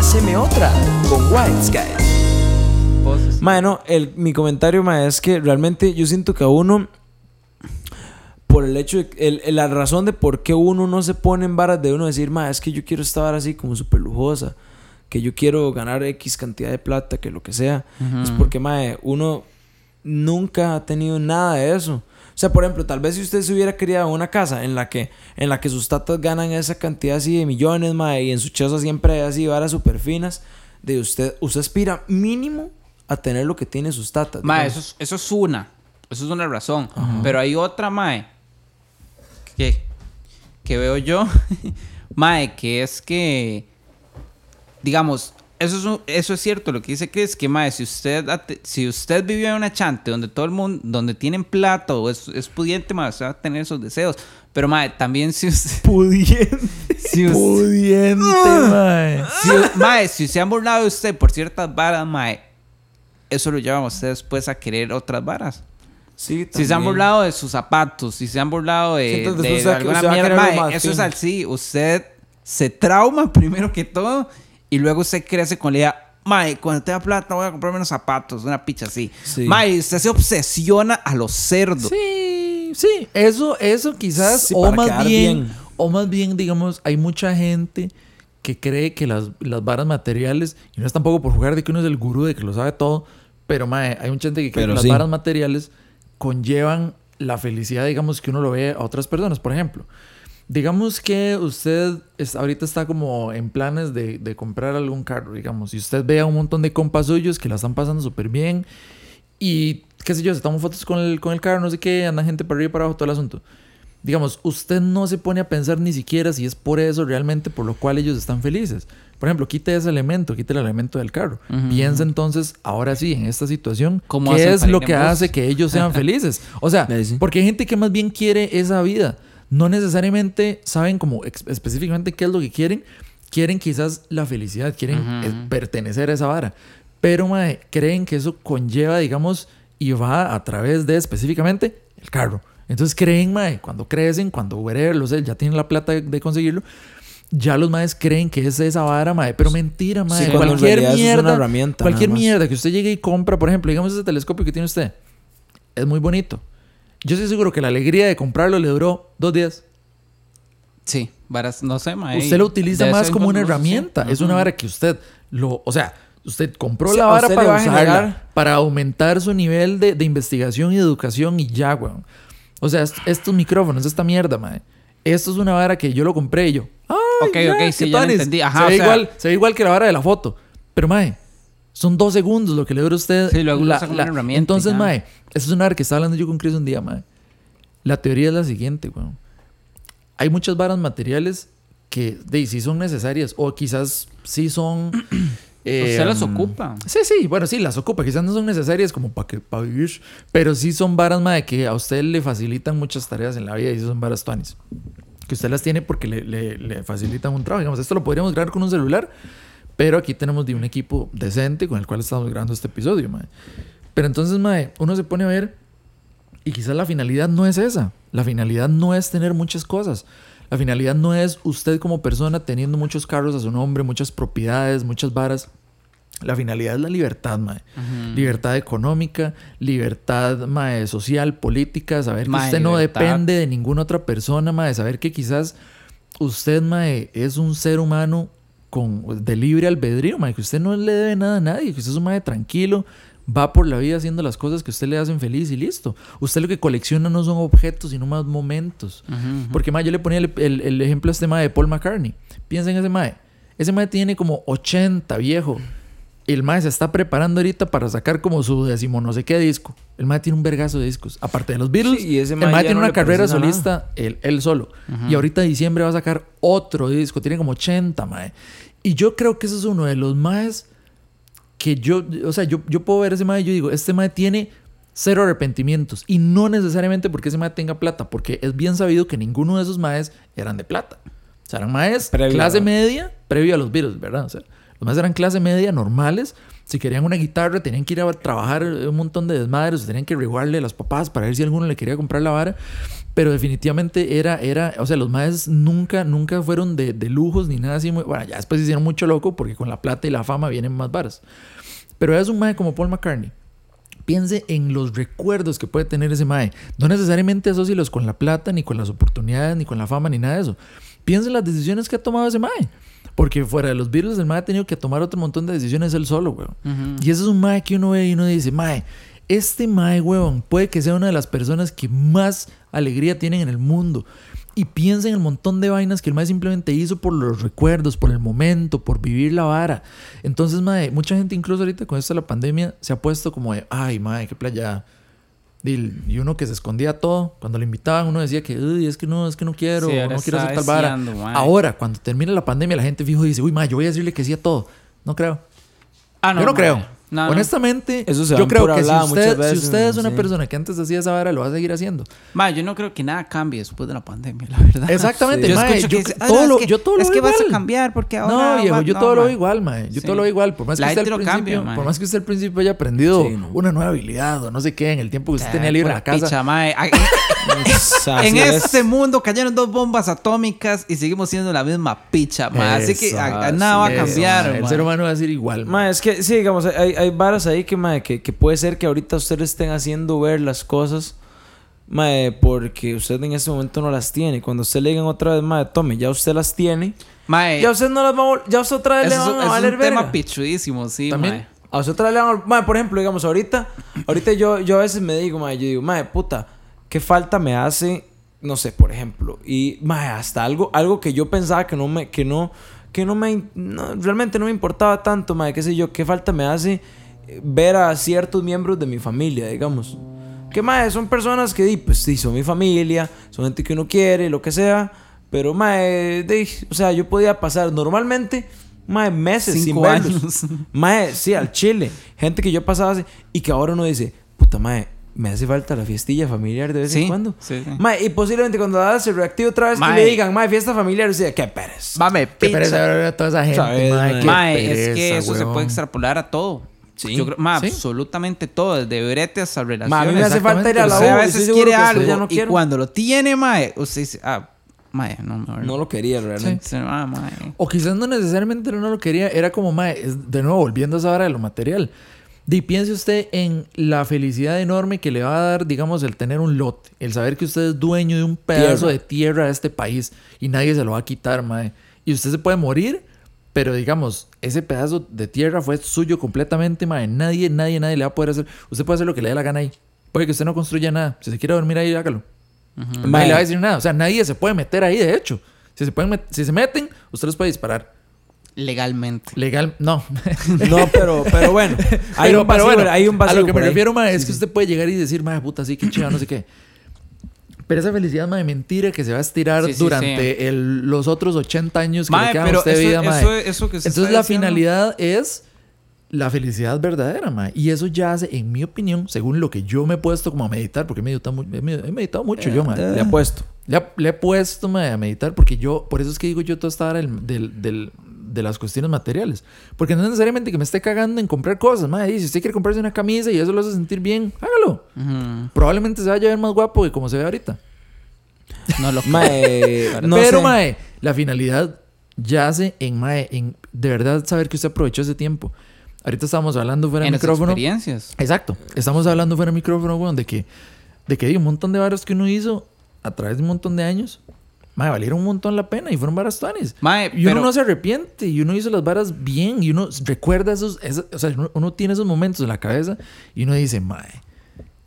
Páseme otra con White Sky. Mae, no, el, mi comentario, mae, es que realmente yo siento que a uno, por el hecho de, el- la razón de por qué uno no se pone en varas de uno decir, mae, es que yo quiero estar así como súper lujosa, que yo quiero ganar X cantidad de plata, que lo que sea, es porque, mae, uno nunca ha tenido nada de eso. O sea, por ejemplo, tal vez si usted se hubiera criado en una casa en la que, en la que sus tatas ganan esa cantidad así de millones, mae, y en su choza siempre hay así varas súper finas, de usted, usted aspira mínimo a tener lo que tiene sus tatas. Mae, eso es, eso es una. Eso es una razón. Pero hay otra, Mae. Que, que veo yo. mae, que es que. Digamos, eso es, un- eso es cierto. Lo que dice Chris, que Mae, si usted, si usted vive en una chante donde todo el mundo, donde tienen plata o es, es pudiente, Mae, usted va a tener esos deseos. Pero Mae, también si usted. pudiente. Si usted Pudiente, mae. si, mae, si se han burlado de usted por ciertas varas, Mae, eso lo lleva a usted después a querer otras varas. Sí, Si se han burlado de sus zapatos, si se han burlado de, Sí, entonces de alguna mierda, mae, eso es así. Usted se trauma primero que todo y luego usted crece con la idea, mae, cuando tenga plata voy a comprarme unos zapatos, una picha así. Sí. Mae, usted se obsesiona a los cerdos. Sí, sí, eso, eso quizás, Sí, o más bien, bien. o más bien, digamos, hay mucha gente que cree que las, las varas materiales, y no es tampoco por jugar de que uno es el gurú de que lo sabe todo, pero mae, hay mucha gente que cree Pero que las sí. varas materiales conllevan la felicidad, digamos, que uno lo ve a otras personas. Por ejemplo, digamos que usted es- ahorita está como en planes de, de comprar algún carro, digamos, y usted ve a un montón de compas suyos que la están pasando súper bien y qué sé yo, se toman fotos con el, con el carro, no sé qué, andan gente para arriba y para abajo, todo el asunto. Digamos, usted no se pone a pensar ni siquiera si es por eso realmente por lo cual ellos están felices. Por ejemplo, quite ese elemento, quite el elemento del carro. Piensa entonces, ahora sí, en esta situación, ¿Cómo ¿qué es lo que hace que ellos sean felices? O sea, porque hay gente que más bien quiere esa vida. No necesariamente saben como específicamente qué es lo que quieren. Quieren quizás la felicidad, quieren eh, pertenecer a esa vara. Pero mae, creen que eso conlleva, digamos, y va a través de específicamente el carro. Entonces creen, mae, cuando crecen, cuando whatever, lo sé, ya tienen la plata de, de conseguirlo, ya los maes creen que es esa vara, mae. Pero mentira, mae. Sí, cualquier mierda, herramienta, cualquier mierda que usted llegue y compra, por ejemplo, digamos ese telescopio que tiene usted, es muy bonito. Yo estoy seguro que la alegría de comprarlo le duró dos días. Sí, varas, no sé, mae. Usted lo utiliza más como una herramienta. sí. Es una vara que usted lo, o sea, usted compró Sí, la a vara para usarla, generar- para aumentar su nivel de, de investigación y educación y ya, weón. O sea, est- estos micrófonos, esta mierda, mae. Esto es una vara que yo lo compré y yo. ¡Ay, Ok, ya, ok, sí, ya entendí. Ajá, se, o ve sea- igual, se ve igual que la vara de la foto. Pero, mae, son dos segundos lo que le dura a usted. Sí, luego usa como una herramienta Entonces, mae, eso es una vara que estaba hablando yo con Chris un día, mae. La teoría es la siguiente, weón. Hay muchas varas materiales que de, sí son necesarias o quizás sí son... eh, Usted las ocupa. Sí, sí, bueno, sí, las ocupa. Quizás no son necesarias como para que para vivir, pero sí son varas, mae, que a usted le facilitan muchas tareas en la vida y son varas tuanis. Que usted las tiene porque le, le- le facilitan un trabajo. Digamos, esto lo podríamos grabar con un celular, pero aquí tenemos de un equipo decente con el cual estamos grabando este episodio, mae. Pero entonces, mae, uno se pone a ver y quizás la finalidad no es esa. La finalidad no es tener muchas cosas. La finalidad no es usted como persona teniendo muchos carros a su nombre, muchas propiedades, muchas varas. La finalidad es la libertad, mae. Libertad económica, libertad, mae, social, política, saber que Mae, usted no libertad. depende de ninguna otra persona, mae, saber que quizás usted, mae, es un ser humano con, de libre albedrío, mae, que usted no le debe nada a nadie, que usted es un mae tranquilo, va por la vida haciendo las cosas que a usted le hacen feliz y listo. Usted lo que colecciona no son objetos, sino más momentos. Porque, mae, yo le ponía el, el- el ejemplo a este mae de Paul McCartney. Piensa en ese mae. Ese mae tiene como 80, viejo. El mae se está preparando ahorita para sacar como su décimo no sé qué disco. El mae tiene un vergazo de discos. Aparte de los Beatles, Sí, el mae tiene no una carrera solista él, él solo. Y ahorita en diciembre va a sacar otro disco. Tiene como 80, mae. Y yo creo que ese es uno de los maes que yo, o sea, yo, yo puedo ver ese mae y yo digo, este mae tiene cero arrepentimientos. Y no necesariamente porque ese mae tenga plata, porque es bien sabido que ninguno de esos maes eran de plata. O sea, eran maes Previo clase a- media, previo a los virus, ¿verdad? O sea, los maes eran clase media normales Si querían una guitarra, tenían que ir a trabajar un montón de desmadres, tenían que reguarle a las papás para ver si alguno le quería comprar la vara. Pero definitivamente era, era, o sea, los maes nunca, nunca fueron de, de lujos ni nada así. Muy, bueno, ya después se hicieron mucho loco porque con la plata y la fama vienen más varas. Pero es un mae como Paul McCartney. Piense en los recuerdos que puede tener ese mae. No necesariamente asocielos con la plata, ni con las oportunidades, ni con la fama, ni nada de eso. Piense en las decisiones que ha tomado ese mae. Porque fuera de los Beatles, el mae ha tenido que tomar otro montón de decisiones él solo, weón. Y ese es un mae que uno ve y uno dice, mae, este mae, weón, puede que sea una de las personas que más alegría tienen en el mundo. Y piensa en el montón de vainas que el mae simplemente hizo por los recuerdos, por el momento, por vivir la vara. Entonces, mae, mucha gente incluso ahorita con esto de la pandemia se ha puesto como de, ay, mae, qué playa. Y uno que se escondía todo, cuando le invitaban, uno decía que, uy, es que no, es que no quiero, Sí, no quiero hacer tal vara. Ahora, cuando termine la pandemia, la gente fijo dice, uy, mae, yo voy a decirle que sí a todo. No creo. Ah, yo no creo. No, no. Honestamente, Eso se yo creo que si usted, veces, si usted es una sí. persona que antes hacía esa vara, lo va a seguir haciendo. Mae, yo no creo que nada cambie después de la pandemia, la verdad. Exactamente, Yo mae, escucho que yo- dice, "Ah, todo no, lo- es que, yo todo lo es que vas a igual". cambiar porque ahora No, viejo, va- yo no, todo lo veo igual, mae. Yo Sí. todo lo veo igual. Por más que usted al principio, cambia, por más que usted al principio haya aprendido Sí, no. una nueva habilidad o no sé qué, en el tiempo que usted Eh, tenía libre en la casa. picha, mae. Así en es. este mundo cayeron dos bombas atómicas y seguimos siendo la misma picha, mae. Así que a- a nada va a Eso, cambiar, mae. El mae. ser humano va a ser igual. mae. Ma, es que sí, digamos, hay, hay varas ahí que, ma, que, que puede ser que ahorita ustedes estén haciendo ver las cosas, ma, porque usted en ese momento no las tiene. Cuando usted le digan otra vez, ma, tome, ya usted las tiene, Mae, ya usted no las va a ya usted otra vez le van a eso es valer un tema pichudísimo, sí, También. mae. A usted otra vez le van a... Ma, por ejemplo, digamos, ahorita, ahorita yo, yo a veces me digo, ma, yo digo, ma, puta, ¿qué falta me hace? No sé, por ejemplo. Y, ma, hasta algo, algo que yo pensaba que no me, que no, que no me, no, realmente no me importaba tanto, ma, qué sé yo, ¿qué falta me hace eh, ver a ciertos miembros de mi familia, digamos? Que, ma, son personas que, di, pues, sí, son mi familia, son gente que uno quiere, lo que sea, pero, ma, de, o sea, yo podía pasar normalmente, ma, meses sin Cinco verlos. años. Mae, sí, al chile. Gente que yo pasaba así y que ahora uno dice, puta mae, me hace falta la fiestilla familiar de vez Sí, en cuando. sí, sí. Mae, y posiblemente cuando la se reactive otra vez Mae. le digan, mae, fiesta familiar, usted, qué pereza. Mame, Qué pereza ver a toda esa gente, ¿Sabes, mae, es que eso se puede extrapolar a todo. Sí. Yo creo, ma, Sí. absolutamente todo, desde brete hasta relaciones. Mae, a mí me hace falta ir a la a U. y veces estoy seguro quiere algo ya no y quiero. cuando lo tiene, mae, usted dice, ah, mae, no, mejor No lo quería realmente. Sí, ah, mae. O quizás no necesariamente no lo quería, era como, mae, de nuevo, volviendo a esa hora de lo material. Y piense usted en la felicidad enorme que le va a dar, digamos, el tener un lote, el saber que usted es dueño de un pedazo Tierra. de tierra de este país y nadie se lo va a quitar, mae. Y usted se puede morir, pero digamos, ese pedazo de tierra fue suyo completamente, mae. Nadie, nadie, nadie le va a poder hacer. Usted puede hacer lo que le dé la gana ahí. Puede que usted no construya nada. Si se quiere dormir ahí, hágalo. Nadie le va a decir nada. O sea, nadie se puede meter ahí, de hecho. Si se, pueden met- si se meten, usted los puede disparar. Legalmente. Legal, no. No, pero, pero bueno. Hay pero, un pero vacío, bueno, hay un vacío a lo que me ahí. refiero, ma, es que usted puede llegar y decir, ma, puta, sí, qué chido, no sé qué. Pero esa felicidad, ma, de mentira que se va a estirar Sí, sí, durante el- los otros 80 años que le Mae, quedan a pero usted de eso, vida, ma. eso, eso que se Entonces está la diciendo- finalidad es la felicidad verdadera, ma. Y eso ya hace, en mi opinión, según lo que yo me he puesto como a meditar, porque he meditado, he med- he meditado mucho yo, ma. Le apuesto. Le, ha- le he puesto ma, a meditar porque yo, por eso es que digo yo toda esta hora del, del- del- de las cuestiones materiales. Porque no es necesariamente que me esté cagando en comprar cosas, ma. Y si usted quiere comprarse una camisa y eso lo hace sentir bien, hágalo. Ujú. Probablemente se vaya a ver más guapo de como se ve ahorita. No lo Mae, no Pero, sé. mae, la finalidad yace en, mae, en de verdad saber que usted aprovechó ese tiempo. Ahorita estábamos hablando fuera las micrófono. experiencias. Exacto. Estamos hablando fuera del micrófono, weón, de que, de que hay un montón de varos que uno hizo a través de un montón de años. Mae, valieron un montón la pena y fueron varas tuanes. Mae, Y uno pero- no se arrepiente y uno hizo las varas bien y uno recuerda esos, esos- o sea, uno, tiene esos momentos en la cabeza y uno dice, mae,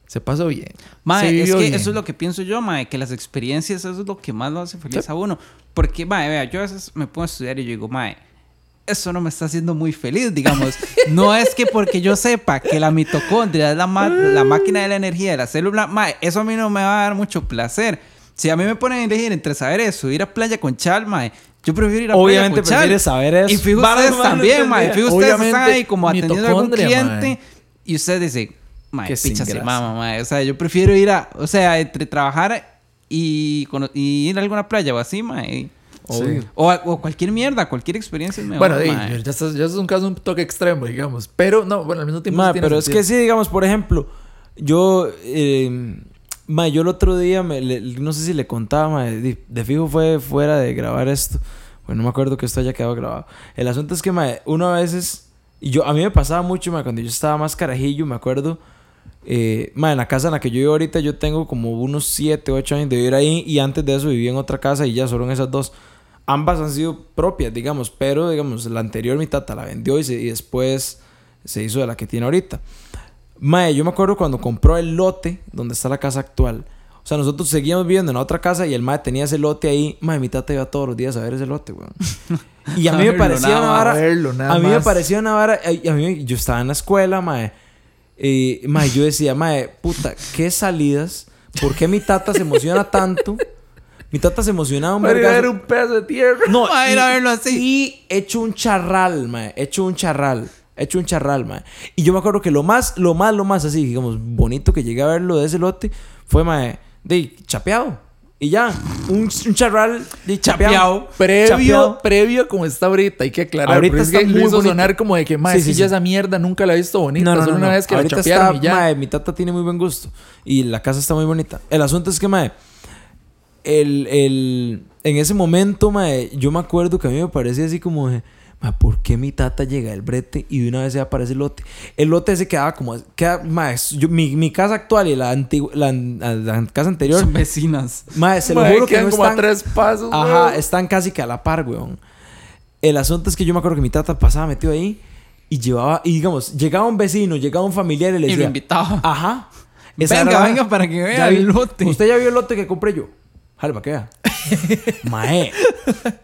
se pasó bien. se Mae, es que bien". eso es lo que pienso yo, mae, que las experiencias eso es lo que más lo hace feliz a uno. Porque, mae, vea, yo a veces me pongo a estudiar y yo digo, mae, eso no me está haciendo muy feliz, digamos. no es que porque yo sepa que la mitocondria es la, la máquina de la energía de la célula, mae, eso a mí no me va a dar mucho placer. Si a mí me ponen a elegir entre saber eso, ir a playa con Chal, mae, yo prefiero ir a Obviamente playa con Chal. prefieres saber eso. Y fijo ustedes no también, mae. Fijo ustedes Obviamente, están ahí como atendiendo a algún cliente mae. y ustedes dicen, mae, picha se mama, mae. O sea, yo prefiero ir a, o sea, entre trabajar y, y ir a alguna playa o así, mae. Obvio. O, o cualquier mierda, cualquier experiencia es mejor. Bueno, ya, estás- ya es un caso un toque extremo, digamos. Pero no, bueno, al mismo tiempo. Ma, sí pero es sentido. que sí, digamos, por ejemplo, yo, eh, ma, yo el otro día, me, no sé si le contaba, ma, de, fijo fue fuera de grabar esto. Bueno, no me acuerdo que esto haya quedado grabado. El asunto es que, ma, uno a veces, yo, a mí me pasaba mucho, ma, cuando yo estaba más carajillo, me acuerdo, eh, ma, en la casa en la que yo vivo ahorita, yo tengo como unos 7, 8 años de vivir ahí, y antes de eso viví en otra casa y ya solo en esas dos. Ambas han sido propias, digamos, pero, digamos, la anterior mi tata la vendió y, y después se hizo de la que tiene ahorita. Mae, yo me acuerdo cuando compró el lote donde está la casa actual. O sea, nosotros seguíamos viviendo en otra casa y el mae tenía ese lote ahí. Mae, mi tata iba todos los días a ver ese lote, weón. Y a A mí me verlo, parecía nada una vara. a verlo, nada a mí me parecía una vara. y A mí, yo estaba en la escuela, mae. Y, mae, yo decía, mae, puta, qué salidas. ¿Por qué mi tata se emociona tanto? Mi tata se emocionaba un Para ir a ver un pedazo de tierra. No, Ma, ir y- a verlo así. Y hecho un charral, mae. Hecho un charral. Hecho un charral, mae. Y yo me acuerdo que lo más, lo más, lo más así, digamos, bonito que llegué a verlo de ese lote fue, mae, de chapeado. Y ya, un, un charral de chapeado. Chapeado. Previo, Chapeado. previo como está ahorita, hay que aclarar. Ahorita porque es está que lo muy hizo bonito. sonar como de que, más Sí, si sí, ya sí. esa mierda nunca la he visto bonita. No, no, solo no, una vez que Ahorita la chapearon está, y ya. mae, mi tata tiene muy buen gusto. Y la casa está muy bonita. El asunto es que, mae, el, el, en ese momento, mae, yo me acuerdo que a mí me parecía así como de, mae, ¿por qué mi tata llega del brete y de una vez se aparece el lote? El lote se quedaba como, queda, mae, yo- mi, mi casa actual y la, antigua, la, la casa anterior, Son vecinas. mae, se lo juro que no como a están, tres pasos. Ajá, weón. están casi que a la par, weón. El asunto es que yo me acuerdo que mi tata pasaba metido ahí y llevaba, y digamos, llegaba un vecino, llegaba un familiar y le Y lo decía, invitaba. Ajá. Esa Venga, venga, para que vea Ya el lote. Usted ya vio el lote que compré yo. Jale, para que vea. Mae.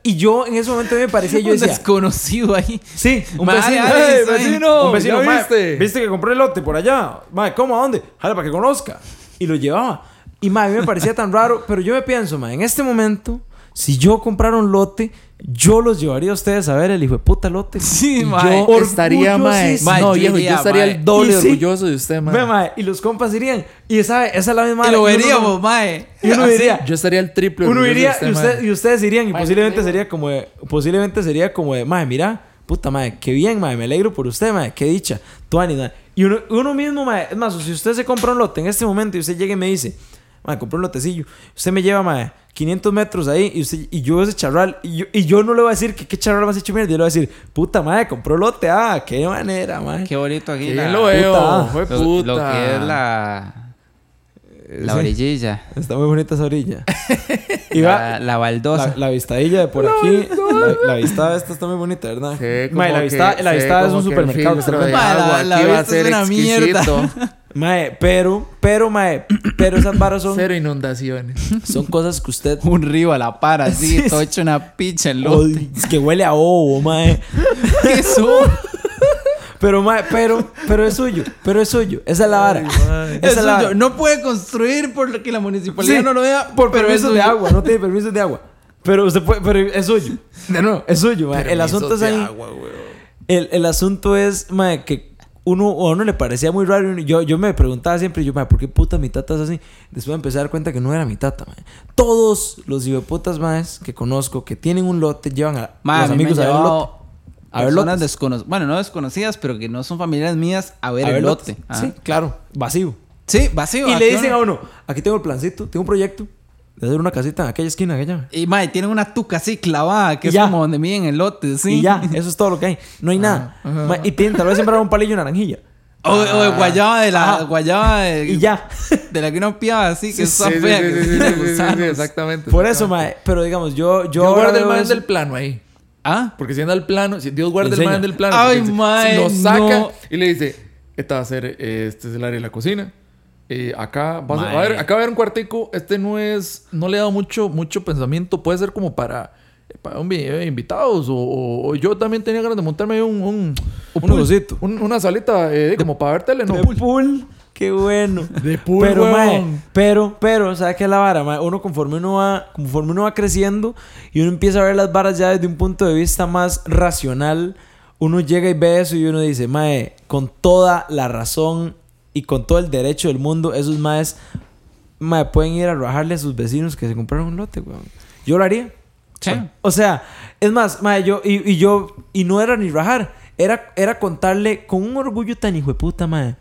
Y yo en ese momento me parecía, yo un decía, desconocido ahí. sí, un Mae, vecino. ay, "Hey, sí. vecino, un vecino, ¿ya mae, viste? ¿Viste que compré el lote por allá? Mae, ¿cómo? ¿A dónde? Jale, para que conozca. Y lo llevaba. Y mae, a mí me parecía tan raro, pero yo me pienso, mae, en este momento, si yo comprara un lote, yo los llevaría a ustedes a ver el hijo de puta lote. Sí, mae. yo estaría, mae. Mae, No, yo viejo, yo iría, estaría mae. el doble orgulloso de usted, mae. Ve, mae, y los compas irían. Y esa, esa es la misma Y lo uno veríamos, mae. Y uno diría, Yo estaría el triple uno orgulloso iría de usted, y, usted- mae. y ustedes irían y Mae, posiblemente sería como de, posiblemente sería como de, mae, mira, puta madre, qué bien, mae, me alegro por usted, mae, qué dicha, Tuani, mae". Y uno, uno mismo, mae, es más, si usted se compra un lote en este momento y usted llega y me dice, mae, compré un lotecillo, usted me lleva, mae, 500 metros ahí y, usted, y yo veo ese charral y yo, y yo no le voy a decir que qué charral me has hecho mierda, yo le voy a decir, puta madre, compró lote, ah, qué manera, mae. Qué bonito aquí. Qué la- lo veo. puta. Fue puta. lo que es la. La Sí. orillilla. Está muy bonita esa orilla. Y va- La, la baldosa. La, la vistadilla de por aquí. La, la vista esta está muy bonita, ¿verdad? Sí, Mae, la vista, que- la sí, vista es un que el supermercado que está filtro de la- agua la aquí va a vista es ser una mierda. Mae, pero, pero, mae, pero esas varas son, Cero inundaciones. son cosas que usted. Un río a la par, así, Sí, todo hecho una picha el lote. Es que huele a ovo, mae. ¿Qué son? Pero, mae, pero, pero es suyo. Pero es suyo. Esa es la vara. Esa es Eso la vara. no puede construir por lo que la municipalidad Sí, no lo vea. Por permisos es de agua. No tiene permisos de agua. Pero usted puede, pero es suyo. De nuevo, es suyo, mae. El asunto es ahí. agua. El, el asunto es, mae, que uno, a uno le parecía muy raro. Yo, yo me preguntaba siempre, yo, ¿por qué puta mi tata es así? Después empecé a dar cuenta que no era mi tata. Todos los putas maes que conozco que tienen un lote llevan a los a amigos a ver el lote. A ver personas desconocidas. Bueno, no desconocidas, pero que no son familiares mías a ver A el ver lote. Ah. Sí, claro, vacío. Sí, vacío. Y ¿a le dicen a uno, aquí tengo el plancito, tengo un proyecto de hacer una casita en aquella esquina, aquella. Y mae, tienen una tuca así clavada, que Y es ya. como donde miden el lote, sí. Y ya, eso es todo lo que hay. No hay nada. ajá. Ma, y tienen tal vez sembrar un palillo de naranjilla. O, o de guayaba de la guayaba de, Y ya. de la que uno piaba así, que Sí, está sí, fea, sí, que sí, sí, tiene sí, sí, sí, gusanos. exactamente. Por eso, mae. Pero digamos, yo, yo Dios ahora guarda el eso- del plano ahí. ¿Ah? Porque si anda al plano, si Dios guarda el man del plano. Ay, mae, lo saca no. y le dice, esta va a ser, eh, este es el área de la cocina. Eh, acá, vas a, ver, acá va a haber un cuartico. Este no es, no le he dado mucho, mucho pensamiento. Puede ser como para, eh, para un video de invitados. O, o- o yo también tenía ganas de montarme un, un, Un negocito. un- una salita eh, como para ver tele, ¿no? De pool. Qué bueno. De pool, pero, mae, pero, pero, ¿sabes qué es la vara? mae? Uno conforme uno va, conforme uno va creciendo y uno empieza a ver las varas ya desde un punto de vista más racional, uno llega y ve eso y uno dice, mae, con toda la razón y con todo el derecho del mundo, esos maes, mae, pueden ir a rajarle a sus vecinos que se compraron un lote, weón. Yo lo haría. Sí. O sea, es más, mae, yo, y, y yo, y no era ni rajar, era, era contarle con un orgullo tan hijo de puta, mae.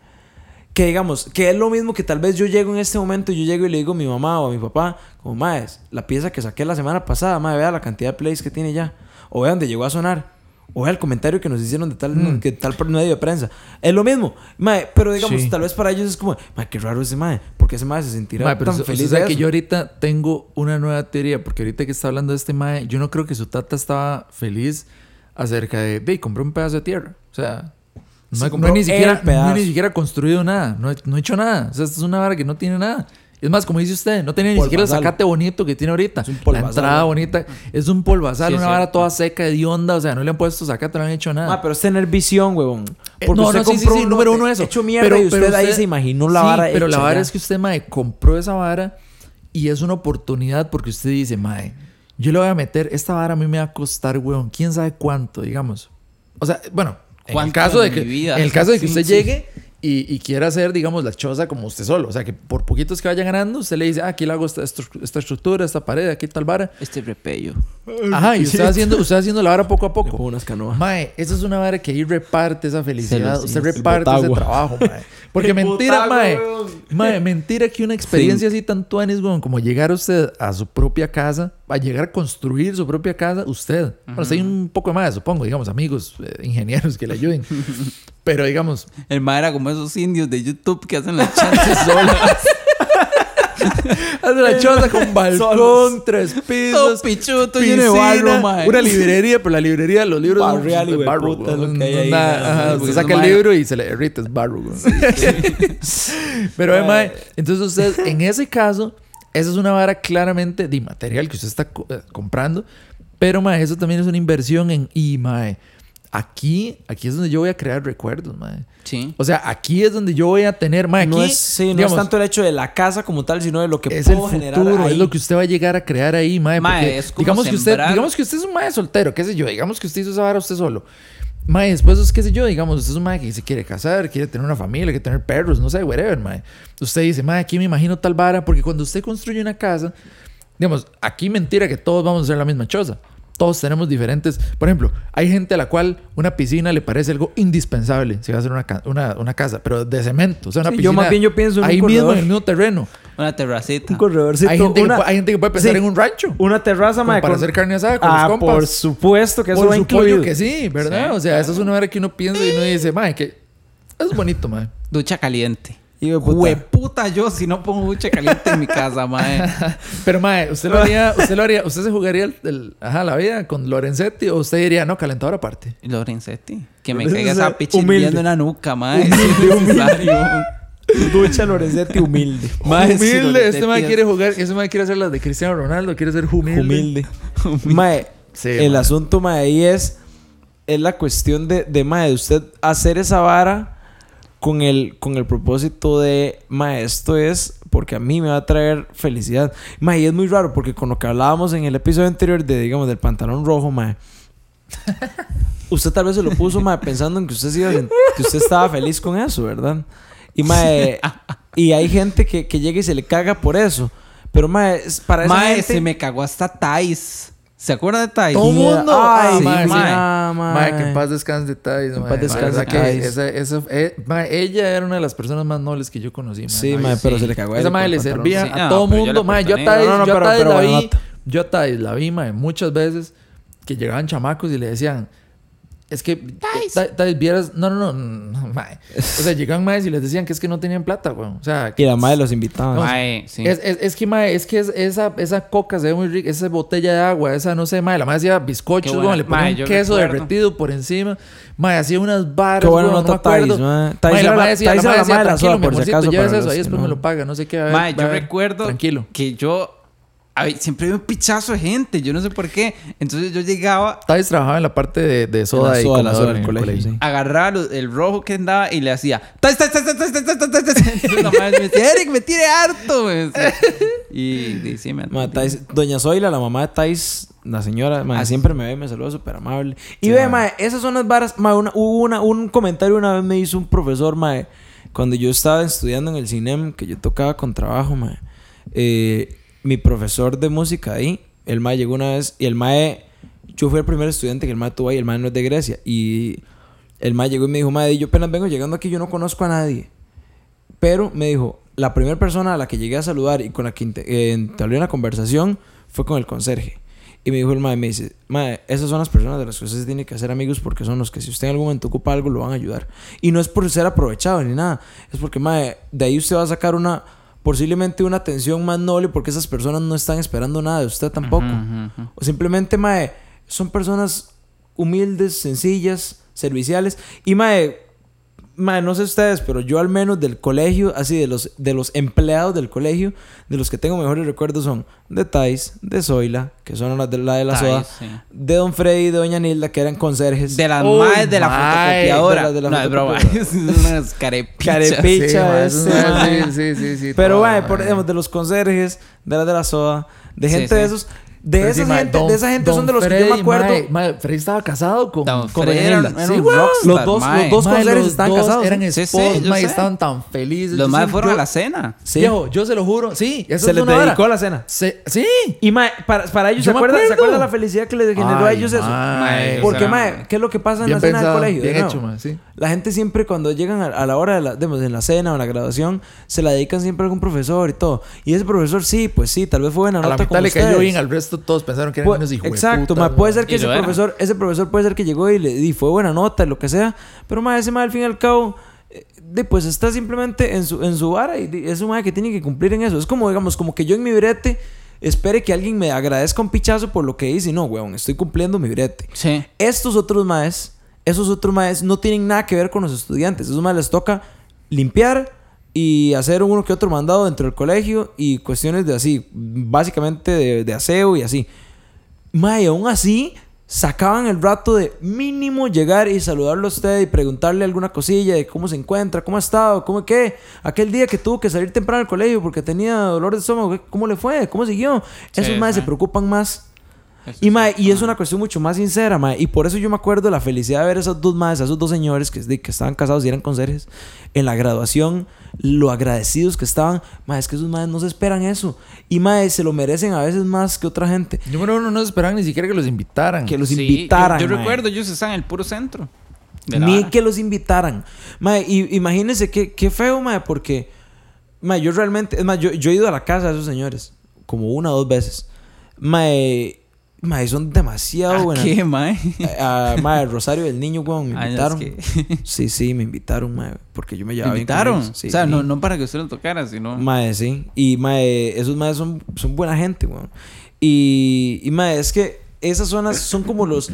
Que digamos, que es lo mismo que tal vez yo llego en este momento y yo llego y le digo a mi mamá o a mi papá, como, mae, la pieza que saqué la semana pasada, mae, vea la cantidad de plays que tiene ya. O vea dónde llegó a sonar. O el comentario que nos hicieron de tal, Mm. que tal medio de prensa. Es lo mismo, mae, pero digamos, Sí. tal vez para ellos es como, mae, qué raro ese mae, porque ese mae se sentirá Mae, pero tan feliz usted sabe de que eso? yo ahorita tengo una nueva teoría, porque ahorita que está hablando de este mae, yo no creo que su tata estaba feliz acerca de, ve, compré un pedazo de tierra. O sea, no, he- no ni siquiera, no ni siquiera construido nada, no no he hecho nada. O sea, esta es una vara que no tiene nada. Es más, como dice usted, no tenía ni siquiera el zacate bonito que tiene ahorita. Es un la polvazal, entrada ¿no? bonita. Es un polvazal, Sí, una vara toda seca, hedionda. O sea, no le han puesto zacate, no le han hecho nada. Ah, pero es tener visión, huevón. Eh, no, usted no, sí, sí, sí, un número uno eso. Hecho mierda y usted, ahí se imaginó la Sí, vara pero la vara ya. es que usted, mae, compró esa vara y es una oportunidad porque usted dice, mae, yo le voy a meter, esta vara a mí me va a costar, weón, quién sabe cuánto, digamos. O sea, bueno, en el ¿Cuánto caso de que, vida? en el caso de que Sí, usted sí. llegue y, y quiera hacer, digamos, la choza como usted solo. O sea, que por poquitos que vaya ganando, usted le dice, ah, aquí le hago esta, esta, estructura, esta pared, aquí tal vara. Este repello. Ajá, y usted va haciendo, usted va haciendo la vara poco a poco. pongo unas canoas. Mae, esa es una vara que ahí reparte esa felicidad. Celos, Usted sí. reparte ese trabajo, mae. Porque mentira, botagua, mae. weón. Mae, mentira que una experiencia así tan tuanis, como llegar usted a su propia casa, a llegar a construir su propia casa, usted. Bueno, usted hay un poco más, supongo, digamos, amigos, eh, ingenieros que le ayuden. Pero digamos, El mae era como esos indios de YouTube que hacen las chances solas. hace la choza con balcón, Solos. tres Todo pisos. pichuto, lleno de barro, piscina, mae. una librería, pero la librería, los libros son- de barro, puta, lo que hay ahí, ajá, porque saca el libro y se le derrite, es barro. weón. Pero, eh, mae, entonces usted, en ese caso, esa es una vara claramente de material que usted está co- eh, comprando. Pero, mae, eso también es una inversión en... Y, mae, aquí, aquí es donde yo voy a crear recuerdos, mae. Sí. O sea, aquí es donde yo voy a tener, mae, aquí... no es, sí, no digamos, es tanto el hecho de la casa como tal, sino de lo que es el puedo generar futuro, ahí. es lo que usted va a llegar a crear ahí, mae. Mae, porque es como digamos que usted, digamos que usted es un mae soltero, qué sé yo, digamos que usted hizo esa vara usted solo. Mae, después es qué sé yo, digamos, usted es un mae que se quiere casar, quiere tener una familia, quiere tener perros, no sé, whatever, mae. Usted dice, mae, aquí me imagino tal vara, porque cuando usted construye una casa, digamos, aquí mentira que todos vamos a hacer la misma choza. Todos tenemos diferentes. Por ejemplo, hay gente a la cual una piscina le parece algo indispensable si va a hacer una, una, una casa, pero de cemento. O sea, una Sí, piscina. yo más bien yo pienso en un ahí mismo corredor. en el mismo terreno. Una terracita. Un corredorcito. Hay gente, una, que, hay gente que puede pensar sí. en un rancho. una terraza, mae, para con- hacer carne asada con ah, los compas. por supuesto que eso Por va supuesto incluido. que sí, ¿verdad? Sí, o sea, eso es una hora que uno piensa y uno dice, mae, que es bonito, mae. Ducha caliente. Puta. Hueputa yo si no pongo ducha caliente en mi casa, mae. Pero, mae, ¿usted lo haría, usted lo haría, usted se jugaría el, el- ajá, la vida con Lorenzetti o usted diría, no, calentador aparte? Y Lorenzetti. Que me caiga esa pichi humilde. hirviendo en la nuca, mae. Humilde, humilde. Ducha Lorenzetti humilde. Mae, humilde, este mae quiere jugar, ese mae quiere hacer las de Cristiano Ronaldo, quiere ser humilde. humilde. Mae, Sí, el mae. asunto, mae, ahí es, es la cuestión de, de, mae, de usted hacer esa vara con el, con el propósito de, mae, esto es porque a mí me va a traer felicidad. Mae, y es muy raro porque con lo que hablábamos en el episodio anterior de, digamos, del pantalón rojo, mae. usted tal vez se lo puso, mae, pensando en que usted, que usted estaba feliz con eso, ¿verdad? Y, mae, y hay gente que, que llega y se le caga por eso. Pero, es- para esa Mae, gente... se me cagó hasta Thais. ¿Se acuerda de Thais? Todo el Yeah. mundo. Ay, Ah, sí, mae, sí. mae. Ah, mae. Mae, que en paz descanse Thais, mae. paz descanse, que Thais. esa- esa- eh, ella era una de las personas más nobles que yo conocí. Sí, Mae, mae, pero sí. se le cagó a Esa madre le el servía Sí, a no, todo yo mundo. Mae, yo a. Thais, No, no, yo a Thais la vi. Yo a Thais la vi, mae, muchas veces que llegaban chamacos y le decían. Es que Thais, vieras. No, no, no, no, mae. O sea, llegaban maes y les decían que es que no tenían plata, weón. O sea, Y la madre los invitaba. Mae, sí. es, es, es que, mae, es que es- esa, esa coca se ve muy rica, esa botella de agua, esa, no sé, mae, la madre hacía bizcochos, Qué weón, le ponía Mae, un yo queso derretido por encima, mae, hacía unas barras, Qué buena weón, no Thais, acuerdo. mae. Thais Mae, era la la- madre decía, la era madre la decía, que no. no Mae, va a yo ver, recuerdo Tranquilo. que yo... a Siempre había un pichazo de gente, yo no sé por qué. Entonces yo llegaba. Tais trabajaba en la parte de, soda, y el colegio. Agarraba el rojo que andaba y le hacía. Tais, tais, tais, tais, tais, tais, tais, la madre me decía, Eric, me tiene harto. Me y, sí, me ma, tais, Doña Zoila, la mamá de Tais, la señora, siempre me ve, me saluda súper amable. Y sí, ve, ma, esas son las varas. Hubo un comentario una vez me hizo un profesor, ma, cuando yo estaba estudiando en el CINEM, que yo tocaba con trabajo, ma. Eh, mi profesor de música ahí, El mae llegó una vez y el mae... Yo fui el primer estudiante que el mae tuvo ahí. El mae no es de Grecia. Y el mae llegó y me dijo, mae, yo apenas vengo llegando aquí, yo no conozco a nadie. Pero me dijo, la primera persona a la que llegué a saludar y con la que eh, entablé una conversación fue con el conserje. Y me dijo el mae, me dice, mae, esas son las personas de las que usted tiene que hacer amigos porque son los que si usted en algún momento ocupa algo lo van a ayudar. Y no es por ser aprovechado ni nada, es porque, mae, de ahí usted va a sacar una, posiblemente una atención más noble porque esas personas no están esperando nada de usted tampoco. O simplemente, mae, son personas humildes, sencillas, serviciales. Y, mae, mae, no sé ustedes, pero yo al menos del colegio, así de los, de los empleados del colegio, de los que tengo mejores recuerdos son de Thais, de Zoila, que son las de la de la Thais, soda, sí. de Don Freddy y de Doña Nilda, que eran conserjes. De las Uy, madres de la fotocopiadora. de la- de la no, es broma. unas carepichas. Carepi- Sí, sí, sí, sí, Pero, mae, por, digamos, de los conserjes, de las de la soda, de Sí, gente sí. de esos. De Pero esa sí, gente, don- de esa gente don son de los que yo me acuerdo. mae, mae, Freddy estaba casado con, Don con Freddy Doña era- Hilda. era Sí, rockstar, Los dos, mae. los dos Mae, conserjes los estaban dos casados. Eran Sí, sí, esposos, sé. estaban tan felices. Los más sí- fueron yo- a la cena. Sí. Viejo, yo se lo juro. Sí, eso Se es les una dedicó la cena. Se- sí. Y mae, para, para ellos, Yo ¿se acuerdan, ¿se acuerdan la felicidad que les generó a ellos eso? mae. Porque, o sea, mae, ¿qué es lo que pasa en la cena del colegio? bien hecho, mae, sí. La gente siempre cuando llegan a, a la hora de la, digamos, en la cena o en la graduación, se la dedican siempre a algún profesor y todo. Y ese profesor sí, pues sí, tal vez fue buena A nota la mitad le cayó ustedes. bien, al resto todos pensaron que eran Pu- unos hijos de Exacto, puta, ma, puede ser que ese profesor, ese profesor puede ser que llegó y le y fue buena nota, lo que sea, pero más ese ma al fin y al cabo eh, de, pues está simplemente en su en su vara y di- es un ma que tiene que cumplir en eso. Es como digamos como que yo en mi brete espere que alguien me agradezca un pichazo por lo que hice y no, weón, estoy cumpliendo mi brete. Sí. Estos otros maes, esos otros maes no tienen nada que ver con los estudiantes. Esos maes les toca limpiar y hacer uno que otro mandado dentro del colegio y cuestiones de así, básicamente de, de aseo y así. Mae, aún así, sacaban el rato de mínimo llegar y saludarlo a usted y preguntarle alguna cosilla de cómo se encuentra, cómo ha estado, cómo qué. Aquel día que tuvo que salir temprano al colegio porque tenía dolor de estómago, ¿cómo le fue? ¿Cómo siguió? Sí, Esos maes se preocupan más Eso y, sí. mae, y es una cuestión mucho más sincera, mae. Y por eso yo me acuerdo de la felicidad de ver a esos dos maes, a esos dos señores que, que estaban casados y eran conserjes en la graduación, lo agradecidos que estaban. Mae, es que esos maes no se esperan eso. Y mae, se lo merecen a veces más que otra gente. Número uno, no esperaban ni siquiera que los invitaran. Que los Sí, invitaran. Yo, yo mae. recuerdo, ellos estaban en el puro centro. Ni que los invitaran. Mae, y imagínense qué, qué feo, mae, porque. Mae, yo realmente. Es más, yo, yo he ido a la casa de esos señores. Como una o dos veces. Mae. Mae, son demasiado ¿A buenas. qué, mae? A, mae, Rosario del Niño, weón, me Ah, ya, es invitaron. que- Sí, sí, me invitaron, mae. Porque yo me ¿Te llevaba bien con invitaron? ellos. Sí, o sea, sí. no, no para que usted lo tocara, sino... Mae, sí. Y mae, esos maes son, son buena gente, weón. Y, y mae, es que esas zonas son como los.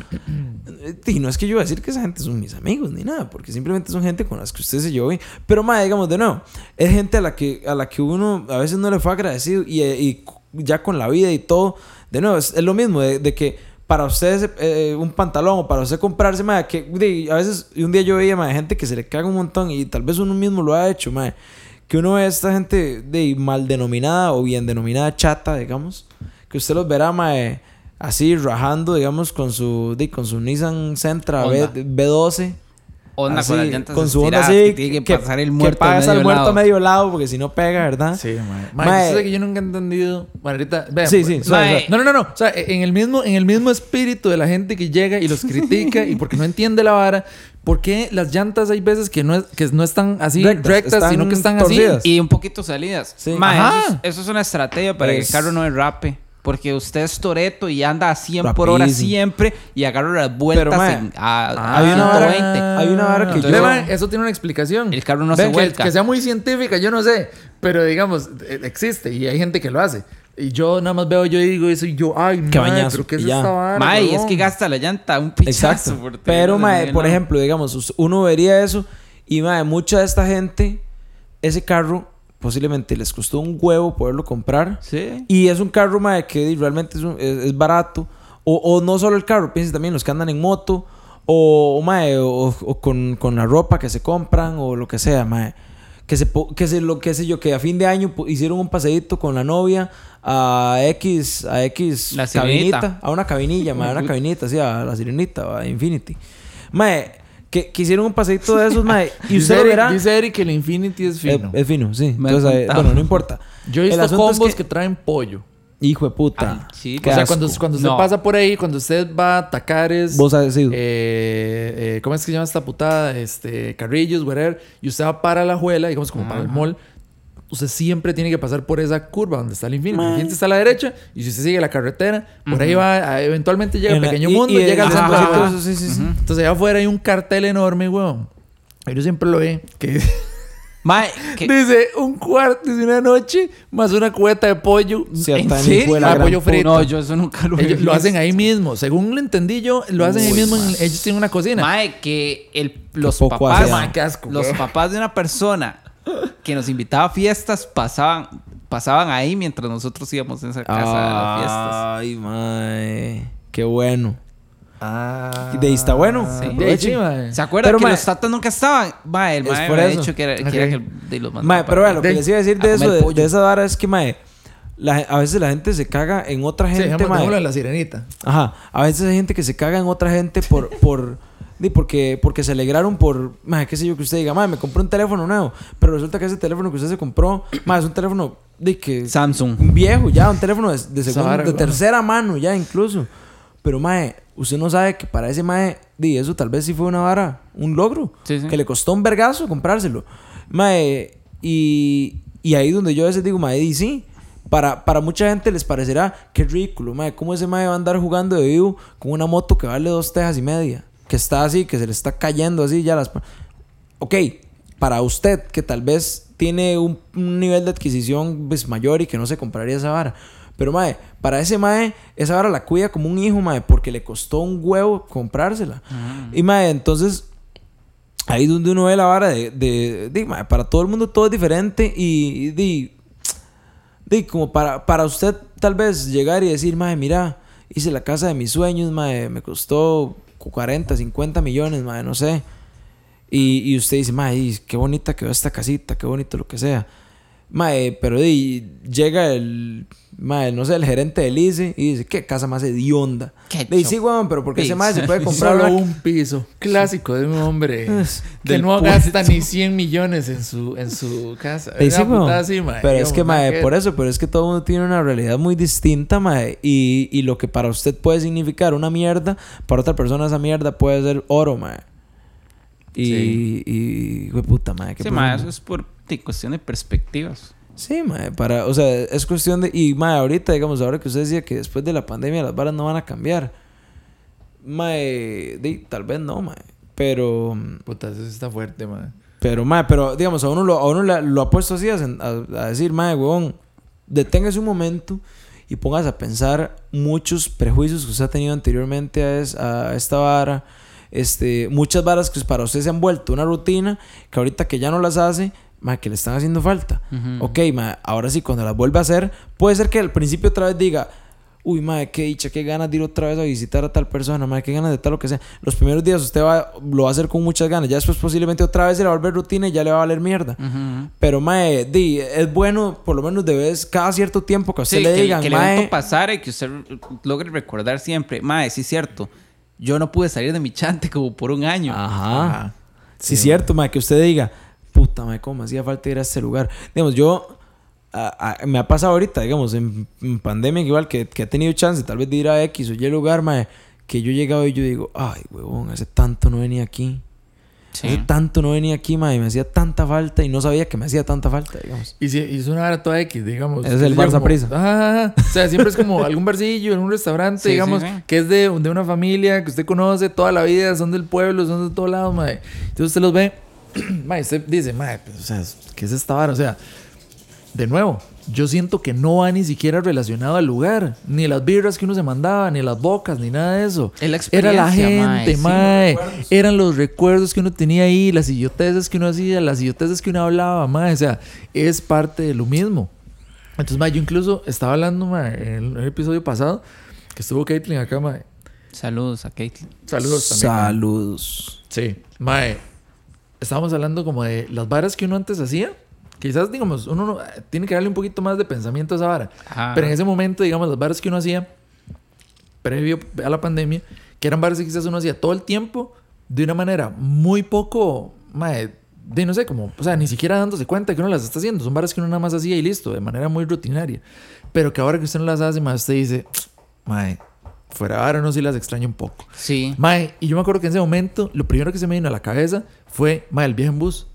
Y no es que yo voy a decir que esa gente son mis amigos ni nada, porque simplemente son gente con las que usted se llevó bien. Pero mae, digamos de nuevo, es gente a la que, a la que uno a veces no le fue agradecido y, eh, y ya con la vida y todo. De nuevo, es, es lo mismo de, de que para ustedes eh, un pantalón o para usted comprarse, mae, que de- a veces un día yo veía mae, gente que se le caga un montón y tal vez uno mismo lo ha hecho, mae que uno ve a esta gente de mal denominada o bien denominada chata, digamos, que usted los verá mae, así rajando, digamos, con su de, con su Nissan Sentra B, Honda. B12. Onda así, con las llantas con su onda así que tiene que, pasar el muerto que a pasa medio el muerto lado. a medio lado porque si no pega, ¿verdad? Sí, mae. Mae, que yo nunca he entendido. Bueno, ahorita. vean, Sí, pues, sí, o sea, suave, Mae. No, no, no, no. O sea, en el mismo, en el mismo espíritu de la gente que llega y los critica y porque no entiende la vara, ¿por qué las llantas hay veces que no, es, que no están así Rectas, rectas, están sino que están torcidas. así? Y un poquito salidas. Sí. Mae, eso, es, eso es una estrategia para que el carro no derrape. Porque usted es toreto y anda a 100 por hora Rapidísimo. siempre y agarra las vueltas Pero, en- a, a una vara- 120. hay una vara que Entonces, yo- mae, eso tiene una explicación. El carro no Ve, se que- vuelca. Que, sea muy científica, yo no sé. Pero digamos, eh, existe y hay gente que lo hace. Y yo nada más veo, yo digo eso y yo, ay, Qué mae, bañazo, pero ¿qué es ya. esta vara? Mae, es que gasta la llanta un pichazo. Por Pero, mae, por ejemplo, digamos, uno vería eso y, mae, mucha de esta gente, ese carro posiblemente les costó un huevo poderlo comprar. Sí. Y es un carro, mae, que realmente es, un- es- es barato. O, o no solo el carro, piensen también los que andan en moto. O, o, mae, o, o con, con la ropa que se compran o lo que sea, mae. Que se, que se, lo que sé yo, que a fin de año hicieron un paseíto con la novia a X, a X La sirenita. cabinita, a una cabinilla, mae, a una cabinita, así, a la sirenita, a Infinity. Mae, que, que hicieron un paseíto de esos, mae, y Dice usted lo Eric, verá. dice Eric que el Infinity es Es, fino. es fino, sí. Me Entonces, han eh, bueno, no importa. yo he visto es combos que- que... traen pollo. Hijo de puta. Ay, o sea, asco. cuando, cuando usted No. pasa por ahí, cuando usted va a Tacares, Vos has sido. eh, eh, ¿cómo es que se llama esta putada? Este, Carrillos, whatever, y usted va para la juela, digamos como para el mall, usted siempre tiene que pasar por esa curva donde está el Infinity. El Infinity está a la derecha, y si usted sigue la carretera, por ahí va, a- eventualmente llega al la- pequeño y- mundo y y, el- llega al centro sí, sí, sí. Entonces allá afuera hay un cartel enorme, weón. Yo siempre lo ve, que Mae, dice un cuarto de una noche más una cubeta de pollo. Sea ¿En serio? Ah, pollo frito. No, yo eso nunca lo he Ellos lo visto. hacen ahí mismo. Según lo entendí yo, lo hacen ahí Uy, mismo. en- ellos tienen una cocina. Mae, que el, los papás. Mae, qué asco, los papás de una persona que nos invitaba a fiestas pasaban, pasaban ahí mientras nosotros íbamos en esa casa a las fiestas. Ay, mae. Qué bueno. Ah. De ahí está bueno. Sí. De sí, mae. ¿Se acuerdan Pero, que mae, los tatas nunca estaban? Mae, el es mae por eso. dicho que era, que era que de los mandaba Mae, pero vea, lo que les iba a decir a de eso, de, de esa vara es que, mae, la- a veces la gente se caga en otra Sí, gente, dejémoslo- mae. la sirenita. Ajá. A veces hay gente que se caga en otra gente por... por di, porque, porque se alegraron por, mae, qué sé yo, que usted diga, me compré un teléfono nuevo, pero resulta que ese teléfono que usted se compró, mae, es un teléfono de que Samsung. un viejo ya, un teléfono de, de, Sara, de tercera mano ya incluso. Pero mae, usted no sabe que para ese mae, di, eso tal vez sí fue una vara, un logro, Sí, sí. que le costó un vergazo comprárselo. Mae, y, y ahí donde yo a veces digo, mae, di sí. Para, para mucha gente les parecerá que ridículo, mae, cómo ese mae va a andar jugando de vivo con una moto que vale dos tejas y media, que está así, que se le está cayendo así ya las... Ok, para usted que tal vez tiene un, un nivel de adquisición pues, mayor y que no se compraría esa vara. Pero, mae, para ese mae, esa vara la cuida como un hijo, mae, porque le costó un huevo comprársela. Y, mae, entonces, ahí donde uno ve la vara de, de, de, mae, para todo el mundo todo es diferente y, di, di, como para, para usted tal vez llegar y decir, mae, mira, hice la casa de mis sueños, mae, me costó 40, 50 millones, mae, no sé. Y, y usted dice, y qué bonita quedó esta casita, qué bonito lo que sea. Mae, pero di, llega el, mae, no sé, el gerente del ICE y dice, qué casa más hedionda. Le dice, sí, weón, pero porque ese mae se puede comprar Solo un piso. Clásico de un hombre que no gasta ni 100 millones en su, en su casa. Le dice, weón, así. Pero es que, que por eso, pero es que todo el mundo tiene una realidad muy distinta, mae. Y, y lo que para usted puede significar una mierda, para otra persona esa mierda puede ser oro, mae. Y, Sí. y, güey, puta, qué Sí, profundo. eso es por de cuestión de perspectivas. Sí, mae, para, o sea, es cuestión de, y mae, ahorita, digamos, ahora que usted decía que después de la pandemia las varas no van a cambiar, mae, di, tal vez no, mae, pero, Puta, eso está fuerte, mae. pero, mae, pero, digamos, a uno lo, a uno la- lo ha puesto así a, a- decir, mae, huevón, deténgase un momento y póngase a pensar muchos prejuicios que usted ha tenido anteriormente a, es- a esta vara, este, muchas varas que para usted se han vuelto una rutina, que ahorita que ya no las hace, mae, que le están haciendo falta. Ujú. Ok, ma, ahora sí, cuando las vuelve a hacer, puede ser que al principio otra vez diga, uy, madre, qué dicha, qué ganas de ir otra vez a visitar a tal persona, madre, qué ganas de tal lo que sea. Los primeros días usted va, lo va a hacer con muchas ganas, ya después posiblemente otra vez se le va a volver rutina y ya le va a valer mierda. Ujú. Pero, mae, di, es bueno, por lo menos de vez, cada cierto tiempo que a usted Sí, le que, digan, que mae, evento pasara y que usted logre recordar siempre. Mae, sí es cierto. Yo no pude salir de mi chante como por un año. Ajá. Ajá. Sí, cierto, mae, que usted diga, puta, mae, cómo me hacía falta ir a este lugar. Digamos, yo, a- a- me ha pasado ahorita, digamos, en, en pandemia, igual que, que he tenido chance tal vez de ir a X o Y lugar, mae, que yo he llegado y yo digo, ay, huevón, hace tanto no venía aquí. Sí. Hace tanto no venía aquí, y me hacía tanta falta y no sabía que me hacía tanta falta, digamos. Y, si, y es una vara toda X, digamos. Es el Barça como- Prisa. Ajá. O sea, siempre es como algún barcillo, algún restaurante, Sí, digamos, sí. que es de, de una familia que usted conoce toda la vida, son del pueblo, son de todos lados, mae. Entonces usted los ve, mae, usted dice, mae, pues, o sea, ¿qué es esta vara? O sea, de nuevo, yo siento que no va ni siquiera relacionado al lugar, ni las birras que uno se mandaba, ni las bocas, ni nada de eso. La Era la gente, mae, sí. mae. Eran los recuerdos que uno tenía ahí, las idioteces que uno hacía, las idioteces que uno hablaba, mae. O sea, es parte de lo mismo. Entonces, mae, yo incluso estaba hablando, mae, en el episodio pasado, que estuvo Caitlyn acá, mae. Saludos a Caitlyn. Saludos también. mae. Saludos. Sí, mae. Estábamos hablando como de las varas que uno antes hacía. Quizás, digamos, uno no- tiene que darle un poquito más de pensamiento a esa vara. Ajá. Pero en ese momento, digamos, las varas que uno hacía previo a la pandemia, que eran varas que quizás uno hacía todo el tiempo de una manera muy poco, mae, de no sé, como, o sea, ni siquiera dándose cuenta que uno las está haciendo. Son varas que uno nada más hacía y listo, de manera muy rutinaria. Pero que ahora que usted no las hace, más usted dice, mae, fuera ahora no sí las extraño un poco. Sí. Mae, y yo me acuerdo que en ese momento, lo primero que se me vino a la cabeza fue, mae, el viaje en bus.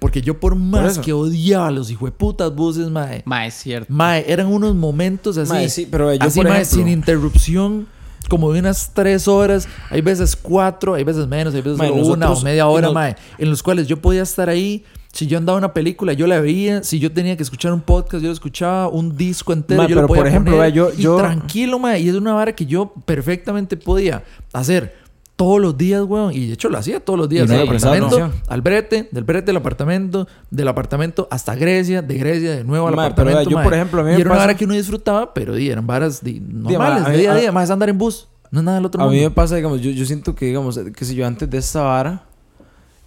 Porque yo por más que odiaba los hijueputas buses, mae, Ma, es cierto. mae, eran unos momentos así, Mae, sí, pero yo, así, por mae, ejemplo- sin interrupción, como de unas tres horas, hay veces cuatro, hay veces menos, hay veces Mae, una o media hora, nos- mae, en los cuales yo podía estar ahí. Si yo andaba una película, yo la veía. Si yo tenía que escuchar un podcast, yo lo escuchaba. Un disco entero, Mae, yo lo pero, podía por ejemplo, poner. vea, yo- y yo- tranquilo, mae. Y es una vara que yo perfectamente podía hacer todos los días, weón. Y de hecho lo hacía todos los días. Y Del apartamento al brete, del brete al apartamento, del apartamento hasta Grecia, de Grecia de nuevo al apartamento. yo, por ejemplo, a mí y me era una vara que uno disfrutaba, pero eran varas di, normales, de día a a- día. Más andar en bus. No es nada del otro A mundo. mí me pasa, digamos, yo, yo siento que, digamos, qué sé yo, antes de esta vara,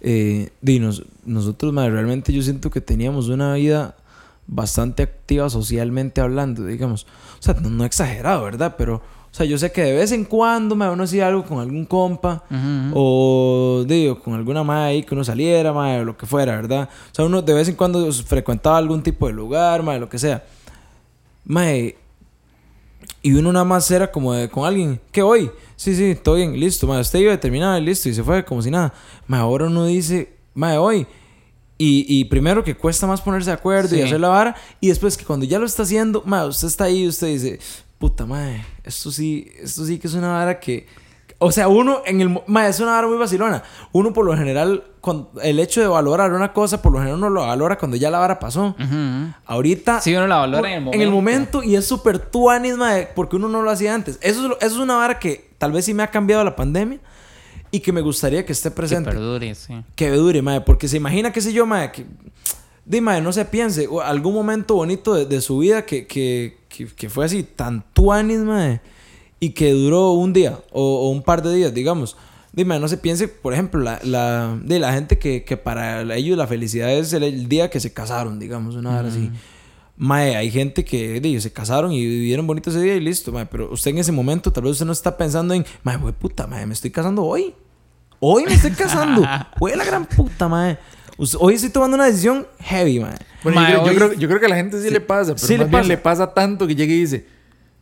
eh, di, nos- nosotros, madre, realmente yo siento que teníamos una vida bastante activa socialmente hablando, digamos. O sea, no, no exagerado, ¿verdad? Pero, o sea, yo sé que de vez en cuando, me uno hacía algo con algún compa, Ujú. o, digo, con alguna madre ahí que uno saliera, madre, o lo que fuera, ¿verdad? O sea, uno de vez en cuando frecuentaba algún tipo de lugar, madre, lo que sea. Madre, y uno nada más era como de, con alguien, ¿qué hoy? Sí, sí, todo bien, listo, madre, usted iba a terminar, listo, y se fue como si nada. Madre, ahora uno dice, madre, hoy. Y, y primero que cuesta más ponerse de acuerdo y Sí. hacer la vara, y después que cuando ya lo está haciendo, madre, usted está ahí y usted dice, puta madre, esto sí, esto sí que es una vara que, o sea, uno en el... Mae, es una vara muy vacilona. Uno por lo general, con el hecho de valorar una cosa, por lo general uno lo valora cuando ya la vara pasó. Ujú. Ahorita... Sí, uno la valora en el momento. En el momento y es súper tuanis, mae, porque uno no lo hacía antes. Eso eso es una vara que tal vez sí me ha cambiado la pandemia y que me gustaría que esté Que presente. perdure, sí. Que dure, mae, porque se imagina, qué sé yo, mae, que... Dime, no se piense, o algún momento bonito de, de su vida que, que, que, que fue así, tan tuanis, mae, y que duró un día o, o un par de días, digamos. Dime, no se piense, por ejemplo, la, la, de la gente que, que para ellos la felicidad es el, el día que se casaron, digamos, una hora así. Mae, hay gente que di, se casaron y vivieron bonito ese día y listo, mae. Pero usted en ese momento, tal vez usted no está pensando en, mae, puta, mae, me estoy casando hoy. Hoy me estoy casando. Güey, la gran puta, mae. Hoy estoy tomando una decisión heavy, mae. Bueno, yo, creo- yo hoy- creo, yo creo que a la gente sí, le pasa, pero sí le más bien pasa. le pasa tanto que llega y dice,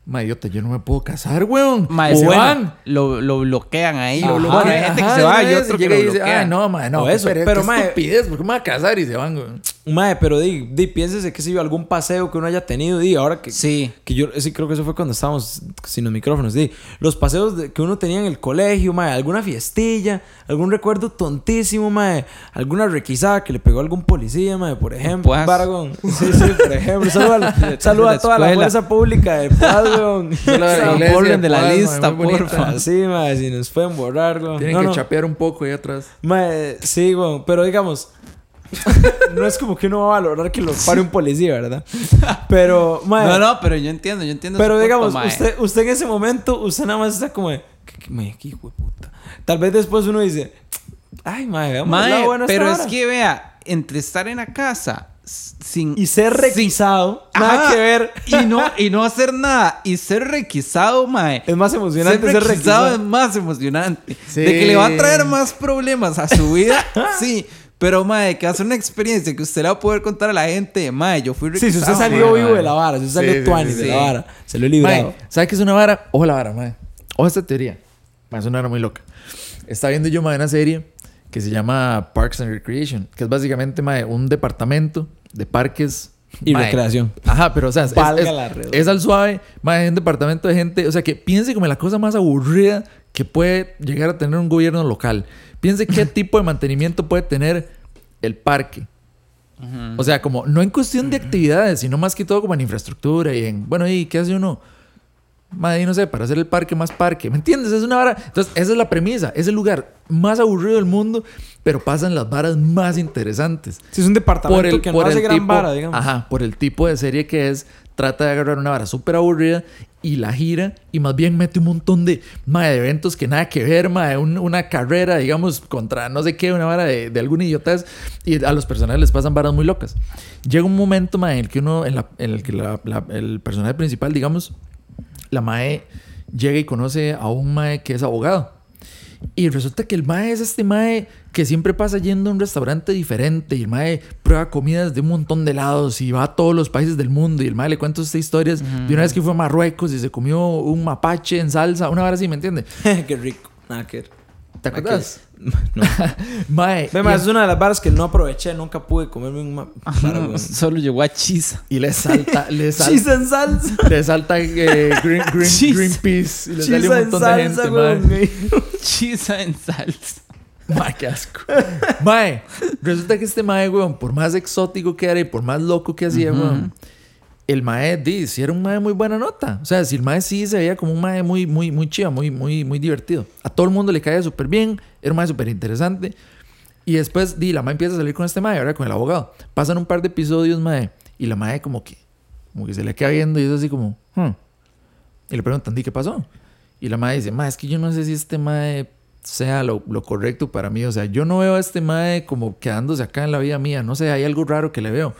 idiota, yo no me puedo casar, weón. Mae, se van. Lo, lo bloquean ahí. Lo Lo bloquean, Hay gente que ajá, se va y otro que llega lo y dice, ah, no, mae, no, O eso, pero, mae- estupidez, ¿por qué me voy a casar? Y se van, güey. Mae, pero di, di, piénsese que si algún paseo que uno haya tenido, di, ahora que, Sí. que yo sí creo que eso fue cuando estábamos sin los micrófonos, di, los paseos de- que uno tenía en el colegio, mae, alguna fiestilla, algún recuerdo tontísimo, mae, alguna requisada que le pegó a algún policía, mae, por ejemplo, Pues. Baragón. Sí, sí, por ejemplo, saluda, saluda a toda la fuerza pública de Paz, weón. Solo de la lista, porfa. Así, mae, si nos pueden borrar, weón. Tienen No, que no. chapear un poco ahí atrás. Mae, sí, weón, pero digamos, no es como que uno va a valorar que lo pare un policía, ¿verdad? Pero, mae, No, no, pero yo entiendo, yo entiendo. pero digamos, mae. usted, usted en ese momento, usted nada más está como de, ¿qué, qué, mae, qué hijo de puta? Tal vez después uno dice, ay, mae, veamos el Mae, de pero es vara". que vea, entre estar en la casa sin Y ser requisado, nada Ajá, que ver. y no y no hacer nada y ser requisado, mae. Es más emocionante ser ser requisado es más emocionante. Sí. De que le va a traer más problemas a su vida, sí. Pero, mae, que va a ser una experiencia que usted le va a poder contar a la gente. Mae, yo fui Sí, requisado. si usted salió mae. vivo de la vara, si usted salió Sí, sí, tuanis sí, de la sí. vara, se lo he librado. Mae, ¿sabe qué es una vara? Ojo la vara, mae. Ojo esta teoría. Mae, es una vara muy loca. Está viendo yo, mae, una serie que se llama Parks and Recreation, que es básicamente, mae, un departamento de parques Y mae. recreación. Ajá, pero o sea, es, al suave, mae, es un departamento de gente, o sea, que piense como la cosa más aburrida que puede llegar a tener un gobierno local. Piense qué tipo de mantenimiento puede tener el parque. O sea, como no en cuestión de actividades, sino más que todo como en infraestructura y en, bueno, ¿y qué hace uno? Madre, no sé, para hacer el parque más parque. ¿Me entiendes? Es una vara. Entonces, esa es la premisa. Es el lugar más aburrido del mundo, pero pasan las varas más interesantes. Si es un departamento que no hace gran tipo, vara, digamos. Ajá, por el tipo de serie que es, trata de agarrar una vara súper aburrida y la gira y más bien mete un montón de, mae, de eventos que nada que ver, mae, un- una carrera, digamos, contra no sé qué, una vara de, de algún idiotez y a los personajes les pasan varas muy locas. Llega un momento, mae, en el que uno, en, la- en el que la- la- el personaje principal, digamos, la mae llega y conoce a un mae que es abogado. Y resulta que el mae es este mae que siempre pasa yendo a un restaurante diferente. Y el mae prueba comidas de un montón de lados y va a todos los países del mundo. Y el mae le cuenta estas historias de una vez que fue a Marruecos y se comió un mapache en salsa. Una hora así, ¿me entiende? Qué rico. Nada que ver. ¿Te acuerdas? No. mae. Ve, es una de las varas que no aproveché. Nunca pude comerme un ma-. Solo llegó a Chisa. Y le salta, le salta, en salsa. le salta eh, green, green, Cheese. Greenpeace y le sale un en montón de salsa, gente, weón. mae. Chisa en salsa. Mae, qué asco. Mae, resulta que este mae, weón, por más exótico que era y por más loco que hacía, weón, el mae, di, sí era un mae muy buena nota. O sea, si el mae sí se veía como un mae muy, muy, muy chiva, muy, muy, muy divertido. A todo el mundo le caía súper bien, era un mae súper interesante. Y después, di, la mae empieza a salir con este mae, ahora con el abogado. Pasan un par de episodios, mae, y la mae como que, como que se le queda viendo y es así como, hmm. Y le preguntan, di, ¿qué pasó? Y la mae dice, mae, es que yo no sé si este mae sea lo, lo correcto para mí. O sea, yo no veo a este mae como quedándose acá en la vida mía. No sé, hay algo raro que le veo.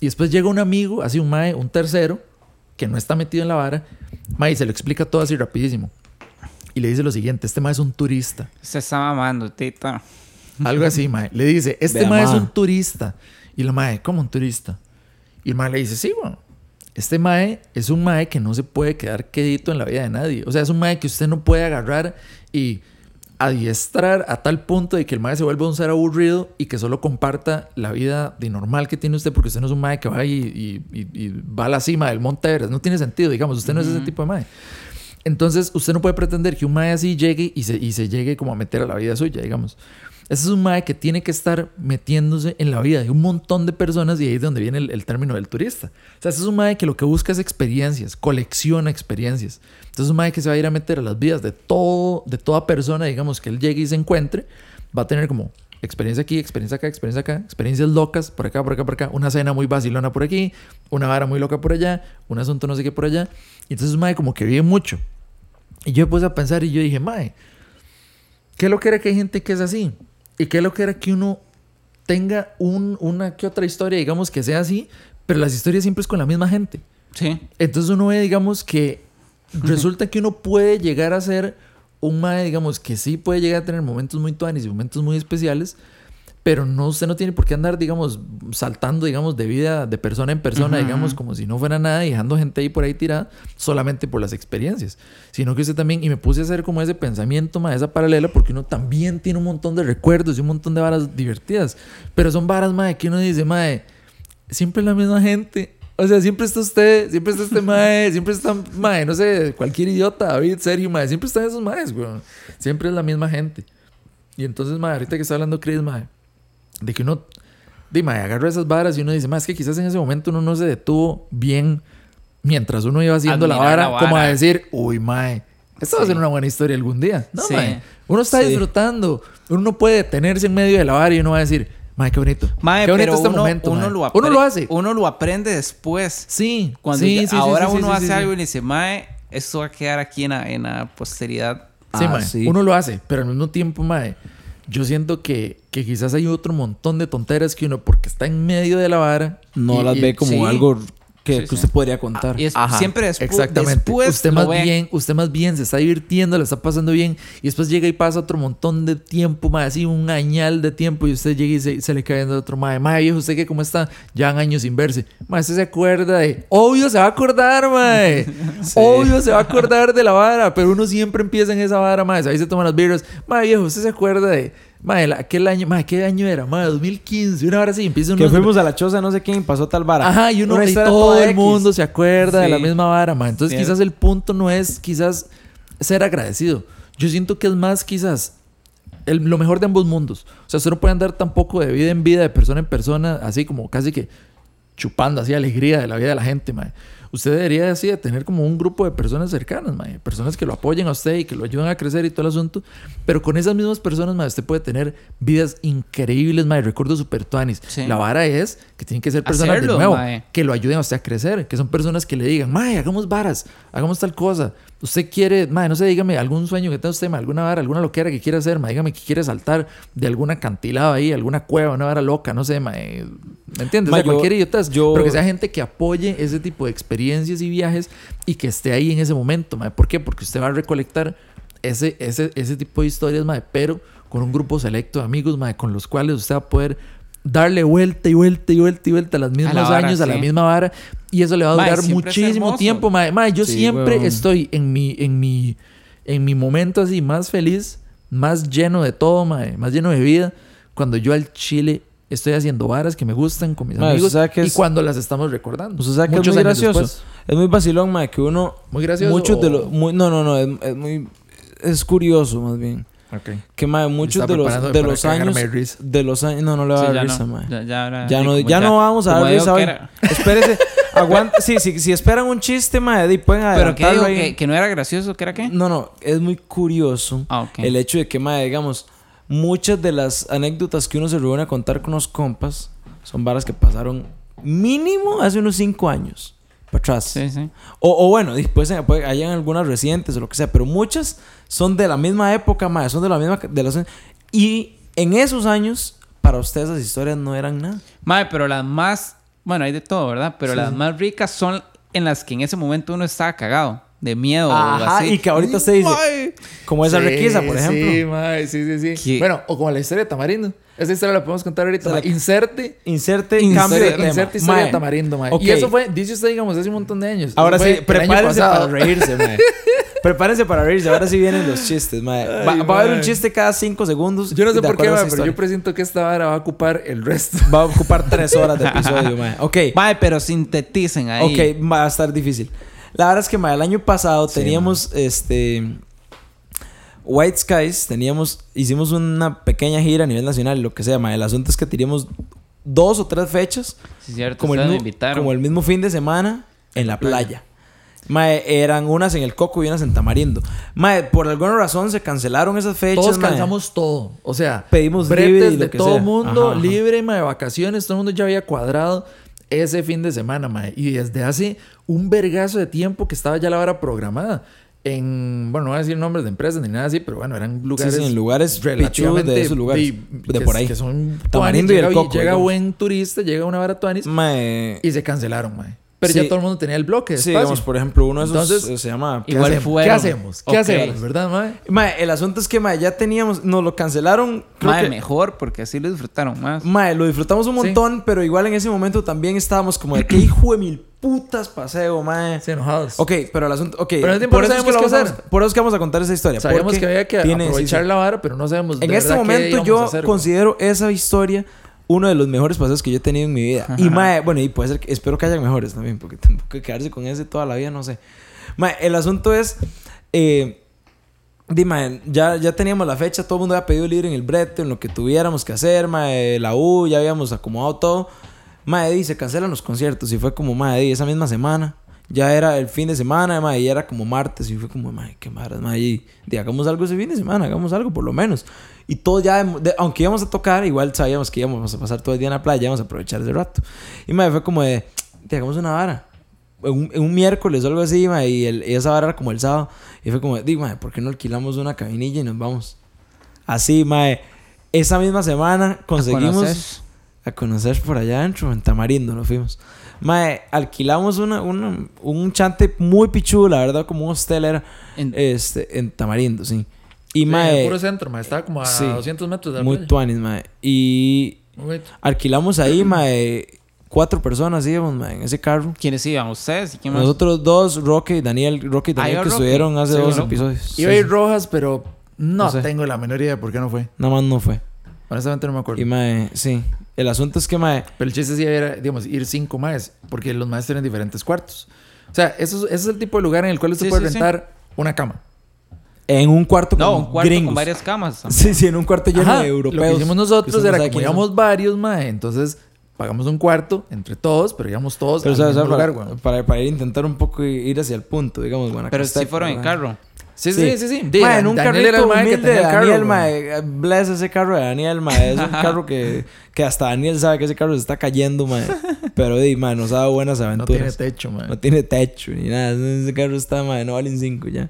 Y después llega un amigo, así un mae, un tercero, que no está metido en la vara. Mae, y se lo explica todo así rapidísimo. Y le dice lo siguiente, este mae es un turista. Se está mamando, tita. Algo así, mae. Le dice, este mae es un turista. Y la mae, ¿cómo un turista? Y el mae le dice, sí, bueno. Este mae es un mae que no se puede quedar quedito en la vida de nadie. O sea, es un mae que usted no puede agarrar y adiestrar a tal punto de que el mae se vuelva un ser aburrido y que solo comparta la vida de normal que tiene usted porque usted no es un mae que va y, y- y- y va a la cima del Monte Everest. No tiene sentido, digamos. Usted no es ese tipo de mae. Entonces, usted no puede pretender que un mae así llegue y se, y se llegue como a meter a la vida suya, digamos. Ese es un mae que tiene que estar metiéndose en la vida de un montón de personas y ahí es donde viene el, término del turista. O sea, ese es un mae que lo que busca es experiencias, colecciona experiencias. Entonces, un mae que se va a ir a meter a las vidas de todo, de toda persona, digamos, que él llegue y se encuentre, va a tener como experiencia aquí, experiencia acá, experiencia acá, experiencias locas por acá, por acá, por acá, una cena muy vacilona por aquí, una vara muy loca por allá, un asunto no sé qué por allá. Y entonces, un mae como que vive mucho. Y yo me puse a pensar y yo dije, mae, ¿qué lo que era que hay gente que es así? ¿Y qué lo que era que uno tenga un, una que otra historia, digamos, que sea así, pero las historias siempre es con la misma gente? Sí. Entonces uno ve, digamos, que resulta que uno puede llegar a ser un mae, digamos, que sí puede llegar a tener momentos muy tuanis y momentos muy especiales, pero no, usted no tiene por qué andar, digamos, saltando, digamos, de vida de persona en persona, Ujú. digamos, como si no fuera nada dejando gente ahí por ahí tirada solamente por las experiencias, sino que usted también, y me puse a hacer como ese pensamiento, mae, esa paralela, porque uno también tiene un montón de recuerdos y un montón de varas divertidas, pero son varas, mae, que uno dice, mae, siempre es la misma gente. O sea, siempre está usted, siempre está este mae, siempre está, mae, no sé, cualquier idiota, David, Sergio, mae, siempre están esos maes, weón. Siempre es la misma gente. Y entonces, mae, ahorita que está hablando Chris, mae, de que uno, de mae, agarra esas varas y uno dice, mae, es que quizás en ese momento uno no se detuvo bien mientras uno iba haciendo la vara, la como a vara. decir, uy, mae, esta va a Sí. ser una buena historia algún día. No, Sí. mae. Uno está Sí. disfrutando. Uno no puede detenerse en medio de la vara y uno va a decir, mae, qué bonito. Mae, qué bonito pero este uno, momento. uno mae". lo uno lo hace. Uno lo aprende después. Sí, Cuando sí, ya- sí, sí, ahora sí, sí, uno sí, hace sí, algo sí. y le dice, mae, esto va a quedar aquí en la, en la posteridad. Sí, Ah, mae, sí. Uno lo hace, pero al mismo tiempo, mae, yo siento que, que quizás hay otro montón de tonteras que uno, porque está en medio de la vara, No y- las y- ve como sí. algo que, Sí, que sí. usted podría contar. Y es, Ajá, siempre despu- exactamente. después usted más ve. bien, usted más bien se está divirtiendo, le está pasando bien y después llega y pasa otro montón de tiempo, más así un añal de tiempo y usted llega y se, se le cae viendo otro mae, mae, viejo, usted que cómo está, ya han años sin verse. Mae, usted se acuerda de, obvio se va a acordar, mae. Obvio se va a acordar de la vara, pero uno siempre empieza en esa vara, mae, ahí se toman las birras. Mae, viejo, usted se acuerda de La- aquel año, mae, ¿qué año era? Mae, 2015, una hora así, empieza uno que fuimos a la choza, no sé quién, pasó tal vara. Ajá, y uno y todo el X. mundo se acuerda de la Sí. misma vara, man. Entonces, Sí. quizás el punto no es quizás ser agradecido. Yo siento que es más quizás el- lo mejor de ambos mundos. O sea, usted no puede andar tampoco de vida en vida, de persona en persona, así como casi que chupando así alegría de la vida de la gente, mae. Usted debería así de tener como un grupo de personas cercanas, mae. Personas que lo apoyen a usted y que lo ayuden a crecer y todo el asunto. Pero con esas mismas personas, mae, usted puede tener vidas increíbles, mae. Recuerdos super tuanis. Sí. La vara es que tienen que ser personas Hacerlo, de nuevo mae. que lo ayuden a usted a crecer, que son personas que le digan, mae, hagamos varas, hagamos tal cosa. Usted quiere, mae, no sé, dígame algún sueño que tenga usted, mae, alguna vara, alguna loquera que quiera hacer, mae, dígame que quiere saltar de algún acantilado ahí, alguna cueva, una vara loca, no sé, mae, ¿me entiendes? Mae, O sea, yo- cualquier idiotez, yo- pero que sea gente que apoye ese tipo de experiencias y viajes y que esté ahí en ese momento, mae. ¿Por qué? Porque usted va a recolectar ese, ese, ese tipo de historias, mae, pero con un grupo selecto de amigos, mae, con los cuales usted va a poder darle vuelta y vuelta y vuelta y vuelta a los mismos vara, años, a la misma vara. Y eso le va a Mae, durar es muchísimo tiempo, mae. Mae, yo Sí, siempre weón. estoy en mi, en mi, en mi momento así más feliz, más lleno de todo, mae, más lleno de vida, cuando yo al Chile estoy haciendo varas que me gustan con mis Mae, amigos ¿sabe qué y es? cuando las estamos recordando. Usted sabe que Muchos es muy años gracioso. después. Es muy vacilón, mae, que uno... Muy gracioso. Muchos de o- los... muy- no, no, no, es, es muy... Es curioso, más bien. Ok. Que, mae, muchos de los, de los años... de. De los años... No, no le va Sí, a dar risa, no. mae. Ya, ya, ahora- Ya no, ya no vamos a dar risa que Espérese, aguanta. Sí, sí, si esperan un chiste, mae, di, pueden Pero adelantarlo digo ahí. que, que no era gracioso, ¿que era qué? No, no, es muy curioso Ah, el hecho de que, mae, digamos, muchas de las anécdotas que uno se reúne a contar con los compas son varas que pasaron mínimo hace unos cinco años para atrás. Sí, sí. O, o bueno, después eh, hayan algunas recientes o lo que sea, pero muchas son de la misma época, mae, son de la misma... De las, y en esos años, para ustedes esas historias no eran nada. Mae, pero las más... Bueno, hay de todo, ¿verdad? Pero Sí, las más ricas son en las que en ese momento uno estaba cagado. De miedo o así. y que ahorita usted dice, como esa Sí, requisa, por ejemplo. Sí, mae, sí, sí, Bueno, o como la historia de Tamarindo. Esa historia la podemos contar ahorita. Se la-. Inserte. Inserte, Inserte, cambio de tema. inserte historia Mae, de Tamarindo, mae. Y eso fue, dice usted, digamos, hace un montón de años. Ahora sí, prepárense para reírse, mae. prepárense para reírse. Ahora sí vienen los chistes, mae. Va, Ay, va a haber un chiste cada cinco segundos. Yo no sé por qué, esa pero yo presiento que esta vara va a ocupar el resto. Va a ocupar tres horas de episodio, mae. Ok. Mae, pero sinteticen ahí. Ok, va a estar difícil. La verdad es que, mae, el año pasado teníamos, este... White Skies, teníamos... Hicimos una pequeña gira a nivel nacional, lo que sea, mae. El asunto es que teníamos dos o tres fechas Sí, cierto. como el, como el mismo fin de semana en la playa. Mae, eran unas en el Coco y unas en Tamarindo. Mae, por alguna razón se cancelaron esas fechas. Todos mae. cansamos todo. O sea, Pedimos bretes de todo sea. mundo, Ajá, ajá. libre, mae, vacaciones. Todo el mundo ya había cuadrado ese fin de semana, mae. Y desde hace un vergazo de tiempo que estaba ya la hora programada. En, bueno, no voy a decir nombres de empresas ni nada así, pero bueno, eran lugares. sí, en lugares pichudos de esos lugares, de que- por ahí. Que son Tamarindo y el llega, Coco, llega buen turista, llega una vara tuanis Mae, y se cancelaron, mae. Pero Sí. ya todo el mundo tenía el bloque. de sí, espacio. digamos, por ejemplo, uno de esos Entonces, se llama... ¿Qué Igual hacemos? ¿Qué hacemos? ¿Qué Ok. hacemos? ¿Verdad, mae? Mae, el asunto es que, mae, ya teníamos... Nos lo cancelaron, creo Mae, que... mejor, porque así lo disfrutaron más. Mae, lo disfrutamos un Sí. montón, pero igual en ese momento también estábamos como de... ¿Qué hijo de mil putas paseo, mae? Sí, enojados. Ok, pero el asunto... Ok, Pero no eso es sabemos que vamos- hacer. por eso es que vamos a contar esa historia. Sabíamos que había que tiene- sí, aprovechar sí. la vara, pero no sabemos de En este verdad qué momento a yo considero esa historia uno de los mejores paseos que yo he tenido en mi vida. Y mae, bueno, y puede ser que espero que haya mejores también, porque tampoco quedarse con ese toda la vida, no sé. Mae, el asunto es eh, di, mae, ya, ya teníamos la fecha, todo el mundo había pedido libre en el brete, en lo que tuviéramos que hacer, mae, la U, ya habíamos acomodado todo. Mae, di, se cancelan los conciertos y fue como, mae, di, esa misma semana. Ya era el fin de semana, y era como martes y fue como, mae, qué maras, mae, y, hagamos algo ese fin de semana, hagamos algo por lo menos. Y todo ya, de- aunque íbamos a tocar, igual sabíamos que íbamos a pasar todo el día en la playa, íbamos a aprovechar ese rato. Y mae, fue como de, di, hagamos una vara. Un, un miércoles o algo así, mae, y, el- y esa vara era como el sábado. Y fue como, di, mae, ¿por qué no alquilamos una cabinilla y nos vamos? Así, mae. Esa misma semana conseguimos conocer. a conocer por allá adentro, en Tamarindo nos fuimos. Mae, alquilamos una, una- un chante muy pichudo, la verdad, como un hostel era, En- este, en Tamarindo, sí. Y, Sí, en mae, puro centro, mae. Estaba como a sí. 200 metros de la muy playa. tuanis, mae. Y alquilamos ahí, mae, cuatro personas íbamos, mae, en ese carro. ¿Quiénes iban? ¿Ustedes? ¿Y quién más? Nosotros dos, Roque y Daniel, Roque y Ah, Daniel, que estuvieron hace Sí, dos ¿no? episodios. Iba a ir. Rojas, pero no, No sé. tengo la menor idea de por qué no fue. Nada más no fue. Honestamente no me acuerdo. Y mae, sí. El asunto es que mae, Pero el chiste sí era, digamos, ir cinco más, porque los maestros tienen diferentes cuartos. O sea, eso, es- ese es el tipo de lugar en el cual usted Sí, puede sí, sí. rentar una cama. en un cuarto No, con un cuarto gringos. con varias camas. Sí, sí, en un cuarto lleno Ajá, de europeos. Lo que hicimos que nosotros no era son. íbamos varios, mae, entonces pagamos un cuarto entre todos, pero íbamos todos Pero, al o sea, o sea, mismo para, para, para ir a intentar un poco ir hacia el punto, digamos, Pero Guanacaste, sí fueron en carro. Sí, Sí. sí, sí, sí. Mae, en un Daniel era carrito el humilde de tenía el carro, Daniel, mae. Bless ese carro de Daniel, mae. Es un carro que, que hasta Daniel sabe que ese carro se está cayendo, mae. Pero, di, mae, nos ha dado buenas No tiene aventuras. techo, mae. No tiene techo ni nada. Ese carro está, mae, no valen cinco ya.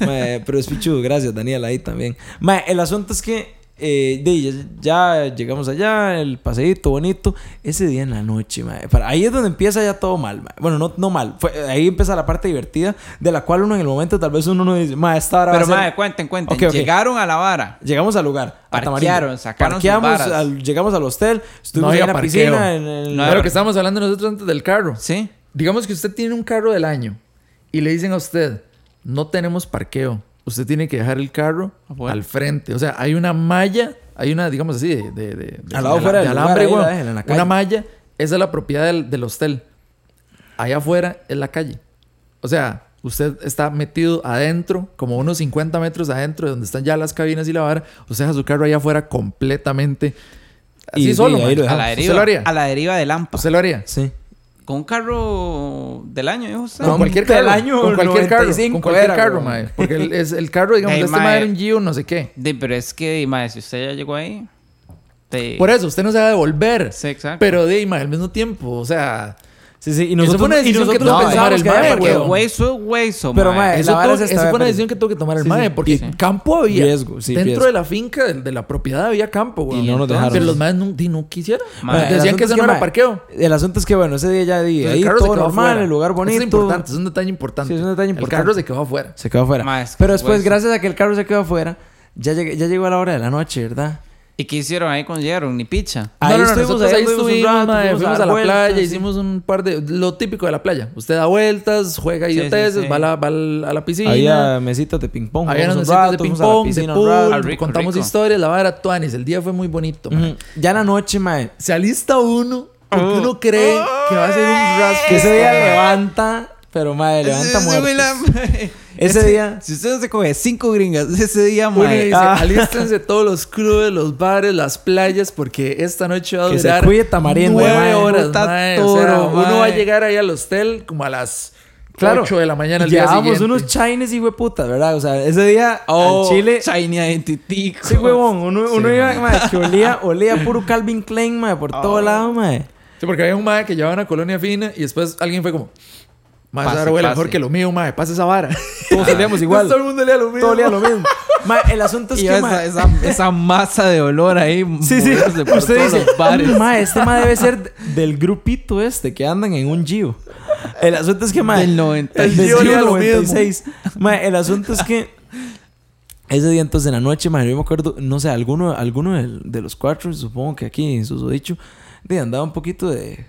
Mae, pero es pichudo, gracias Daniel ahí también. Mae, el asunto es que eh, de, ya, ya llegamos allá, el paseíto bonito. Ese día en la noche, mae, para- ahí es donde empieza ya todo mal. Bueno, no, no mal. Fue- ahí empieza la parte divertida, de la cual uno en el momento tal vez uno no dice, mae, esta hora va Pero, a ser-". madre, cuenten, cuenten. Ok, ok. Llegaron a la vara. Llegamos al lugar. Parquearon, sacaron sus Parqueamos, varas. al- llegamos al hostel, estuvimos No en la parqueo. piscina. En el, No lo que estábamos hablando nosotros antes del carro. Sí. Digamos que usted tiene un carro del año y le dicen a usted, no tenemos parqueo. Usted tiene que dejar el carro Afuera. al frente. O sea, hay una malla, hay una, digamos así, de, de, de- de- Al lado de- fuera de del lugar, alambre, ahí la. Una malla, esa es la propiedad del, del hostel. Allá afuera es la calle. O sea, usted está metido adentro, como unos 50 metros adentro, de donde están ya las cabinas y la vara. Usted deja su carro allá afuera completamente. Así Y- solo, y ahí man. lo A la ¿Usted deriva. lo haría? A la deriva de Lampa. ¿Usted lo haría? Sí. Con un carro del año, dijo usted. Con No, cualquier del carro. año con cualquier carro. 95 Con cualquier era, carro, mae. Porque el, es, el carro, digamos, de este mae. mae era un Gio, no sé qué. De- pero es que, madre, si usted ya llegó ahí. te- Por eso, usted no se va a devolver. Sí, exacto. Pero de mae, al mismo tiempo, o sea. Sí, sí. Y Eso nosotros, fue una decisión que tuvo que tomar el que mae, weón. hueso, hueso, Pero, mae. Eso, tuvo- eso fue una decisión que tuvo que tomar el mae. Porque campo había. Riesgo, sí, Dentro riesgo. de la finca, de, de la propiedad, había campo, güey. Y no nos dejaron. Pero los maes no, no quisieron. Mae, Decían que es eso no era mae, parqueo. El asunto es que, bueno, ese día ya di, ahí todo normal, el lugar bonito. Eso es importante, es un detalle importante. Sí, es un detalle El carro se quedó afuera. Se quedó afuera. Que Pero después, gracias a que el carro se quedó afuera, ya, llegué- ya llegó a la hora de la noche, ¿verdad? ¿Y qué hicieron ahí con Lleron? Ni picha. Ahí no, no, no, estuvimos, nosotros ahí ahí estuvimos un estuvimos, rato, mae, fuimos a fuimos a, dar la vueltas, playa, sí. hicimos un par de... Lo típico de la playa. Usted da vueltas, juega Sí, sí, idioteces, sí. va, a la, va a la piscina. Había mesitas de ping pong. Había unas un mesitas de rato, ping fuimos a la pong, de rato. pool, Ah, rico, contamos rico. historias, la vara tuanis. El día fue muy bonito. Ujú. Ya en la noche, mae. Se alista uno porque Oh. uno cree que va a ser un rasgo. Que ese día levanta, pero mae, levanta Ese- ese día- Si usted no se coge cinco gringas ese día, mae. dice, Ah. alístense todos los clubes, los bares, las playas, porque esta noche va a Que se durar Tamarindo, nueve mae. horas. O sea, toro, uno va a llegar ahí al hostel como a las Claro. 8 de la mañana el día siguiente. unos chines y putas, ¿verdad? O sea, ese día Oh, al Chile. Shiny Identity. Sí, huevón. Uno, uno iba, mae, que olía, olía puro Calvin Klein, mae, por todo lado, mae. Sí, porque había un mae que llevaba una colonia fina y después alguien fue como, mae, Pase, huele pase. mejor que lo mío, mae, pase esa vara. Todos olíamos igual. Todo el mundo olía lo mismo. Todo olía lo mismo. Mae, el asunto es Y que, esa, esa, esa masa de olor ahí. Sí, sí. por Usted todos dice, los bares. mae, este mae debe ser del grupito este que andan en un Gio. El asunto es que, mae... Del 90. El Gio lo mismo. 96. Mae, el asunto es que... Ese día entonces en la noche, mae, yo me acuerdo, no sé, alguno, alguno del- de, los cuatro, supongo que aquí en susodicho, de andaba un poquito de,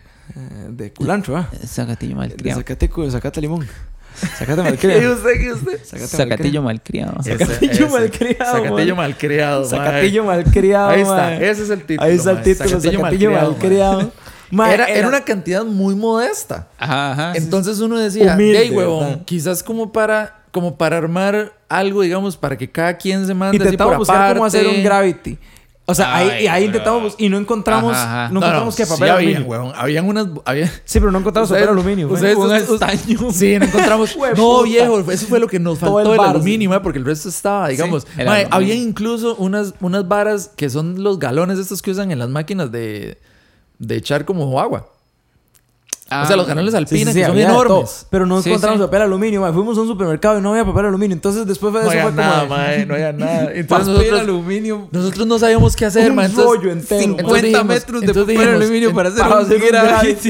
de culantro, ¿ah? Sacatillo De malcriado. Zacateco, de Zacate Limón. Zacate ¿Qué malcriado. usted? ¿Qué usted? Zacate Sacatillo malcriado. Zacatillo malcriado, Sacatillo mae. malcriado. Zacatillo malcriado, Ahí está, ese es el título. Ahí está el título, Zacatillo Zacatillo malcriado, Era, era una cantidad muy modesta. Ajá, ajá. Entonces uno decía, Humilde, hey, huevón, ¿verdad? quizás como para, como para armar algo, digamos, para que cada quien se mande así por buscar aparte. cómo hacer un Gravity. O sea, ahí, Ay, ahí intentamos y no encontramos, Ajá, ajá. no encontramos que papel sí aluminio. habían, huevón. Habían unas... Había... Sí, pero no encontramos papel aluminio. ustedes- Un estaño. Sí, no encontramos. No, viejo, eso fue lo que nos faltó el el, bar, aluminio, porque el resto estaba, digamos. mae, había incluso unas, unas varas que son los galones estos que usan en las máquinas de, de echar como agua. Ah, o sea, los Sí, sí, alpinas sí, que son había de todo, enormes. pero no Sí, encontramos sí. papel aluminio. mae. Fuimos a un supermercado y no había papel aluminio. Entonces después de No eso había fue como... nada, de- no había nada. Entonces Papel nosotros, aluminio. nosotros no sabíamos qué hacer, Un. Entonces, rollo entero. 50 entonces dijimos- metros de papel dijimos, aluminio para hacer para un hacer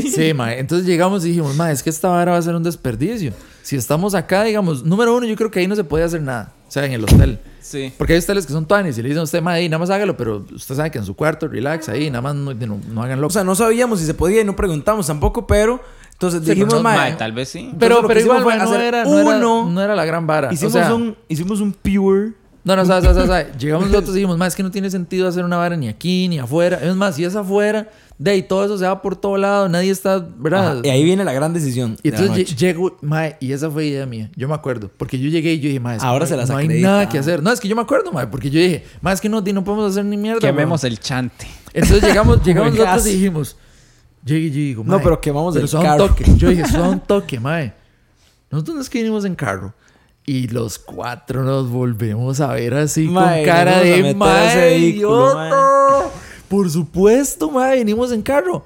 un. Sí, mae. Entonces llegamos y dijimos, mae, es que esta vara va a ser un desperdicio. Si estamos acá, digamos, número uno, yo creo que ahí no se puede hacer nada. O sea, en el hotel. Sí. Porque hay hoteles que son tuanis y le dicen a usted, ahí, nada más hágalo, pero usted sabe que en su cuarto, relax, ahí, nada más no, no, no hagan O loco. sea, no sabíamos si se podía y no preguntamos tampoco, pero... Entonces Sí, dijimos, pero no, mae, tal vez sí. pero pero igual, fue mae, no, hacer era, no, era, uno. no era la gran vara. hicimos, o sea, un, hicimos un pure... No, no, sabes, sabes, sabes. Llegamos nosotros y dijimos, más es que no tiene sentido hacer una vara ni aquí ni afuera. Es más, si es afuera, de ahí todo eso se va por todo lado, nadie está, ¿verdad? Ajá, y ahí viene la gran decisión. Y de entonces llego, mae, y esa fue idea mía. Yo me acuerdo. Porque yo llegué y yo dije, mae, es que Ahora no, se las no hay nada que hacer. No, es que yo me acuerdo, mae, porque yo dije, mae, es que no, no podemos hacer ni mierda. Quememos weón". el chante. Entonces llegamos, llegamos el nosotros y dijimos, llegué y yo digo, No, mae, pero quemamos el suave carro. toque. Yo dije, un toque, mae. Nosotros no es que vinimos en carro. Y los cuatro nos volvemos a ver así con cara de vehículo, idiota". Por supuesto, mae, venimos en carro.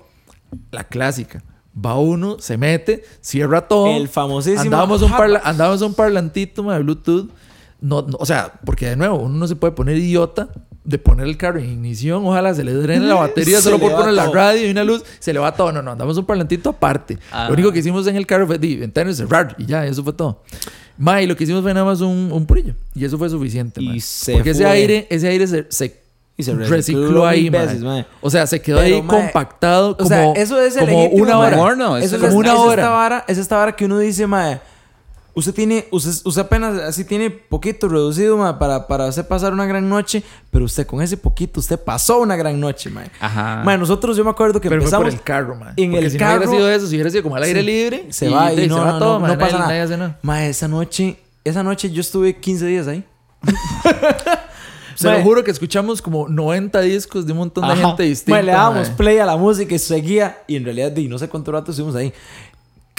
La clásica. Va uno, se mete, cierra todo. El famosísimo Andábamos un, parla- andábamos un parlantito mae, de Bluetooth. No, no, o sea, porque de nuevo, uno no se puede poner idiota de poner el carro en ignición, ojalá se le drene la batería solo por poner la radio y una luz, se le va todo. No, no, andamos un parlantito aparte. Ah. Lo único que hicimos en el carro fue di, ventanas cerrar y ya, eso fue todo. Ma, y lo que hicimos fue nada más un, un purillo. Y eso fue suficiente, Y se Porque ese aire, ese aire se, se Y se recicló, recicló ahí, veces, ma. O sea, se quedó Pero, ahí compactado como, o sea, eso es el como una hora. Horno, Eso es, como una es hora. Esta vara, es esta vara que uno dice, mae. Usted tiene, usted, usted apenas así tiene poquito reducido, mae, para, para hacer pasar una gran noche, pero usted con ese poquito, usted pasó una gran noche, mae. Ajá. Mae, nosotros, yo me acuerdo que Pero fue por empezamos. el carro, man. en Porque el si no carro- hubiera sido eso, si hubiera sido como al aire Sí. libre, Se va y, de, no, se va no, todo, no, no pasa nada. nada. Mae, esa noche, esa noche yo estuve 15 días ahí. Se lo juro que escuchamos como 90 discos de un montón de Ajá. gente distinta. Mae, le dábamos play a la música y seguía. Y en realidad, di, no sé cuánto rato estuvimos ahí.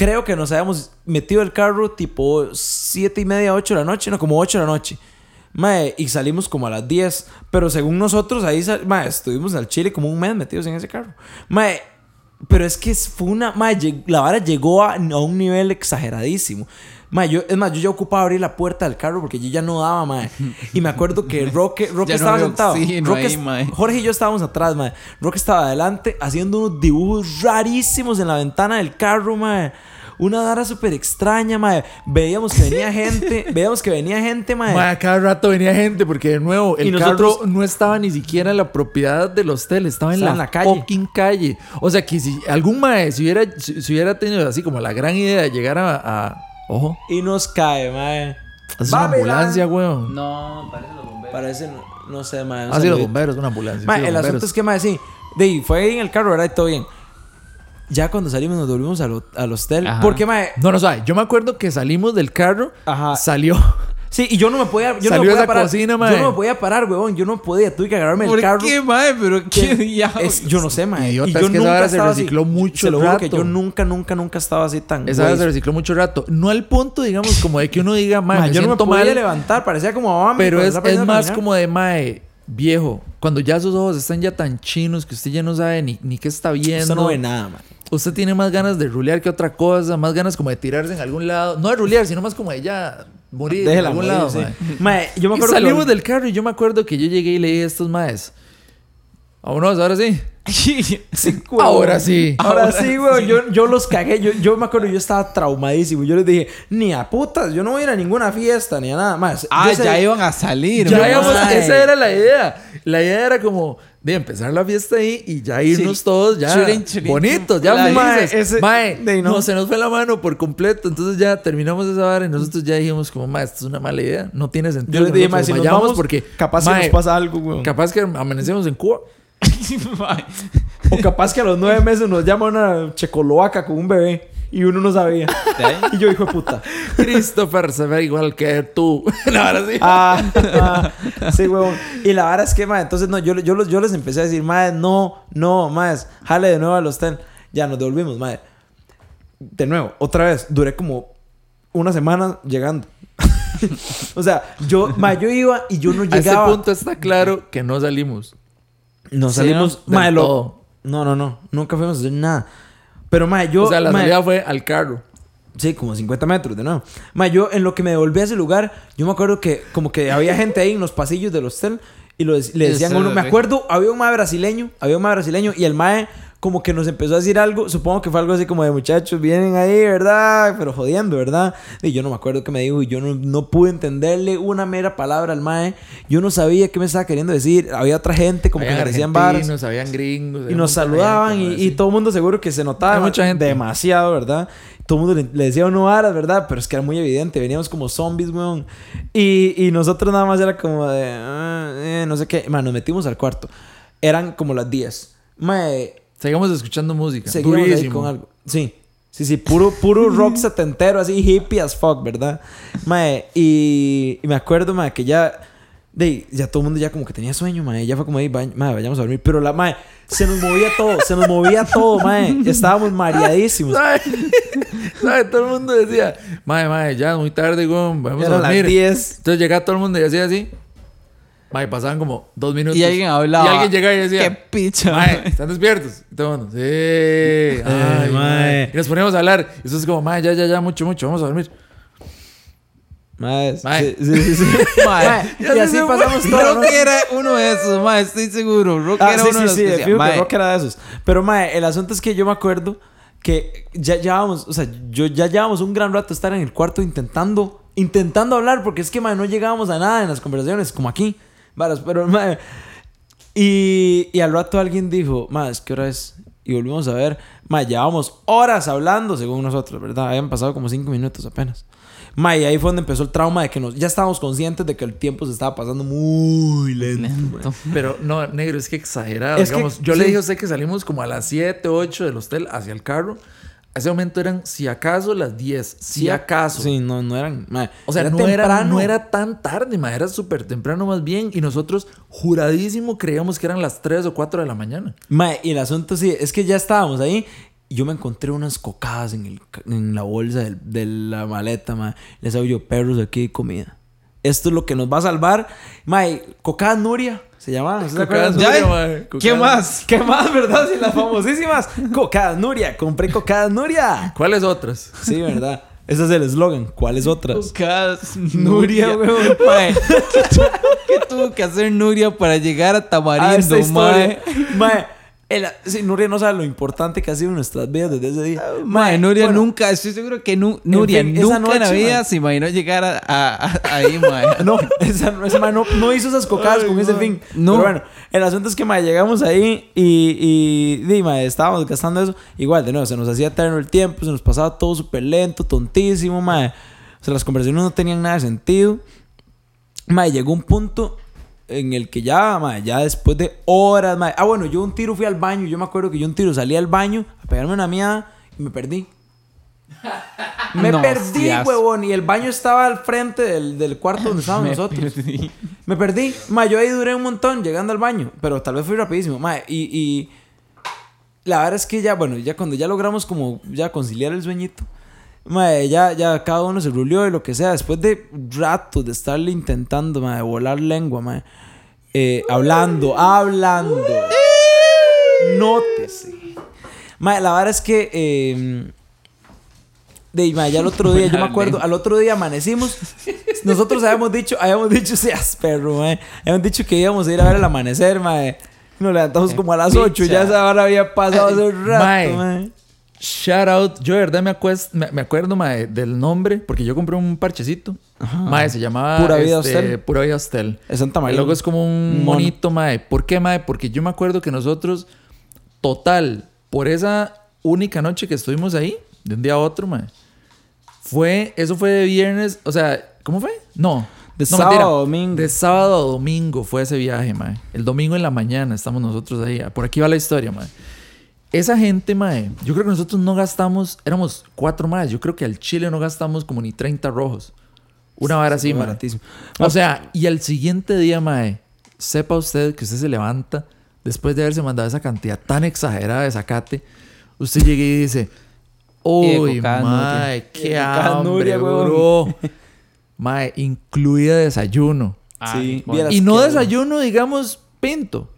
Creo que nos habíamos metido el carro tipo 7 y media, 8 de la noche, no, como 8 de la noche. Mae, y salimos como a las 10. Pero según nosotros, ahí mae, estuvimos al Chile como un mes metidos en ese carro. Mae, pero es que fue una. Mae, la vara llegó a, a un nivel exageradísimo. Mae, yo, es más, yo ya ocupaba abrir la puerta del carro porque yo ya no daba, mae. Y me acuerdo que Roque, Roque no estaba había sentado. Roque ahí. Jorge y yo estábamos atrás, mae. Roque estaba adelante haciendo unos dibujos rarísimos en la ventana del carro, mae. Una dara súper extraña, mae. Veíamos que venía gente, veíamos que venía gente, mae. Mae, cada rato venía gente porque de nuevo el Y nosotros- carro no estaba ni siquiera en la propiedad del hostel, estaba en, Estaba la, en la calle. fucking calle. O sea que si algún mae si hubiera, si, si hubiera tenido así como la gran idea de llegar a, a- ojo, Y nos cae, mae. es una ambulancia, weón. No, parece los bomberos. Parece, no, no sé, mae. Ah, sí, los bomberos, una ambulancia. Mae, sí, el bomberos. asunto es que, mae, sí. De ahí, fue ahí en el carro, ¿verdad? Y todo bien. Ya cuando salimos nos volvimos al, al hostel. Ajá. Porque, mae. No, no, sabe. Yo me acuerdo que salimos del carro, Ajá. salió. Sí, y yo no me podía. Yo no me podía esa parar. cocina, yo mae. no me podía parar, weón. Yo no podía. Tuve que agarrarme ¿Por el carro. qué, mae? Pero qué diablos. yo no sé, mae. Y yo es que esa nunca vara se estaba así. recicló mucho Se lo juro que rato. yo nunca, nunca, nunca estaba así tan. Esa vez güey. se recicló mucho rato. No al punto, digamos, como de que uno diga, mae, Mae, yo no me podía mal. levantar. Parecía como Bambi Pero es, más como de mae, viejo. Cuando ya sus ojos están ya tan chinos que usted ya no sabe ni, ni qué está viendo. Usted no ve nada, man. Usted tiene más ganas de rulear que otra cosa, más ganas como de tirarse en algún lado. No de rulear, sino más como de ya morir en Déjela algún morir, lado, sí. mae. Mae, yo me Y acuerdo que salimos lo- del carro y yo me acuerdo que yo llegué y le dije a estos maes. Vámonos, ahora sí. Sí. Ahora sí. Ahora, Ahora sí, güey. Yo, yo los cagué. Yo, yo me acuerdo, yo estaba traumadísimo. Yo les dije, ni a putas, yo no voy a ir a ninguna fiesta ni a nada más. Ah, ya iban a salir, Ya íbamos- esa era la idea. La idea era como de empezar la fiesta ahí y ya irnos Sí. todos ya bonitos, ya. Mae, ese- Mae, de no. no, se nos fue la mano por completo. Entonces ya terminamos esa vara y nosotros ya dijimos como, mae, esto es una mala idea. No tiene sentido. Yo les dije, mae, si nos vamos, porque capaz que nos pasa algo, güey. Capaz que amanecemos en Cuba. O capaz que a los nueve meses nos llama una checoloaca con un bebé y uno no sabía. y yo, hijo de puta. Christopher se ve igual que tú. no, ahora sí. Ah, ah, sí, huevón. Y la verdad es que, ma, entonces no, yo, yo, los- yo les empecé a decir, madre, no, no, más, jale de nuevo al hostel. Ya nos devolvimos, madre. De nuevo, otra vez, duré como una semana llegando. o sea, yo, ma, yo iba y yo no a este llegaba. punto está claro que no salimos. Sí, salimos, ¿no? ma, Del lo- todo. No, no, no, nunca fuimos a hacer nada. Pero, ma, yo. o sea, la ma, salida fue al carro. Sí, como 50 metros de nuevo. Ma, yo en lo que me devolví a ese lugar, yo me acuerdo que como que había gente ahí en los pasillos del hostel y lo le decían a uno, me acuerdo, había un mae brasileño, había un mae brasileño y el mae como que nos empezó a decir algo, supongo que fue algo así como de muchachos, vienen ahí, ¿verdad? Pero jodiendo, ¿verdad? Y yo no me acuerdo qué me dijo y yo no, no pude entenderle una mera palabra al mae. Yo no sabía qué me estaba queriendo decir. Había otra gente como que me decían habían gringos. Y nos saludaban y, y todo el mundo seguro que se notaba Hay mucha gente. demasiado, ¿verdad? Todo el mundo le, le decía uno varas, ¿verdad? Pero es que era muy evidente, veníamos como zombies, weón. Y, y nosotros nada más era como de, ah, eh, no sé qué. Man, nos metimos al cuarto. Eran como las 10. Mae, Seguimos escuchando música. ahí Durísimo. con algo. Sí. Sí, sí, puro, puro rock setentero, así hippie as fuck, ¿verdad? Mae, y, y me acuerdo, mae, que ya, de, ya todo el mundo ya como que tenía sueño, mae, ya fue como ahí, "Va- mae, vayamos a dormir, pero la, mae, se nos movía todo, se nos movía todo, mae, estábamos mareadísimos. ¿Sabe? ¿Sabe? Todo el mundo decía, mae, mae, ya muy tarde, güey, vamos a Eran las dormir. 10. Entonces llegaba todo el mundo y hacía así. Mae, pasaban como dos minutos. Y alguien hablaba. Y alguien llegaba y decía, Qué picha. mae. ¿están despiertos? Y todo el mundo, sí. Ay, mae. Y nos poníamos a hablar. Y eso es como, mae, ya, ya, ya, mucho, mucho, vamos a dormir. Mae, Mae. sí, sí, sí, sí. Mae, y así pasamos todo. ¿no? Roque era uno de esos, mae, estoy seguro. Roque Ah, era sí, uno sí, de los sí, que mae, Rock era de esos. Pero, mae, el asunto es que yo me acuerdo que ya llevábamos, o sea, yo ya llevábamos un gran rato estar en el cuarto intentando, intentando hablar, porque es que, mae, no llegábamos a nada en las conversaciones, como aquí, varas, pero, mae, y, y al rato alguien dijo, mae, es que hora es, y volvimos a ver, mae, llevábamos horas hablando, según nosotros, ¿verdad? Habían pasado como cinco minutos apenas. Mae, y ahí fue donde empezó el trauma de que nos, ya estábamos conscientes de que el tiempo se estaba pasando muy lento. lento. Pero no, negro, es que exagerado. Es que- digamos, yo sí. le dije a usted que salimos como a las 7, 8 del hostel hacia el carro. A ese momento eran, si acaso, las 10. Si acaso. Sí, no, no eran. mae, O sea, era no, era, temprano. no era tan tarde, ma, era súper temprano más bien. Y nosotros, juradísimo, creíamos que eran las 3 o 4 de la mañana. Mae, y el asunto sí, es que ya estábamos ahí. Y yo me encontré unas cocadas en, el, en la bolsa del- de la maleta, mae. Les hago yo, perros, aquí hay comida. Esto es lo que nos va a salvar. Mae, cocadas Nuria, se llamaban. ¿sí se Cocadas ¿Qué cocadas- más? ¿Qué más, verdad? Sí, las famosísimas. Cocadas Nuria, compré cocadas Nuria. ¿Cuáles otras? Sí, verdad. Ese es el eslogan. ¿Cuáles otras? Lucas, Nuria, weón. ¿qué tuvo que hacer Nuria para llegar a Tamarindo, mae? Mae, el- sí, Nuria no sabe lo importante que ha sido en nuestras vidas desde ese día. Mae, Nuria bueno, nunca, estoy seguro que nu- Nuria fin, esa nunca en la vida se imaginó llegar a, a- a- ahí, mae. No, esa, esa mae no, no hizo esas cocadas con ese fin. No. Pero bueno, el asunto es que mae, llegamos ahí y, y, mae, estábamos gastando eso. Igual, de nuevo, se nos hacía eterno el tiempo, se nos pasaba todo súper lento, tontísimo, mae. O sea, las conversaciones no tenían nada de sentido. Mae, llegó un punto en el que ya, mae, ya después de horas, mae. Ah, bueno, yo un tiro fui al baño. Yo me acuerdo que yo un tiro salí al baño a pegarme una miada y me perdí. Me No perdí, seas- huevón. Y el baño estaba al frente del, del cuarto donde estábamos Me nosotros. perdí. Me perdí. Ma, yo ahí duré un montón llegando al baño. Pero tal vez fui rapidísimo. Ma, y, y la verdad es que ya, bueno, ya cuando ya logramos como ya conciliar el sueñito. Ma, ya, ya cada uno se rulió y lo que sea. Después de ratos de estarle intentando, ma, de volar lengua, ma. eh, hablando, hablando. Nótese. Ma, la verdad es que... eh, de ma, ya el otro día, yo me acuerdo, al otro día amanecimos. Nosotros habíamos dicho, habíamos dicho, seas perro, mae. Habíamos dicho que íbamos a ir a ver el amanecer, mae. Nos levantamos como a las 8, ya esa hora había pasado hace un rato, Mae. Shout out. Yo de verdad me, acuest- me, me acuerdo mae, del nombre, porque yo compré un parchecito. Mae, se llamaba Pura Vida este, Hostel. Pura Vida Hostel. Es Santa El logo es como un mono. monito, mae. ¿Por qué, mae? Porque yo me acuerdo que nosotros, total, por esa única noche que estuvimos ahí, de un día a otro, mae, fue, eso fue de viernes, o sea, ¿cómo fue? No. De no, sábado a domingo. De sábado a domingo fue ese viaje, mae. El domingo en la mañana estamos nosotros ahí. Por aquí va la historia, mae. Esa gente, mae, yo creo que nosotros no gastamos, éramos cuatro más, yo creo que al Chile no gastamos como ni 30 rojos. Una vara así, mae. baratísimo. O sea, y al siguiente día, mae, sepa usted que usted se levanta después de haberse mandado esa cantidad tan exagerada de zacate, usted llega y dice, uy, mae, qué hambre, bro. Mae, incluida desayuno. Sí, Y no desayuno, digamos, pinto.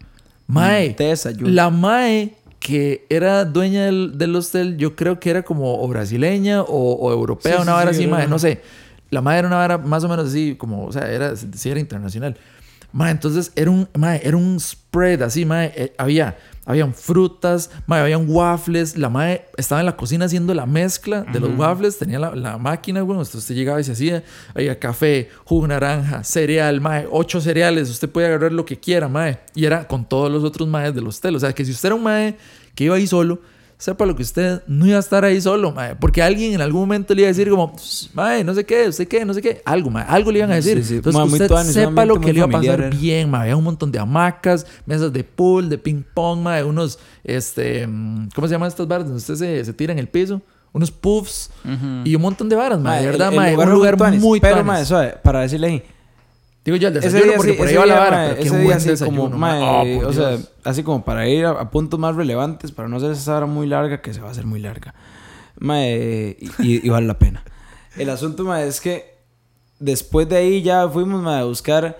Mae, Desayuno. la Mae que era dueña del, del hostel, yo creo que era como o brasileña o, o europea, Sí, una sí, vara sí, así, era una- no sé. La Mae era una vara más o menos así, como, o sea, era, sí era internacional. Mae, entonces era un, mae, era un spread así, Mae. eh, había, habían frutas, Mae, habían waffles. La Mae estaba en la cocina haciendo la mezcla de los waffles. Tenía la, la máquina, bueno, entonces usted llegaba y se hacía. Había café, jugo naranja, cereal, Mae, ocho cereales. Usted puede agarrar lo que quiera, Mae. Y era con todos los otros Maes del hostel. O sea, que si usted era un Mae que iba ahí solo, sepa lo que usted no iba a estar ahí solo, mae. Porque alguien en algún momento le iba a decir como, mae, no sé qué, usted qué, no sé qué. Algo, mae. Algo le iban a decir. Sí, sí. Entonces Mae, muy usted sepa lo que muy le iba a pasar era. bien, mae. Había un montón de hamacas, mesas de pool, de ping pong, mae. Unos, este, mm, ¿cómo se llaman estas barras donde usted se, se tira en el piso? Unos puffs y un montón de varas, mae. De verdad, mae. un lugar tuanis, muy Pero, mae, para decirle ahí. Digo yo, el Ese desayuno día, porque sí, por ahí va la vara, mae, pero qué buen desayuno, como, mae. Oh, o sea, así como para ir a, a puntos más relevantes, para no hacer esa hora muy larga, que se va a hacer muy larga. Mae, y, y vale la pena. El asunto, mae, es que después de ahí ya fuimos, mae, a buscar...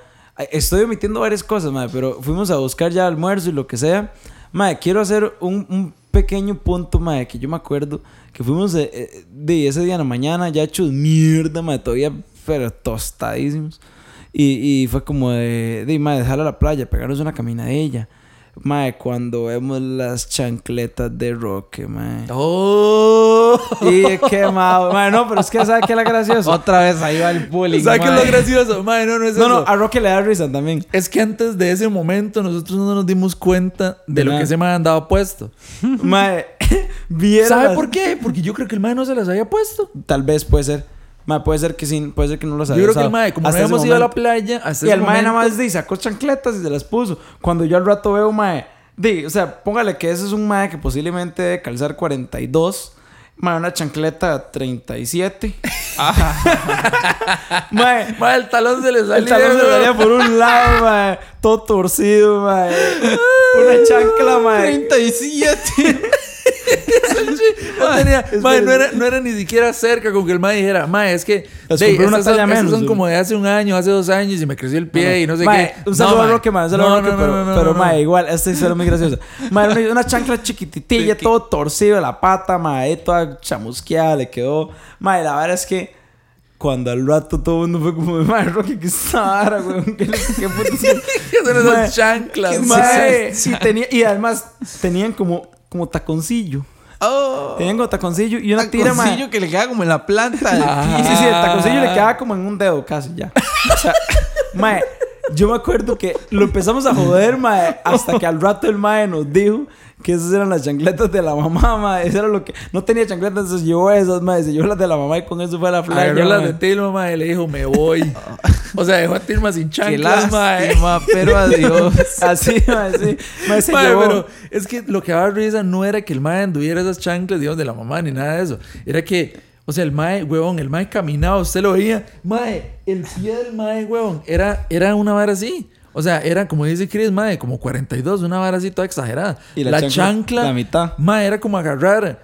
Estoy omitiendo varias cosas, mae, pero fuimos a buscar ya almuerzo y lo que sea. Mae, quiero hacer un, un pequeño punto, mae, que yo me acuerdo que fuimos de, eh, de ese día en la mañana ya hechos mierda, mae, todavía pero tostadísimos. Y, y fue como de, de mae, dejarla a la playa, pegarnos una caminadilla. Mae, cuando vemos las chancletas de Roque, mae. ¡Oh! Y quemado. Mae, no, pero es que ¿sabe qué es la gracioso? Otra vez ahí va el bullying. ¿Sabes qué es lo gracioso? Mae, no, no es No, eso. no, a Roque le da risa también. Es que antes de ese momento nosotros no nos dimos cuenta de, De lo nada. que ese mae andaba puesto. Mae, viera ¿Sabe por qué? Porque yo creo que el mae no se las había puesto. Tal vez puede ser. Mae, puede ser que sí, puede ser que no los Yo haya creo que el mae, como no habíamos ido a la playa, hasta Y el mae nada más di, sacó chancletas y se las puso. Cuando yo al rato veo, mae, di, o sea, póngale que ese es un mae que posiblemente debe calzar 42. Mae, una chancleta 37. mae, Mae, el talón se le salía. el talón se salía por un lado, mae, todo torcido, mae. Una chancla, mae. 37. No, tenía, mae, no, era, no era ni siquiera cerca con que el mae dijera, mae, es que dey, una son, talla estas menos, son güey. como de hace un año, hace dos años y me creció el pie y no sé Mae, qué. Un saludo No, a. Roque, mae. Un saludo No, a Roque, no, pero, pero mae, igual, esta historia es muy graciosa. Mae, una, una chancla chiquititilla, todo torcido de la pata, mae, toda chamusqueada, le quedó. Mae, la verdad es que cuando al rato todo el mundo fue como, mae, Roque, ¿qué vara, güey? ¿Qué, qué? ¿Qué son esas chanclas? Sí, tenía, y además tenían como, como taconcillo. Oh. Como taconcillo y una tira, mae. Taconcillo que le queda como en la planta. Ah. Sí, sí, sí, el taconcillo le quedaba como en un dedo casi ya. O sea, mae, yo me acuerdo que lo empezamos a joder, mae, hasta que al rato el mae nos dijo que esas eran las chancletas de la mamá, mae. Eso era lo que... No tenía chancletas, entonces llevó esas, mae. Se llevó las de la mamá y con eso fue a la playa, Agarró las de Tilma, mae, le dijo, me voy. O sea, dejó a Tilma sin chanclas, mae. pero adiós. Así, mae, sí. Mae, se Mae, llevó... pero es que lo que daba risa no era que el mae anduviera esas chanclas, digamos, de la mamá ni nada de eso. Era que, o sea, el mae, huevón, el mae caminaba, usted lo veía. Mae, el pie del mae, huevón, era, era una vara así. O sea, era como dice Chris, mae, como 42, una vara así toda exagerada. Y la la, chancla, chancla, la mitad. Mae, era como agarrar.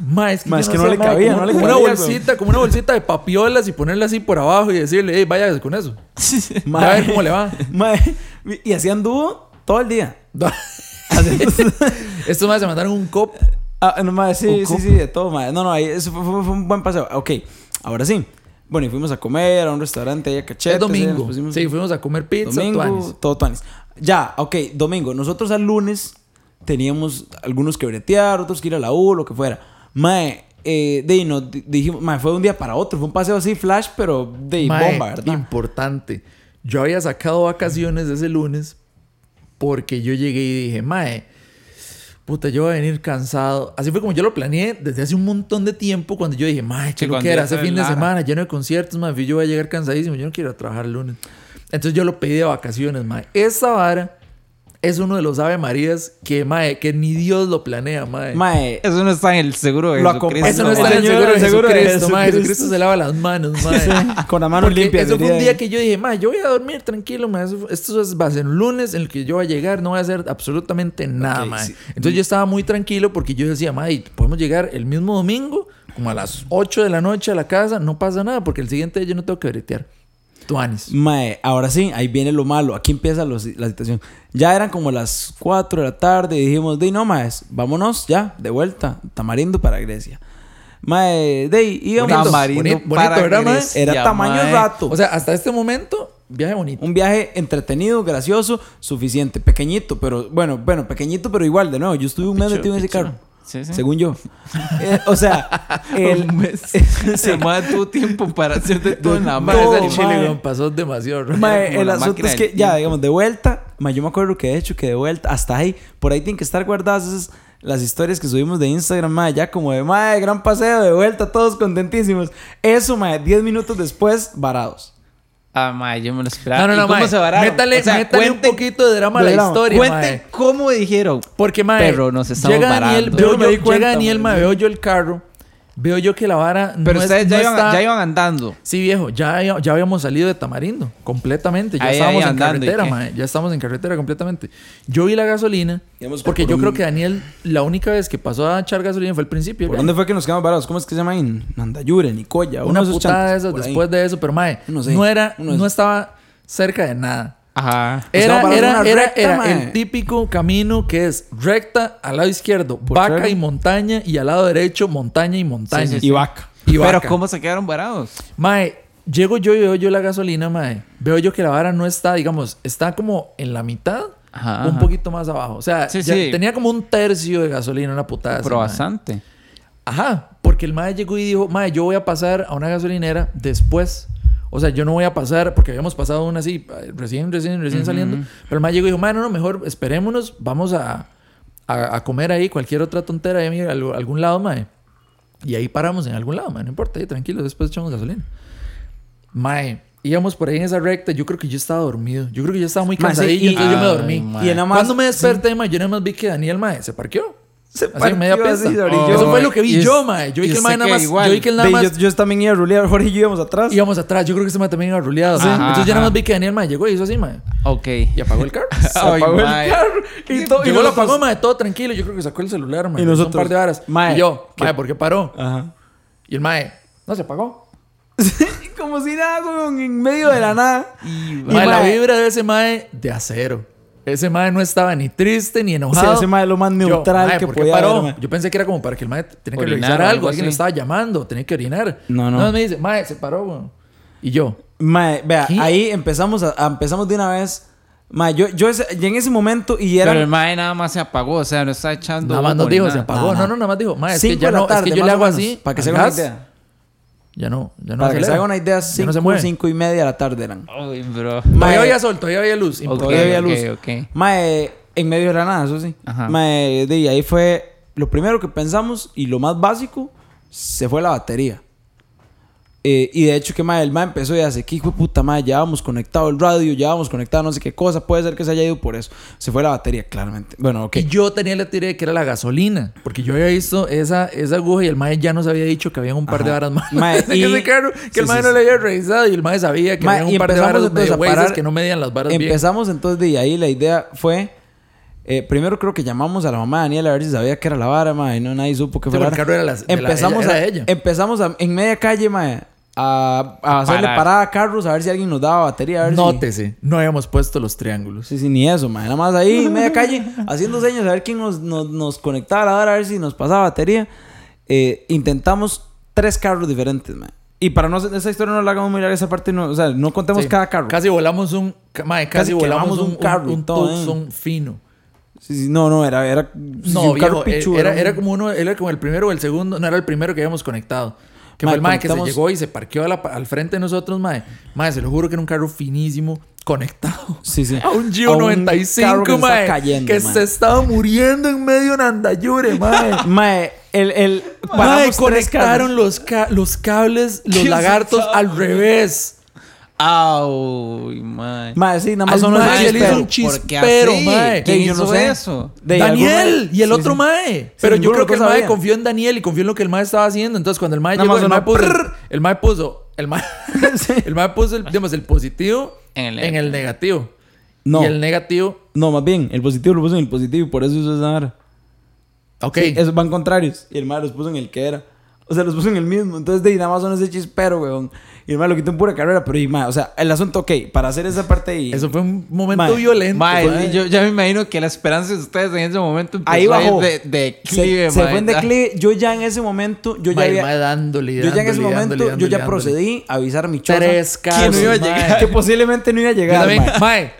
Mae, es que, Mae, yo es que no le cabía, como, no le como cabía, una bolsita, como una bolsita de papiolas y ponerla así por abajo y decirle, hey, vaya con eso. Mae, a ver cómo le va. Mae, y hacían dúo todo el día. Estos más se mandaron un cop. Ah, no, mae, sí, sí, sí, de todo, mae. No, no, ahí, eso fue, fue- fue un buen paseo. Ok, ahora sí. Bueno, y fuimos a comer a un restaurante a Cachete. Es domingo. Sí, fuimos a comer pizza. domingo, tuanis. todo tuanis. Ya, ok, domingo. Nosotros al lunes teníamos algunos que bretear, otros que ir a la U, lo que fuera. Mae, eh, de di- dijimos, mae, fue de un día para otro. Fue un paseo así, flash, pero de Mae, bomba, ¿verdad? Importante. Yo había sacado vacaciones ese lunes porque yo llegué y dije, Mae, puta, yo voy a venir cansado. Así fue como yo lo planeé desde hace un montón de tiempo cuando yo dije, Mae, qué lo que era ese se fin de Lara. semana, lleno de conciertos, Mae, yo voy a llegar cansadísimo, yo no quiero ir a trabajar el lunes. Entonces yo lo pedí de vacaciones, Mae. Esa vara es uno de los Ave Marías que, Mae, que ni Dios lo planea, Mae. Mae, Eso no está en el seguro de Lo Jesucristo. Eso no está en el seguro de de Jesucristo, mae. Jesucristo. Jesucristo se lava las manos, mae. con la mano Porque limpia. Eso fue un día que yo dije, ma, yo voy a dormir tranquilo, ma. Eso- Esto es- va a ser un lunes en el que yo voy a llegar, no voy a hacer absolutamente nada, Ok, ma. sí. Entonces yo estaba muy tranquilo porque yo decía, ma, y podemos llegar el mismo domingo, como a las 8 de la noche a la casa, no pasa nada porque el siguiente día yo no tengo que bretear. Tuanis. Mae, ahora sí, ahí viene lo malo. Aquí empieza lo- la situación. Ya eran como las 4 de la tarde y dijimos, de no, maes, vámonos ya, de vuelta, tamarindo para Grecia. Mae, de ahí íbamos. Bonito, Tamarindo bonito, bonito, para ¿verdad, mae? Grecia, Era tamaño mae. rato. O sea, hasta este momento, viaje bonito. un viaje entretenido, gracioso, suficiente. Pequeñito, pero bueno, bueno, pequeñito, pero igual, de nuevo, yo estuve un mes metido en ese carro. Sí, sí. Según yo. Eh, o sea, el, Un mes. Se mueve tu tiempo para hacerte todo en la Ma, todo, mano. ese chile mae. pasó demasiado rápido. Mae, como el la asunto máquina es que ya, tiempo. digamos, de vuelta, mae, yo me acuerdo que de hecho que de vuelta, hasta ahí, por ahí tienen que estar guardadas esas, las historias que subimos de Instagram, mae, ya como de, mae, gran paseo, de vuelta, todos contentísimos. Eso, mae, 10 minutos después, varados. Ah, mae, yo me lo esperaba. No, no, ¿Y no, cómo mae. se vararon? Métale, O sea, métale un poquito de drama a de la drama. historia, Cuenten mae. cómo dijeron. Porque, mae, Pero nos estamos llega Daniel, Yo yo, di cuenta, llega Daniel, mae, mae, sí. veo yo el carro, veo yo que la vara Pero no es- ustedes ya, no iban, está- ya iban andando. Sí, viejo, ya, ya habíamos salido de Tamarindo completamente. Ya Ahí, estábamos ahí en andando, ¿y carretera, mae. Ya estamos en carretera completamente. Yo vi la gasolina, porque por yo un- creo que Daniel, la única vez que pasó a echar gasolina fue al principio. ¿Por dónde fue que nos quedamos varados? ¿Cómo es que se llama ahí? Nandayure, Nicoya, Una putada de esas ahí. después de eso, pero mae, No sé, no era, no estaba cerca de nada. Ajá. Nos Era, era, era, recta, era mae. el típico camino que es recta al lado izquierdo, vaca claro. y montaña, y al lado derecho montaña y montaña. Sí, sí, Y vaca. Y vaca. Pero ¿cómo se quedaron varados? Mae, Llego yo y veo yo la gasolina, mae. Veo yo que la vara no está, digamos, está como en la mitad, Ajá, un ajá. poquito más abajo. O sea, Sí, ya sí. tenía como un tercio de gasolina, una putada. Pero así, mae. bastante. Ajá, porque el mae llegó y dijo, mae, yo voy a pasar a una gasolinera después. O sea, yo no voy a pasar, porque habíamos pasado una así, recién, recién, recién saliendo. Pero el mae llegó y dijo, mae, no, no, mejor esperémonos, vamos a, a, a comer ahí cualquier otra tontera ahí a algún- lado, mae. Y ahí paramos en algún lado, mae, no importa, ahí tranquilo, después echamos gasolina. Mae, íbamos por ahí en esa recta, yo creo que yo estaba dormido. Yo creo que yo estaba muy sí, cansadillo, y- entonces yo me Ay, dormí. mae. Y nada más. Cuando me desperté, mae, yo nada más vi que Daniel, mae, se parqueó. Se Así en media pista. así, Oh. Eso fue lo que vi y yo, mae. Yo vi y que el mae nada más. igual. Yo vi que él nada más. yo, yo también iba a rulear, Jorge y yo íbamos atrás. Íbamos atrás. Yo creo que este mae también iba ruleado. Sí. Entonces yo nada más vi que Daniel, mae, llegó y hizo así, mae. Ok. Y apagó el carro. Apagó mae. el carro. Y, todo, y Llegó, lo apagó, mae, todo tranquilo. Yo creo que sacó el celular, mae. Y nosotros, Un par de varas. mae, y yo, ¿qué? mae, ¿por qué paró? Ajá. Y el mae, no se apagó. Como si nada, en medio de la nada. Y, Y, mae, la vibra de ese mae de acero. Ese mae no estaba ni triste ni O enojado. sea, ese mae es lo más Yo, neutral mae, que ¿por qué podía paró? haber. Yo pensé que era como para que el mae tenía que Orinar revisar o algo. Alguien le así. estaba llamando, tenía que orinar. No, no. Entonces me dice, mae, se paró, weón. Y yo, Mae, vea, ¿Qué? ahí empezamos, a, a- empezamos de una vez. Mae, yo, yo ese- y en ese momento y Pero el mae nada más se apagó. O sea, no está echando. nada más nos dijo, nada. se apagó. Nada, No, no, nada más dijo, mae, es que ya no, tarde, es que yo le o hago así. Para que se al hagan una idea. Ya no, ya no Para que se hagan una idea, Ya cinco, no y media de la tarde eran. Ay, bro. Todavía Mae, había sol, todavía había luz. Ok, importante. Todavía había luz. ok. Mae, en medio de la nada, eso sí. Ajá. Mae, de ahí fue lo primero que pensamos y lo más básico, se fue la batería. Eh, y de hecho que mae, el mae empezó y hace que hijo de puta mae, llevábamos conectado el radio, llevábamos conectado no sé qué cosa, puede ser que se haya ido por eso. Se fue la batería, claramente. Bueno, ok. Y yo tenía la teoría de que era la gasolina. Porque yo había visto esa, esa aguja y el mae ya nos había dicho que había un par de varas más. Mae, que y- ese carro, que Sí, el mae sí, no sí. le había revisado y el mae sabía que Mae, había un par de varas a parar- que no medían las varas bien. Empezamos entonces de ahí, la idea fue... eh, primero creo que llamamos a la mamá de Daniela a ver si sabía que era la vara, mae, y no nadie supo que fue la vara. la- empezamos era a, ella. empezamos a- en media calle, mae, a, a hacerle Parar. parada a carros a ver si alguien nos daba batería, a ver si... Nótese, no habíamos puesto los triángulos. Sí, sí, ni eso, mae. Nada más ahí en media calle, haciendo señas a ver quién nos, nos, nos conectaba a la vara, a ver si nos pasaba batería. Eh, intentamos tres carros diferentes, mae. Y para no esa historia no la hagamos larga, esa parte no, o sea, no contemos Sí. cada carro. Casi volamos un... Mae, casi, Casi volamos un, un carro un, un fino. Sí, sí, no, no, era, era sí, No, un viejo, eh, pichudo, era, un- era como uno, era como el primero o el segundo, no era el primero que habíamos conectado. Que fue el mae que se llegó y se parqueó a la- al frente de nosotros, mae. Mae, se lo juro que era un carro finísimo, conectado. Sí, sí. A un A Gio un 95, carro que se cayendo, que mae. se estaba muriendo en medio de un andayure, mae. Mae, el, el, Mae, conectaron los, ca- los cables, los ¿Qué lagartos al revés. Ay, mae. Mae, sí, nada más son los mae hizo un chispero. Mae. ¿Quién yo no hizo sé. eso? De Daniel y el sí, otro sí. mae. Pero yo creo que el mae sabía. confió en Daniel y confió en lo que el mae estaba haciendo. Entonces, cuando el mae Nada llegó, el mae puso, prrr. el mae puso, el mae, el mae puso el, digamos, el positivo En en el negativo. No. Y el negativo, No, más bien, el positivo lo puso en el positivo y por eso hizo esa vara. ok. Sí, esos van contrarios. Y el mae los puso en el que era. O sea, los puso en el mismo. Entonces, de ahí nada más son ese chispero, weón. Y el mae lo quitó en pura carrera. Pero, y, mae, o sea, el asunto, ok, para hacer esa parte ahí. Eso fue un momento Mae. violento. Mae, mae. yo ya me imagino que la esperanza de ustedes en ese momento empezó Ahí a ir bajó. de, de declive, se, se fue en declive. Yo ya en ese momento, yo ya había. mae dándole, Yo ya en ese dándole, momento, dándole, yo dándole, ya dándole. procedí a avisar a mi choza Tres que casos, no iba a llegar, que posiblemente no iba a llegar. mae.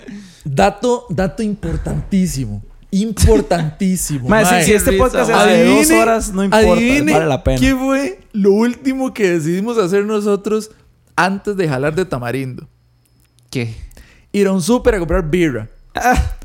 dato, dato importantísimo. Importantísimo. Mae, si- mae. si este risa, podcast se mae. hace de dos horas, no importa, vale la pena. ¿Qué fue lo último que decidimos hacer nosotros antes de jalar de tamarindo? ¿Qué? Ir a un súper a comprar birra. Ah,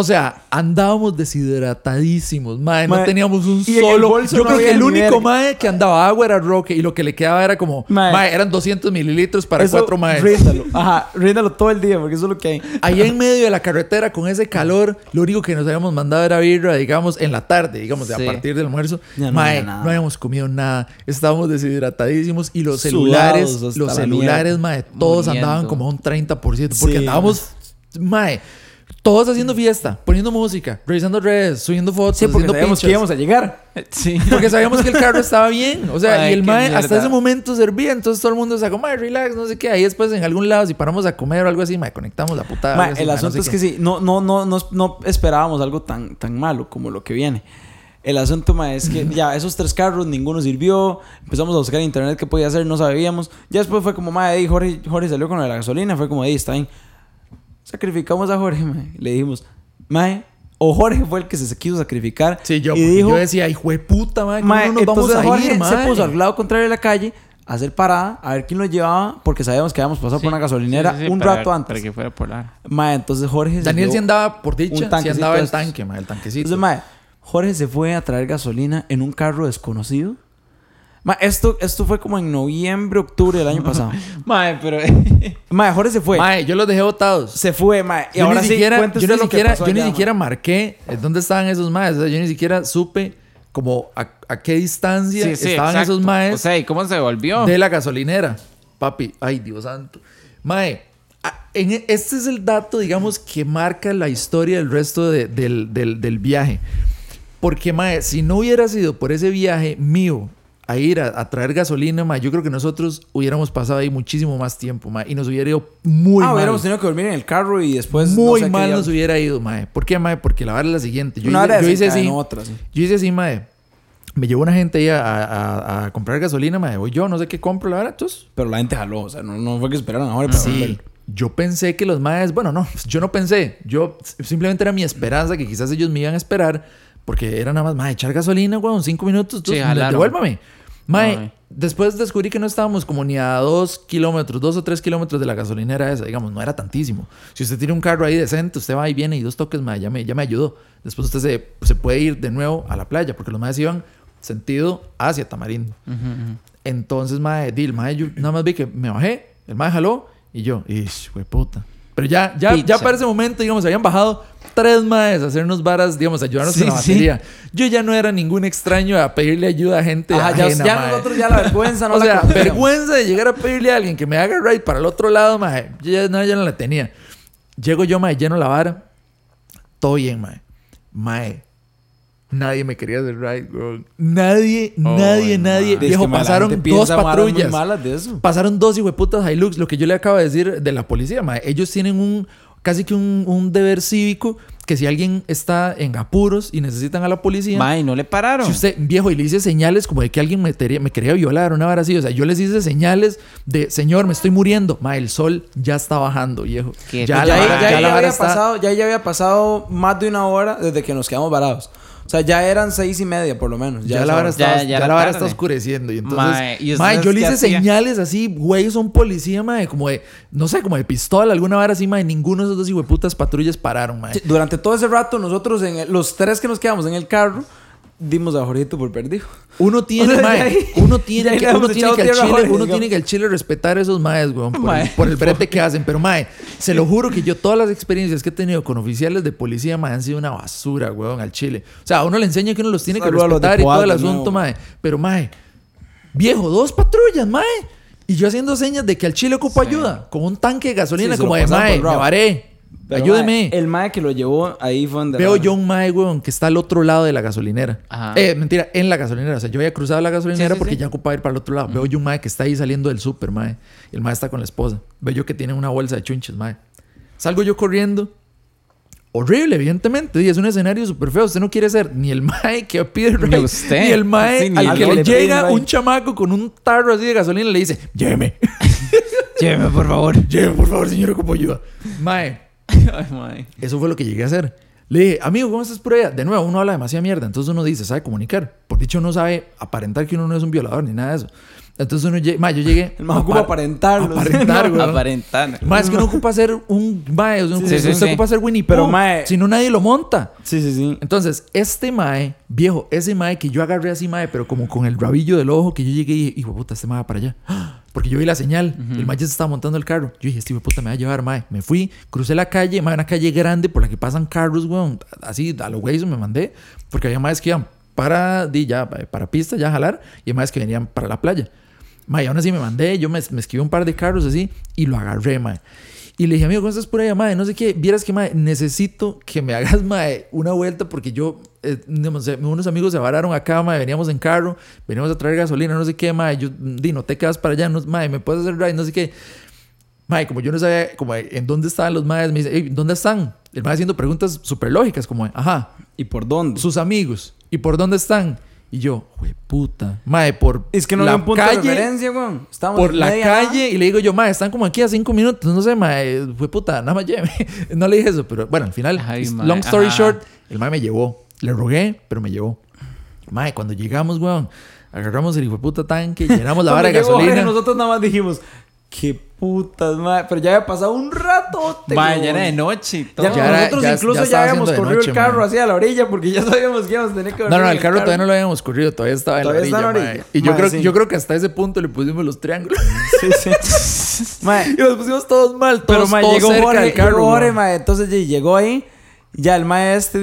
O sea, andábamos deshidratadísimos, mae. No teníamos un y en el solo. Yo no creo que el ni único verga. mae que andaba agua era Roque y lo que le quedaba era como. Mae, Mae. eran 200 mililitros para eso, cuatro maes. Ríndalo. Ajá, ríndalo todo el día porque eso es lo que hay. Allá en medio de la carretera con ese calor, lo único que nos habíamos mandado era birra, digamos, en la tarde, digamos, Sí. a partir del almuerzo. Ya no Mae, no habíamos comido nada, estábamos deshidratadísimos y los celulares, los la celulares, mae, todos Muriendo. andaban como a un 30%, porque Sí, andábamos, mae, todos haciendo fiesta, poniendo música, revisando redes, subiendo fotos, Sí, porque sabíamos que íbamos a llegar. Sí. Porque sabíamos que el carro estaba bien. O sea, Ay, y el mae hasta mierda. ese momento servía. Entonces todo el mundo sacó, mae, relax, no sé qué. Ahí después en algún lado, si paramos a comer o algo así, mae, conectamos la putada. Ma, algo así, el mae, no asunto sé es que sí, no, no, no, no, no esperábamos algo tan, tan malo como lo que viene. El asunto, mae, es que ya esos tres carros, ninguno sirvió. Empezamos a buscar en internet qué podía hacer, no sabíamos. Ya después fue como, mae, ey, Jorge, Jorge salió con la gasolina. Fue como, ey, está bien. Sacrificamos a Jorge, mae. Le dijimos, mae, o Jorge fue el que se quiso sacrificar. Sí, yo, y dijo, yo decía, hijo de puta, mae, ¿cómo mae, no nos vamos entonces a Jorge ir, se mae? puso al lado contrario de la calle a hacer parada, a ver quién lo llevaba, porque sabíamos que habíamos pasado por una gasolinera Sí, sí, sí, un para- rato antes. Para que fuera polar. Mae, entonces Jorge se Daniel sí andaba, por un dicha, sí andaba el tanque, mae, el tanquecito. Entonces, mae, Jorge se fue a traer gasolina en un carro desconocido. Esto, esto fue como en noviembre, octubre del año pasado. Mae, pero. mae, Jorge se fue. Mae, yo los dejé botados. Se fue, mae. Y yo ahora ni siquiera, yo ni siquiera, yo ni siquiera marqué eh, dónde estaban esos maes. O sea, yo ni siquiera supe como a, a qué distancia Sí, sí, estaban exacto. esos maes O sea, ¿y cómo se volvió? de la gasolinera. Papi, ay, Dios santo. Mae, en e- este es el dato, digamos, que marca la historia del resto de- del, del- del viaje. Porque, mae, si no hubiera sido por ese viaje mío a ir a, a traer gasolina, mae, yo creo que nosotros hubiéramos pasado ahí muchísimo más tiempo, mae, y nos hubiera ido muy ah, mal. hubiéramos tenido que dormir en el carro y después. Muy no sé qué mal diablos. nos hubiera ido, mae. ¿Por qué, mae? Porque la vara es la siguiente. Yo hice, hora yo hice así. otra, sí. Yo hice así, mae. Me llevó una gente ahí a, a- a comprar gasolina, mae. Voy yo, no sé qué compro, la verdad. Entonces, Pero la gente jaló, o sea, no, no fue que esperaran ahora para sí. volver. Yo pensé que los maes... Bueno, no. Yo no pensé. Yo... Simplemente era mi esperanza que quizás ellos me iban a esperar. Porque era nada más, mae, echar gasolina, weón, cinco minutos. Entonces, jalaron. devuélvame. Mae, Ay. después descubrí que no estábamos como ni a dos kilómetros, dos o tres kilómetros de la gasolinera esa. Digamos, no era tantísimo. Si usted tiene un carro ahí decente, usted va y viene y dos toques, mae, ya me, ya me ayudó. Después usted se, se puede ir de nuevo a la playa. Porque los maes iban sentido hacia Tamarindo. Entonces, mae, di, el mae, yo nada más vi que me bajé, el mae jaló y yo, ish, güey, puta. Pero ya, ya, Pizza. ya para ese momento, digamos, habían bajado tres maes a hacernos varas, digamos, ayudarnos Sí, con la sí. batería. Yo ya no era ningún extraño a pedirle ayuda a gente ya, ajena, ya mae. nosotros ya la vergüenza no o la sea, conocíamos. vergüenza de llegar a pedirle a alguien que me haga ride para el otro lado, mae. Yo ya no, ya no la tenía. Llego yo, mae, lleno la vara. Todo bien, mae. Mae. Nadie me quería hacer ride, bro. Nadie, nadie, Ay, nadie. Es que, Viejo, mae, pasaron dos patrullas. malas de eso. Pasaron dos hijueputas Hilux. Lo que yo le acabo de decir de la policía, mae. Ellos tienen un... Casi que un, un deber cívico que si alguien está en apuros y necesitan a la policía... Mae, no le pararon. Si usted, viejo, y le hice señales como de que alguien me, tería- me quería violar, una vara así. O sea, yo les hice señales de, señor, me estoy muriendo. Ma, el sol ya está bajando, viejo. Ya, ya, la ya ya ahí la vara había está- pasado, ya, ya había pasado más de una hora desde que nos quedamos varados. O sea, ya eran seis y media por lo menos. Ya, Ya, la vara esa está, Ya- ya ya la tarde. está oscureciendo. Y entonces, Mae, ¿y mae, ustedes yo le hice señales así, güey, son policía, mae, como de, no sé, como de pistola, alguna vara así, mae. Ninguno de esos dos hijueputas patrullas pararon, mae. Durante todo ese rato, nosotros, en el- los tres que nos quedamos en el carro, dimos a Jorgito por perdido. Uno tiene, O sea, mae, ahí- uno tiene que, uno tiene que al chile, Jorge, uno tiene que al chile respetar a esos maes, weón, por, el, Mae, por el brete que hacen. Pero, mae, se lo juro que yo todas las experiencias que he tenido con oficiales de policía, mae, han sido una basura, weón, al chile. O sea, uno le enseña que uno los tiene que respetar y todo el asunto, nuevo. mae. Pero, mae, viejo, dos patrullas, mae. Y yo haciendo señas de que al chile ocupo Sí. ayuda, con un tanque de gasolina, Sí, como de, mae, me varé. Pero, Ayúdeme. mae, el mae que lo llevó ahí fue donde... Veo yo un mae, weón, que está al otro lado de la gasolinera. Ajá. Eh, mentira, en la gasolinera. O sea, yo había cruzado la gasolinera Sí, sí, porque sí. ya ocupaba ir para el otro lado. Veo yo un mae que está ahí saliendo del súper, mae. Y el mae está con la esposa. Veo yo que tiene una bolsa de chunches, mae. Salgo yo corriendo. Horrible, evidentemente. Y es un escenario súper feo. Usted no quiere ser ni el mae que pide el Ni usted. ni el mae ni al que le le llega un chamaco con un tarro así de gasolina y le dice, lléveme. Lléveme, por favor. lléveme, por favor, señor, como ayuda. Mae, Eso fue lo que llegué a hacer. Le dije, amigo, ¿cómo estás por allá? De nuevo, uno habla demasiada mierda. Entonces uno dice, sabe comunicar. Por dicho, uno sabe aparentar que uno no es un violador ni nada de eso. Entonces uno llega, ma, yo llegué. El mae ocupa apar- aparentarlo. Aparentar, güey. Aparentar. Más es que uno ocupa ser un. Mae, o sea, Sí, sí, usted sí. ocupa ser Winnie Pero, Pooh. mae- Si no, nadie lo monta. Sí, sí, sí. Entonces, este mae, viejo, ese mae que yo agarré así, mae, pero como con el rabillo del ojo, que yo llegué y dije, hijo puta, este mae va para allá. Porque yo vi la señal, el mae ya se estaba montando el carro. Yo dije, este puta me va a llevar, mae. Me fui, crucé la calle, mae, una calle grande por la que pasan carros, weón. Así, a los güeyes me mandé, porque había maes que iban para, di, ya, para pista, ya a jalar, y maes que venían para la playa. Mae, aún así me mandé, yo me, me esquivé un par de carros así y lo agarré, mae. Y le dije, amigo, ¿cómo estás por allá, mae? No sé qué, vieras que, mae, necesito que me hagas, mae, una vuelta porque yo, eh, unos amigos se vararon acá, mae, veníamos en carro, veníamos a traer gasolina, no sé qué, mae, yo, di, no te quedas para allá, no, mae, me puedes hacer ride, no sé qué. Mae, como yo no sabía como en dónde estaban los maes, me dice, "Ey, ¿dónde están? El mae haciendo preguntas súper lógicas, como, ajá, ¿Y por dónde? sus amigos. ¿y por dónde están? Y yo, güey, puta. Mae, por Es que no la había un punto de calle, referencia, weón. Estábamos por en la media calle y le digo yo, mae, están como aquí a cinco minutos, no sé, mae, fue puta, nada más lleve. no le dije eso, pero bueno, al final, Ay, long story ajá. short, el mae me llevó. Le rogué, pero me llevó. Mae, cuando llegamos, weón, agarramos el hijo de puta tanque, llenamos la vara de llegó Jorge, gasolina. nosotros nada más dijimos, qué putas, madre. Pero ya había pasado un rato. Mae, ya era de noche todo. Ya, Ya era- nosotros ya- incluso ya ya, habíamos corrido noche, el carro hacia la orilla porque ya sabíamos que íbamos a tener que No, no, el carro todavía no lo habíamos corrido, todavía estaba en la orilla. está en la orilla. mae. Y yo creo, sí. yo creo que hasta ese punto le pusimos los triángulos. Sí, sí. Y nos pusimos todos mal, todos, Pero todos llegó cerca Jorge, del carro. Jorge, mae, entonces ya llegó ahí. Ya el maestro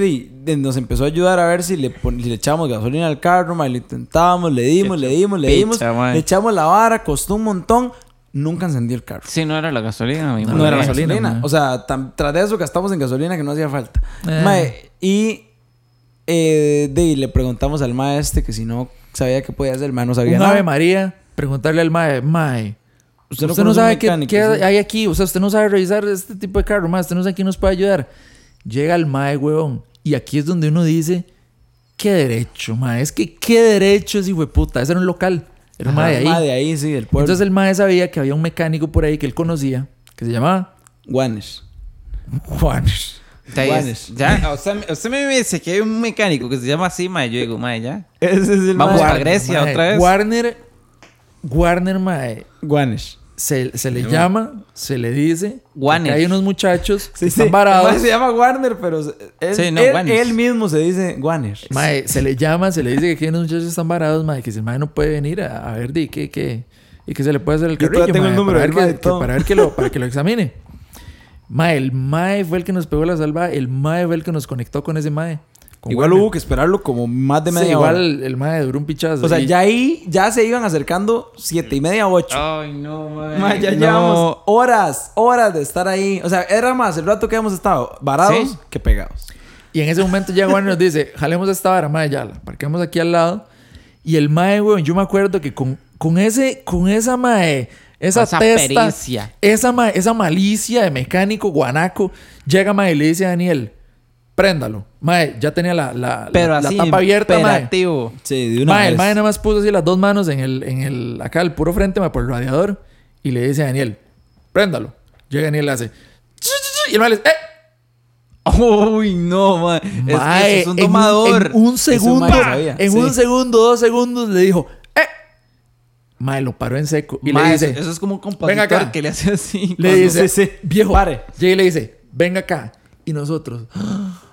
nos empezó a ayudar a ver si le, pon- si le echábamos gasolina al carro, mae, lo intentábamos, le dimos, le dimos, le dimos, picha, le echamos la vara, costó un montón, nunca encendió el carro. Sí, no era la gasolina, mi No No, era gasolina, gasolina. O sea, tras de eso gastamos en gasolina que no hacía falta. Eh. Mae, y eh, de, le preguntamos al maestro que si no sabía qué podía hacer, el mae no sabía Un nada. Ave María, preguntarle al mae, mae, Usted usted no sabe qué, qué sí. hay aquí, o sea, usted no sabe revisar este tipo de carro, mae, usted no sabe quién nos puede ayudar. Llega el mae, huevón, y aquí es donde uno dice, qué derecho, mae, es que qué derecho ese hijo de puta, ese era un local, era un Ajá, mae de ahí. mae de ahí, sí, del pueblo. Entonces el mae sabía que había un mecánico por ahí que él conocía, que se llamaba Guanes. Juanes. ya, usted, me- usted me dice que hay un mecánico que se llama así, mae. Yo digo, mae, ya. Ese es el Vamos mae. a Grecia Mae, otra vez. Warner, Warner, mae, Guanes. Se, se le llama, se le dice, Warner. que hay unos muchachos que Sí, sí. están varados. Se llama Warner, pero él, Sí, no, él, Guanes. él mismo se dice Guaner. Mae, se le llama, se le dice que aquí hay unos muchachos que están varados, mae, que si el mae no puede venir a, a ver de qué, qué, y que se le puede hacer el Yo carrillo, todavía tengo mae, el número para, ver mae que, que- para ver que lo, para que lo examine. Mae, el mae fue el que nos pegó la salva, el mae fue el que nos conectó con ese mae. Con Igual Warner. hubo que esperarlo como más de Sí, media igual hora. el, el mae duró un pichazo. O sea, y- ya ahí ya se iban acercando siete y media, ocho. Ay, no, mae. Ma, ya No. llevamos horas, horas de estar ahí. O sea, era más el rato que hemos estado varados Sí. que pegados. Y en ese momento ya Warner nos dice, jalemos esta vara, mae, ya la parquemos aquí al lado. Y el mae, weón, yo me acuerdo que con, con ese, con esa mae, esa, Esa testa, pericia. esa, mae- esa malicia de mecánico guanaco, llega mae y le dice a Daniel, préndalo. Mae, ya tenía la, la, Pero la, tapa abierta, mae. Sí, de una Mae, el vez. mae nada más puso así las dos manos en el, en el, acá, el puro frente, mae, por el radiador. Y le dice a Daniel, préndalo. Llega Daniel y le hace, y el mae le dice, ¡eh! Uy, no, mae. Mae, es un en un- domador. En, un segundo, en sí. un segundo, dos segundos, le dijo, ¡eh! Mae, lo paró en seco. Y Mae, le dice, eso es como un Venga compositor acá. que le hace así. le dice, sí, sí, viejo, pare. Llega y le dice, venga acá. Y nosotros, ¡ay, mae!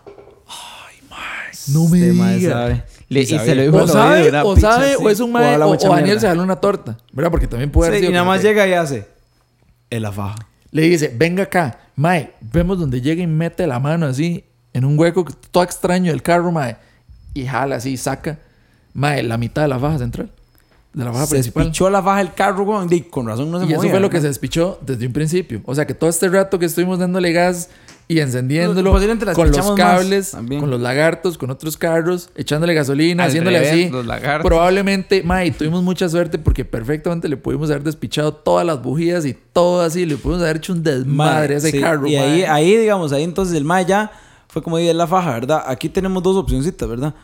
No me Este mae diga. sabe. Le- y se lo dijo O sabe, una o sabe, es un mae, habla o, mucha o Daniel mierda. se jaló una torta. ¿Verdad? Porque también puede haber Sí, sido y nada más llega y hace. En la faja. Le dice, venga acá. Mae, vemos donde llega y mete la mano así en un hueco todo extraño del carro, mae. Y jala así, saca, mae, la mitad de la faja central. De la faja Se principal. despichó la faja del carro, weón. Di, Con razón no se Y movía. eso fue lo que se despichó desde un principio. O sea que todo este rato que estuvimos dándole gas y encendiéndolo las con los cables, con los lagartos, con otros carros, echándole gasolina, Al haciéndole revés, así. los. Probablemente, mae, tuvimos mucha suerte porque perfectamente le pudimos haber despichado todas las bujías y todo así. Le pudimos haber hecho un desmadre a ese sí, carro. Y ahí, mae. ahí, digamos, ahí entonces el mae ya fue como de la faja, ¿verdad? Aquí tenemos dos opcioncitas, ¿verdad?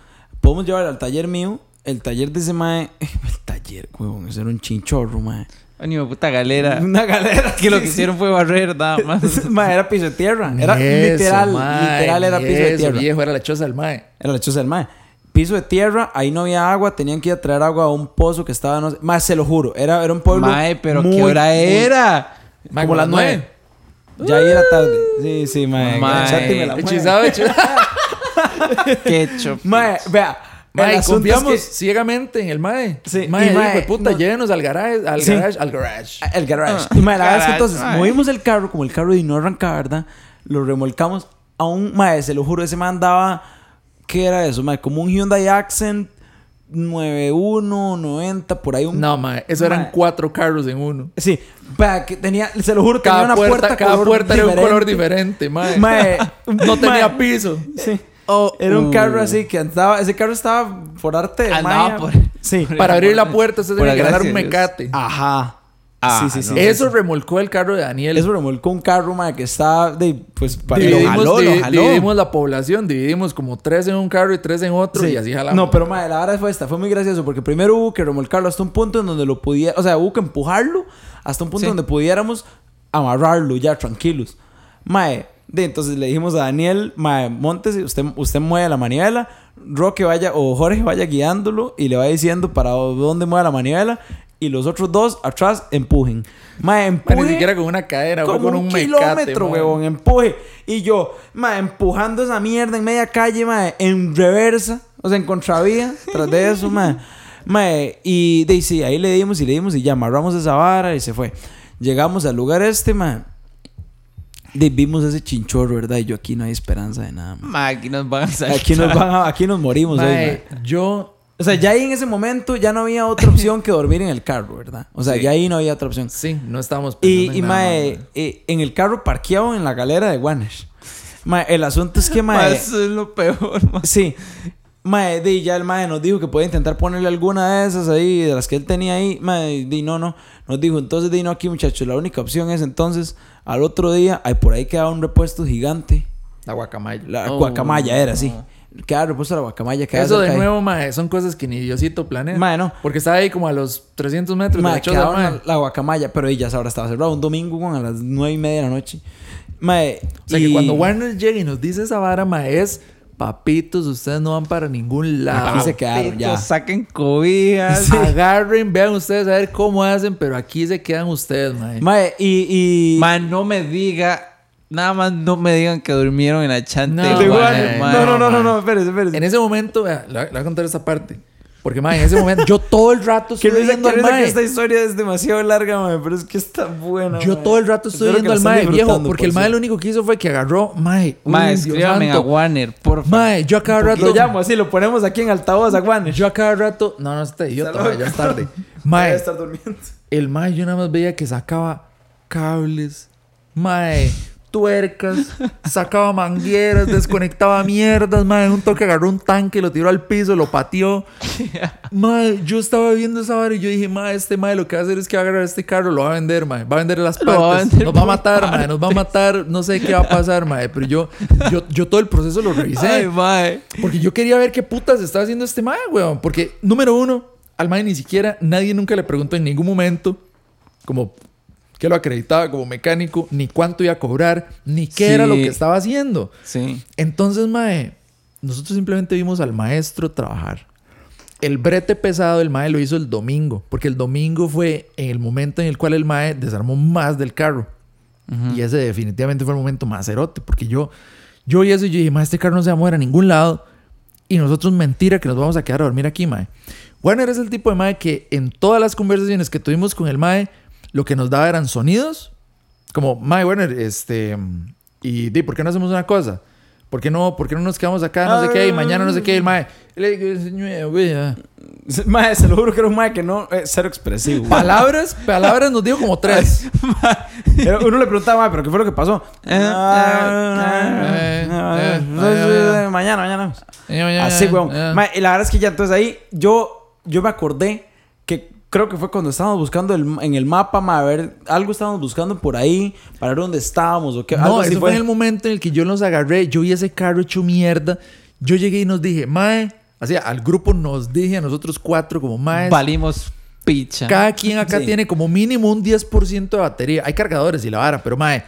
Podemos llevar al taller mío, el taller de ese mae. El taller, huevón, eso era un chinchorro, mae. Ay, mi puta galera. Una galera. Que lo que sí. hicieron fue barrer nada más. era piso de tierra. Era eso, literal, mae, literal era piso de tierra. viejo, era la choza del mae. Era la choza del mae. Piso de tierra, ahí no había agua, tenían que ir a traer agua a un pozo que estaba, no sé. Más se lo juro, era, era un pueblo. Mae, pero muy, ¿qué hora muy- era? Mae, Como las nueve. Ya ahí era tarde. Sí, sí, mae. Mae. Echate y me la. Ketchup. Mae, vea. Mae, asunto es confiamos que- ciegamente en el mae. Sí, mae, mae, puta, no- llévenos al garage, al Sí. garage, al garage. El garage. Ah, y mae, la verdad es que garage, entonces mae. movimos el carro, como el carro y no arrancaba, ¿verdad? Lo remolcamos a un mae, se lo juro, ese man daba. ¿Qué era eso, mae? Como un Hyundai Accent 91, 90, por ahí un. No, mae, eso eran Mae. cuatro carros en uno. Sí, vea, que tenía, se lo juro, tenía Cada una puerta, puerta, cada color puerta era un color diferente. diferente, mae. Mae, no tenía mae. piso. Sí. Oh, Era un uh. carro así que andaba, ese carro estaba por arte de Andaba por- Sí. por- Para abrir la puerta, usted tenía que dar un mecate. Ajá. Ah, sí, sí, sí. no. Eso remolcó el carro de Daniel. Eso remolcó un carro, mae, que está de, pues, para dividimos, jaló, lo divi- jaló. dividimos la población, dividimos como tres en un carro y tres en otro Sí. y así jalamos. No, pero madre, la verdad fue esta, fue muy gracioso porque primero hubo que remolcarlo hasta un punto en donde lo pudiera, o sea, hubo que empujarlo hasta un punto Sí. donde pudiéramos amarrarlo ya tranquilos. Mae, de entonces le dijimos a Daniel, mae, montes, usted usted mueve la manivela, Roque vaya o Jorge vaya guiándolo y le va diciendo para dónde mueve la manivela y los otros dos atrás empujen. Mae, Pero empuje ni siquiera con una cadena, fue como con un, un, kilómetro, mae. huevón, empuje. Y yo, ma, empujando esa mierda en media calle, ma, en reversa, o sea, en contravía, tras de eso, ma. Ma, y de ahí sí, ahí le dimos y le dimos y ya amarramos esa vara y se fue. Llegamos al lugar este, ma. De, vimos ese chinchorro, ¿verdad? Y yo aquí no hay esperanza de nada, ma. Aquí nos van a sacar. Aquí nos, van a- aquí nos morimos hoy, Mae, ma. yo O sea, ya ahí en ese momento ya no había otra opción que dormir en el carro, ¿verdad? O sea, Sí. ya ahí no había otra opción. sí, no estábamos pensando Y, en y nada mae, más, mae. eh, en el carro parqueado en la galera de Wanesh. Mae, el asunto es que, Ma, mae, eso es lo peor, ma. sí. Mae, di, ya el mae nos dijo que puede intentar ponerle alguna de esas ahí, de las que él tenía ahí. Mae, di, no, no. Nos dijo, entonces, di, no, aquí, muchachos. La única opción es entonces, al otro día, ay, por ahí quedaba un repuesto gigante. La guacamaya. La Oh, guacamaya era, sí. no. Quedaba repuesto la guacamaya. Eso de ahí. nuevo, mae, son cosas que ni Diosito planea. Mae, no. Porque estaba ahí como a los 300 metros de Mae, la choza, mae. la, la guacamaya, pero ella ahora estaba cerrado. Un domingo a las nueve y media de la noche. Mae, O sea y- que cuando Warner llega y nos dice esa vara, mae, es papitos, ustedes no van para ningún lado. Aquí se quedaron ya. Saquen cobijas. Agarren, vean ustedes a ver cómo hacen, pero aquí se quedan ustedes, mae. Mae, y. y Ma, no me diga. Nada más no me digan que durmieron en la chante. No, mae, mae, no, no, no, no, mae. no, espérese, espérese. En ese momento, vea, le, voy a- contar esta parte. Porque, mae, en ese momento, yo todo el rato risa, viendo qué al mae. esta historia es demasiado larga, mae, pero es que está buena. Yo mae. todo el rato que viendo al mae, viejo, porque por el mae lo único que hizo fue que agarró, mae. Ma, uy, Dios escríbame a. Warner, por favor. Mae, yo a cada rato. Lo llamo así, lo ponemos aquí en altavoz a Juanes. Yo a cada rato. No, no, está idiota, mae, ya es tarde. Debe Mae, estar durmiendo. el mae yo nada más veía que sacaba cables, mae, tuercas, sacaba mangueras, desconectaba mierdas, mae, un toque agarró un tanque, lo tiró al piso, lo pateó. Mae, yo estaba viendo esa vara y yo dije, mae, este mae lo que va a hacer es que va a agarrar este carro, lo va a vender, mae, va a vender las Lo va partes, vender nos va a matar, partes. nos va a matar, no sé qué va a pasar, mae, pero yo, yo, yo todo el proceso lo revisé. Ay, mae. Porque yo quería ver qué putas estaba haciendo este mae, weón. Porque, número uno, al mae ni siquiera, nadie nunca le preguntó en ningún momento, como, qué lo acreditaba como mecánico, ni cuánto iba a cobrar, ni qué Sí. era lo que estaba haciendo. Sí. Entonces, mae, nosotros simplemente vimos al maestro trabajar. El brete pesado el mae lo hizo el domingo, porque el domingo fue en el momento en el cual el mae desarmó más del carro. Y ese definitivamente fue el momento más erote, porque yo, yo vi eso y yo dije, mae, este carro no se va a mover a ningún lado. Y nosotros, mentira, que nos vamos a quedar a dormir aquí, mae. Warner es el tipo de mae que en todas las conversaciones que tuvimos con el mae, lo que nos daba eran sonidos. Como, mae, Warner, este... Y di, ¿por qué no hacemos una cosa? ¿Por qué no, por qué no nos quedamos acá, no sé qué, y mañana no sé qué? Y el mae, le digo, "Señor, güey, ah". Mae, se lo juro que era un mae que no. eh, cero expresivo. palabras, palabras nos dijo como tres. Era- Uno le preguntaba, mae, ¿pero qué fue lo que pasó? Eh, Ah, eh, ah, eh, ah, eh, Mañana, mañana. Eh, Así, weón. eh. Mae, y la verdad es que ya entonces ahí yo, yo me acordé que creo que fue cuando estábamos buscando el- en el mapa, mae, a ver, algo estábamos buscando por ahí para ver dónde estábamos o qué. algo No, así eso fue en el momento en el que yo los agarré. Yo vi ese carro hecho mierda. Yo llegué y nos dije, Mae, así al grupo nos dije a nosotros cuatro como Mae. Valimos picha. Cada quien acá Sí. tiene como mínimo un 10% de batería. Hay cargadores y la vara, pero Mae.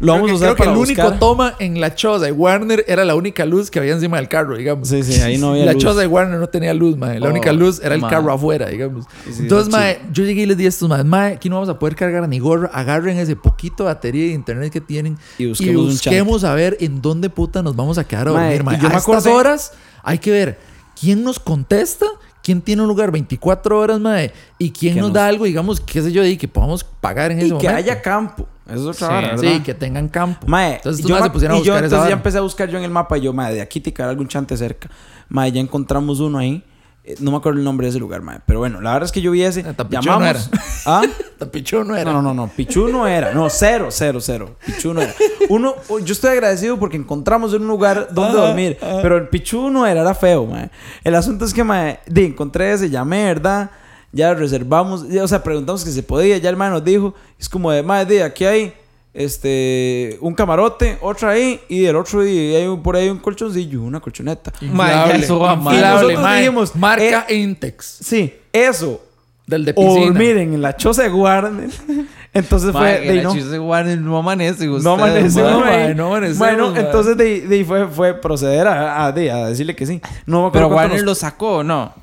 Lo vamos creo a usar creo que el buscar. único toma en la choza de Warner era la única luz que había encima del carro, digamos. Sí, sí, ahí no había la luz. choza de Warner no tenía luz, mae. La Oh, única luz era el mae. carro afuera, digamos. Sí, Entonces, mae, yo llegué y les di a estos mae, mae, aquí no vamos a poder cargar ni gorro. Agarren ese poquito de batería de internet que tienen Y busquemos a ver en dónde puta nos vamos a quedar a dormir, mae. yo a me estas horas hay que ver quién nos contesta, quién tiene un lugar 24 horas, mae, y quién nos, nos- da algo, digamos, qué sé yo, y que podamos pagar en ese Y que momento. haya campo. Eso es otra Sí. Sí, que tengan campo. Mae, entonces y yo, se pusieron a y yo esa entonces ya empecé a buscar yo en el mapa y yo, mae, de aquí ticar algún chante cerca. Mae, ya encontramos uno ahí. Eh, no me acuerdo el nombre de ese lugar, mae. Pero bueno, la verdad es que yo vi ese. Eh, Tapichón llamamos. no era. ¿Ah? Tapichón no era. No, no, no, no. Pichu no era. No, cero, cero, cero. Pichu no era. Uno, yo estoy agradecido porque encontramos un lugar donde dormir. Pero el Pichu no era, era feo, mae. El asunto es que, mae, de, encontré ese, llamé, ¿verdad? ya reservamos, ya, o sea, preguntamos que se podía, ya el mae nos dijo, es como de, mae, de aquí hay este un camarote, otra ahí y el otro y hay un- por ahí un colchoncillo, una colchoneta. Mae, eso va mal. Y nosotros mae. dijimos, marca Intex Sí, eso del de o piscina. dormir en la choza de Warner. Entonces fue Mae, de la no, chiste Warner no amanece. usted, no, mae. mae, no amanecemos, Bueno, mae. entonces de, de fue, fue proceder a, a, de- a decirle que sí. No Pero Warner nos- lo sacó, ¿no?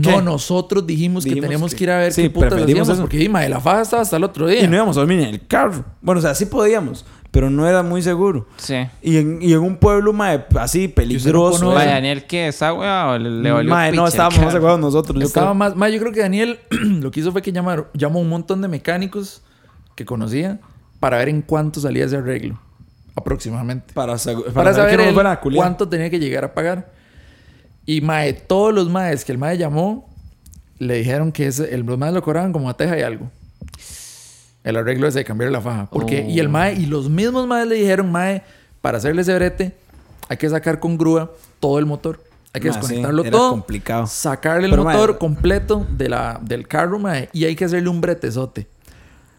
No, ¿Qué? nosotros dijimos que Dijimos teníamos que- que ir a ver sí, qué putas hacíamos eso. porque Dima de la faja estaba hasta el otro día. Y no íbamos a dormir en el carro. Bueno, o sea, sí podíamos, pero no era muy seguro. Sí. Y en, y en un pueblo, mae, así peligroso. conoce. Mae. Daniel, ¿qué? ¿Esa weá o le, le valió Mae, no, estábamos más aguados nosotros. yo Estaba creo. más, más, yo creo que Daniel lo que hizo fue que llamar, llamó a un montón de mecánicos que conocía para ver en cuánto salía ese arreglo. Aproximadamente. Para, para, Para, saber, saber que no él cuánto tenía que llegar a pagar. Y mae, todos los maes que el mae llamó, le dijeron que ese, el, los maes lo cobraban como a teja y algo. El arreglo ese de cambiar la faja. Porque, y el mae, y los mismos maes le dijeron, mae, para hacerle ese brete, hay que sacar con grúa todo el motor. Hay que sí, desconectarlo era todo. complicado. Sacarle el Pero, mae, motor completo de la, del carro, mae, y hay que hacerle un bretezote.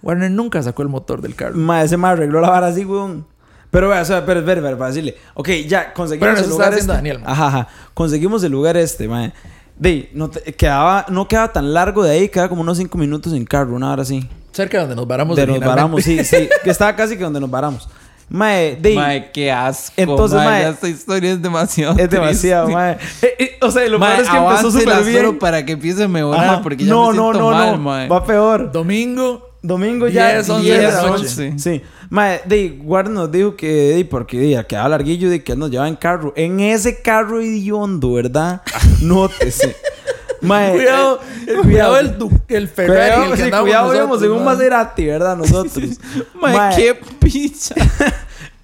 Warner nunca sacó el motor del carro. Mae, ese mae arregló la vara así, weón. Pero, vea, o sea, pero, espera, espera, para decirle. Ok, ya, conseguimos Pero el lugar este. Daniel. Ajá, ajá. Conseguimos el lugar este, mae. De, no, te- quedaba, no quedaba tan largo de ahí, quedaba como unos 5 minutos en carro, una hora así. Cerca de donde nos varamos. De nos varamos, sí, sí. Que estaba casi que donde nos varamos. Mae, de, Mae, qué asco. Entonces, mae, mae, esta historia es demasiado. es demasiado, triste. mae. Eh, eh, o sea, lo Mae, peor es que empezó súper bien. para que empiece a mejorar Ajá. porque ya no, me no, siento no, mal, no. mae. Va peor. Domingo. Domingo ya 10, 11 10, de la 11. noche. Sí. Mae, de Guardia nos dijo que de, porque de, quedaba larguillo de que él nos llevaba en carro. En ese carro idiondo, ¿verdad? Nótese. Mae, Cuidado, eh, cuidado el, el Ferrari. Cuidado, el que sí, cuidado, íbamos en un. Maserati, ¿verdad? Nosotros. Mae, Mae, qué picha.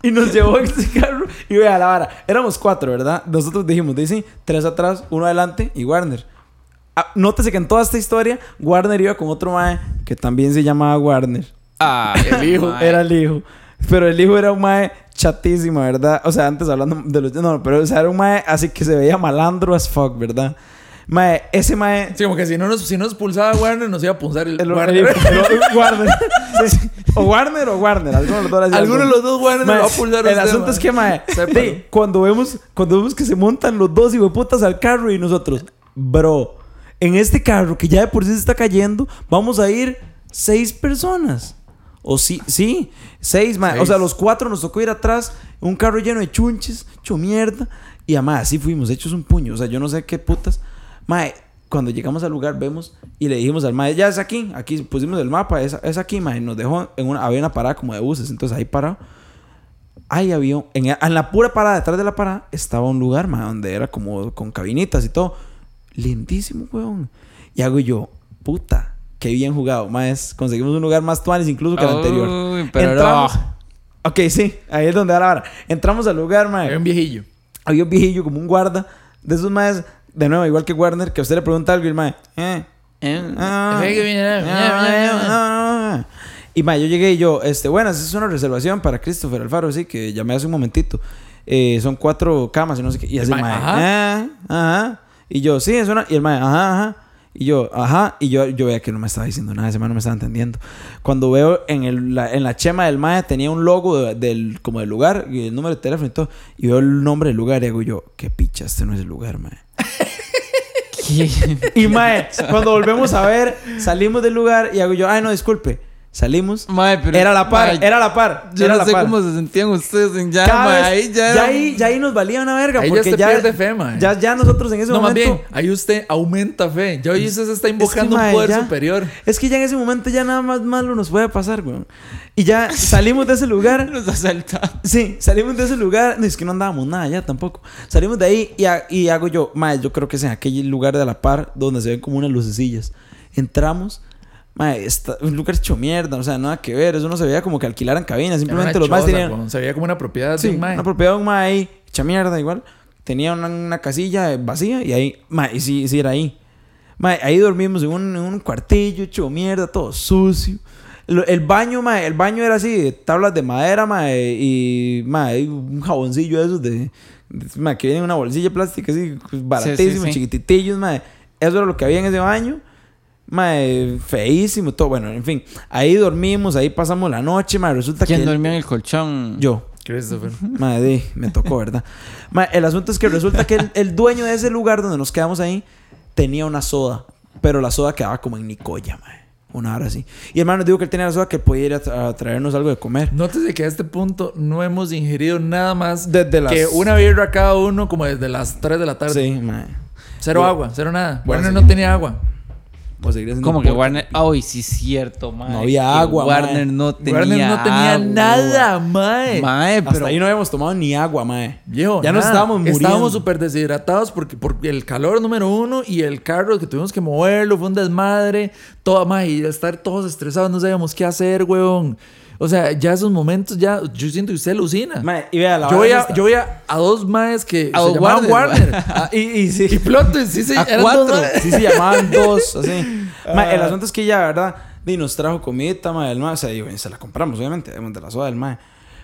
Y nos llevó en ese carro y vea la vara. Éramos cuatro, ¿verdad? Nosotros dijimos, dice, tres atrás, uno adelante y Warner. Ah, nótese que en toda esta historia, Warner iba con otro mae que también se llamaba Warner. Ah, El hijo mae. era el hijo. Pero el hijo era un mae chatísimo, ¿verdad? O sea, antes hablando de los... No, pero o sea, era un mae así que se veía malandro as fuck, ¿verdad? Mae, ese mae... Sí, como que si no nos, si nos pulsaba Warner, nos iba a pulsar el, El, Warner. el- el- Warner. Sí. O Warner o Warner. Alguno de los dos. Alguno de los dos Warner Mae, nos va a pulsar El usted, asunto mae. es que, mae, de, cuando vemos, cuando vemos que se montan los dos putas al carro y nosotros, bro, en este carro que ya de por sí se está cayendo, vamos a ir seis personas. O sí, sí, seis. O sea, los cuatro nos tocó ir atrás, un carro lleno de chunches, hecho mierda. Y además, así fuimos, hechos un puño. O sea, yo no sé qué putas. Mae, cuando llegamos al lugar, vemos y le dijimos al mae, ya es aquí, aquí pusimos el mapa, es, es aquí, mae. Nos dejó en una, había una parada como de buses, entonces ahí parado. Ahí había, en, en la pura parada, detrás de la parada, estaba un lugar, mae, donde era como con cabinitas y todo. Lindísimo, weón. Y hago yo, puta, qué bien jugado, más Conseguimos un lugar más tuanis incluso que el anterior. Uy, pero Entramos- no. Ok, sí, ahí es donde va la vara. Entramos al lugar, mae. Había un viejillo. Había un viejillo como un guarda. De esos maes, de nuevo, igual que Warner, que a usted le pregunta algo y el mae, eh. Eh. Y mae, yo llegué y yo, este, buenas, es una reservación para Christopher Alfaro, sí, que llamé hace un momentito. Eh, son cuatro camas y no sé qué. Y así, mae, mae, ajá. ajá. Y yo, sí, es una. Y el mae, ajá, ajá. Y yo, ajá. Y yo, yo veía que no me estaba diciendo nada, ese mae no me estaba entendiendo. Cuando veo en, el, la, en la chema del mae tenía un logo de- del, como del lugar y el número de teléfono y todo. Y veo el nombre del lugar y digo yo, qué picha, este no es el lugar, mae. Y mae, cuando volvemos a ver, salimos del lugar y hago yo, ay, no, disculpe. Salimos. Mae, pero- era la par, mae, era la par. Yo era no la sé par. cómo se sentían ustedes en ya, vez- ahí ya. ya, ahí, ya ahí nos valía una verga. Ahí ya porque ya, pierde fe, mae. ya, ya nosotros en ese No, más momento. bien, ahí usted aumenta fe. Ya hoy usted se está invocando mae, un poder ya- superior. Es que ya en ese momento ya nada más malo nos puede pasar, weón. Y ya salimos de ese lugar. Los asaltaron. Sí, salimos de ese lugar. No, es que no andábamos nada ya tampoco. Salimos de ahí y, ha- y hago yo, mae, yo creo que es en aquel lugar de la par donde se ven como unas lucecillas. Entramos. Mae, está, un lugar hecho mierda, o sea, nada que ver. Eso no se veía como que alquilaran cabinas. Simplemente los más tenían. con- Se veía como una propiedad Sí, de un mae. una propiedad de un mae ahí, hecha mierda igual. Tenía una, una casilla vacía y ahí, mae, y sí, sí era ahí. Mae, ahí dormimos en un, en un cuartillo hecho mierda, todo sucio. Lo- El baño, mae, el baño era así, de tablas de madera, mae, y mae, un jaboncillo de esos de, de- mae, que viene en una bolsilla plástica así, baratísimo, sí. chiquititillos, mae. Eso era lo que había en ese baño. Mae, feísimo, todo. Bueno, en fin. Ahí dormimos, ahí pasamos la noche, mae. Resulta ¿Quién que. dormía en el colchón? Yo. Christopher. Madre, me tocó, ¿verdad? Mae, el asunto es que resulta que el, el dueño de ese lugar donde nos quedamos ahí tenía una soda, pero la soda quedaba como en Nicoya, mae. Una hora así. Y hermano dijo que él tenía la soda que podía ir a, tra- a traernos algo de comer. Nótese que a este punto no hemos ingerido nada más Desde las- que una birra cada uno como desde las 3 de la tarde. Sí, mae. Cero Yo- agua, cero nada. Warner seguir. no tenía agua. Pues seguir haciendo Como que. Warner. Ay, sí, es cierto, mae. No había agua, Warner mae. no tenía Warner no tenía agua. nada, mae. Mae, Hasta pero. ahí no habíamos tomado ni agua, mae. Viejo, ya nos nada. estábamos muriendo. Estábamos súper deshidratados porque, porque el calor número uno y el carro que tuvimos que moverlo fue un desmadre. Todo, mae, y estar todos estresados, no sabíamos qué hacer, weón. O sea, ya esos momentos, ya, yo siento que usted alucina. Mae, y vea, la yo, veía, esta. yo veía a dos maes que A se dos llamaban Warner, Warner. Ah, y, y sí. y twist, sí, sí, A cuatro. dos. Sí, se llamaban dos, así. Ma, el asunto es que ella, ¿verdad? Y nos trajo comida, ma, del ma. O sea, y, bueno, se la compramos, obviamente, de la soda del ma.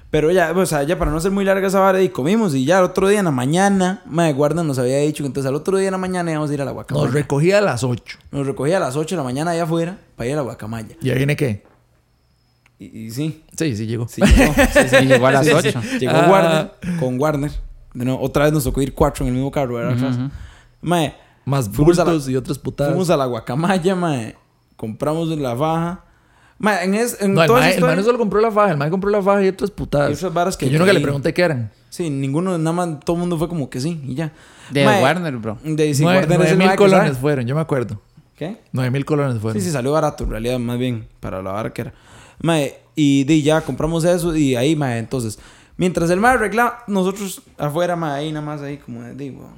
Pero ella, o sea, ya para no hacer muy larga esa vara, y comimos. Y ya el otro día en la mañana, ma, guarda nos había dicho que entonces al otro día en la mañana íbamos a ir a la guacamaya. Nos recogía a las 8. Nos recogía a las 8 de la mañana allá afuera para ir a la guacamaya. ¿Y ahí viene qué? Y, y sí, Sí, sí llegó. sí, llegó. Sí, sí. Llegó a las Sí, sí. ocho. Llegó Ah. Warner, con Warner. De nuevo, otra vez nos tocó ir cuatro en el mismo carro, ¿verdad? Ujú, ujú. Mae, Más a la- bultos y otras putadas. Fuimos a la guacamaya, mae. Compramos la faja. Mae, en, es, en No, el mae, esa el mae no solo compró la faja, el mae compró la faja y otras putadas. Y otras varas que que yo nunca le pregunté qué eran. Sí, ninguno, nada más, todo el mundo fue como que sí, y ya. De Mae, Warner, bro. De, sí, Nueve, Warner es nueve el mil mae que colones fueron, yo me acuerdo. ¿Qué? Nueve mil colones fueron. Sí, sí, salió barato, en realidad, más bien, para la que era. Mae, y de, ya compramos eso, y ahí, mae, entonces, mientras el mae arreglaba, nosotros afuera, mae, ahí nada más, ahí como de, digo.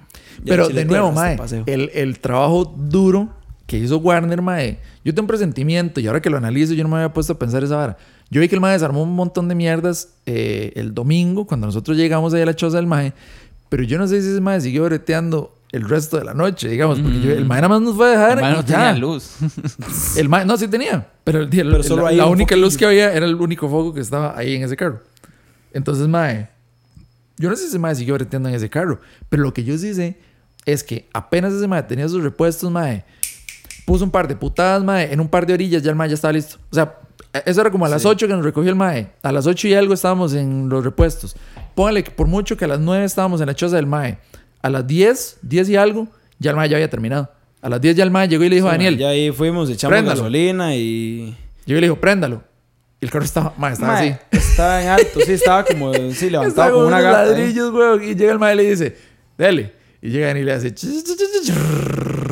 Pero de nuevo, este mae, paseo. el, el trabajo duro que hizo Warner, mae, yo tengo un presentimiento y ahora que lo analizo yo no me había puesto a pensar esa vara. Yo vi que el mae desarmó un montón de mierdas eh, el domingo cuando nosotros llegamos ahí a la choza del mae, pero yo no sé si ese mae siguió breteando el resto de la noche, digamos, porque yo- el mae nada más nos fue a dejar El mae no ya. tenía luz. El mae, no, sí tenía. Pero, el, el- Pero solo la, ahí la única luz que había era el único foco que estaba ahí en ese carro. Entonces, mae, yo no sé si ese mae siguió breteando en ese carro. Pero lo que yo sí sé es que apenas ese mae tenía sus repuestos, mae, puso un par de putadas, mae, en un par de orillas ya el mae ya estaba listo. O sea, eso era como a las Sí. 8 que nos recogió el mae. A las 8 y algo estábamos en los repuestos. Póngale que por mucho que a las 9 estábamos en la choza del mae. A las 10, 10 y algo, ya el mae ya había terminado. A las 10 ya el mae llegó y le dijo a Sí, mae, Daniel, Ya ahí fuimos, echamos Préndalo. gasolina y. Llegó y le dijo, préndalo. Y el carro estaba, mae, estaba Mae, así. Estaba en alto, sí, estaba como, sí, levantado como una gata. ¿eh? ladrillos, weón. Y llega el mae y le dice, dale. Y llega y le hace...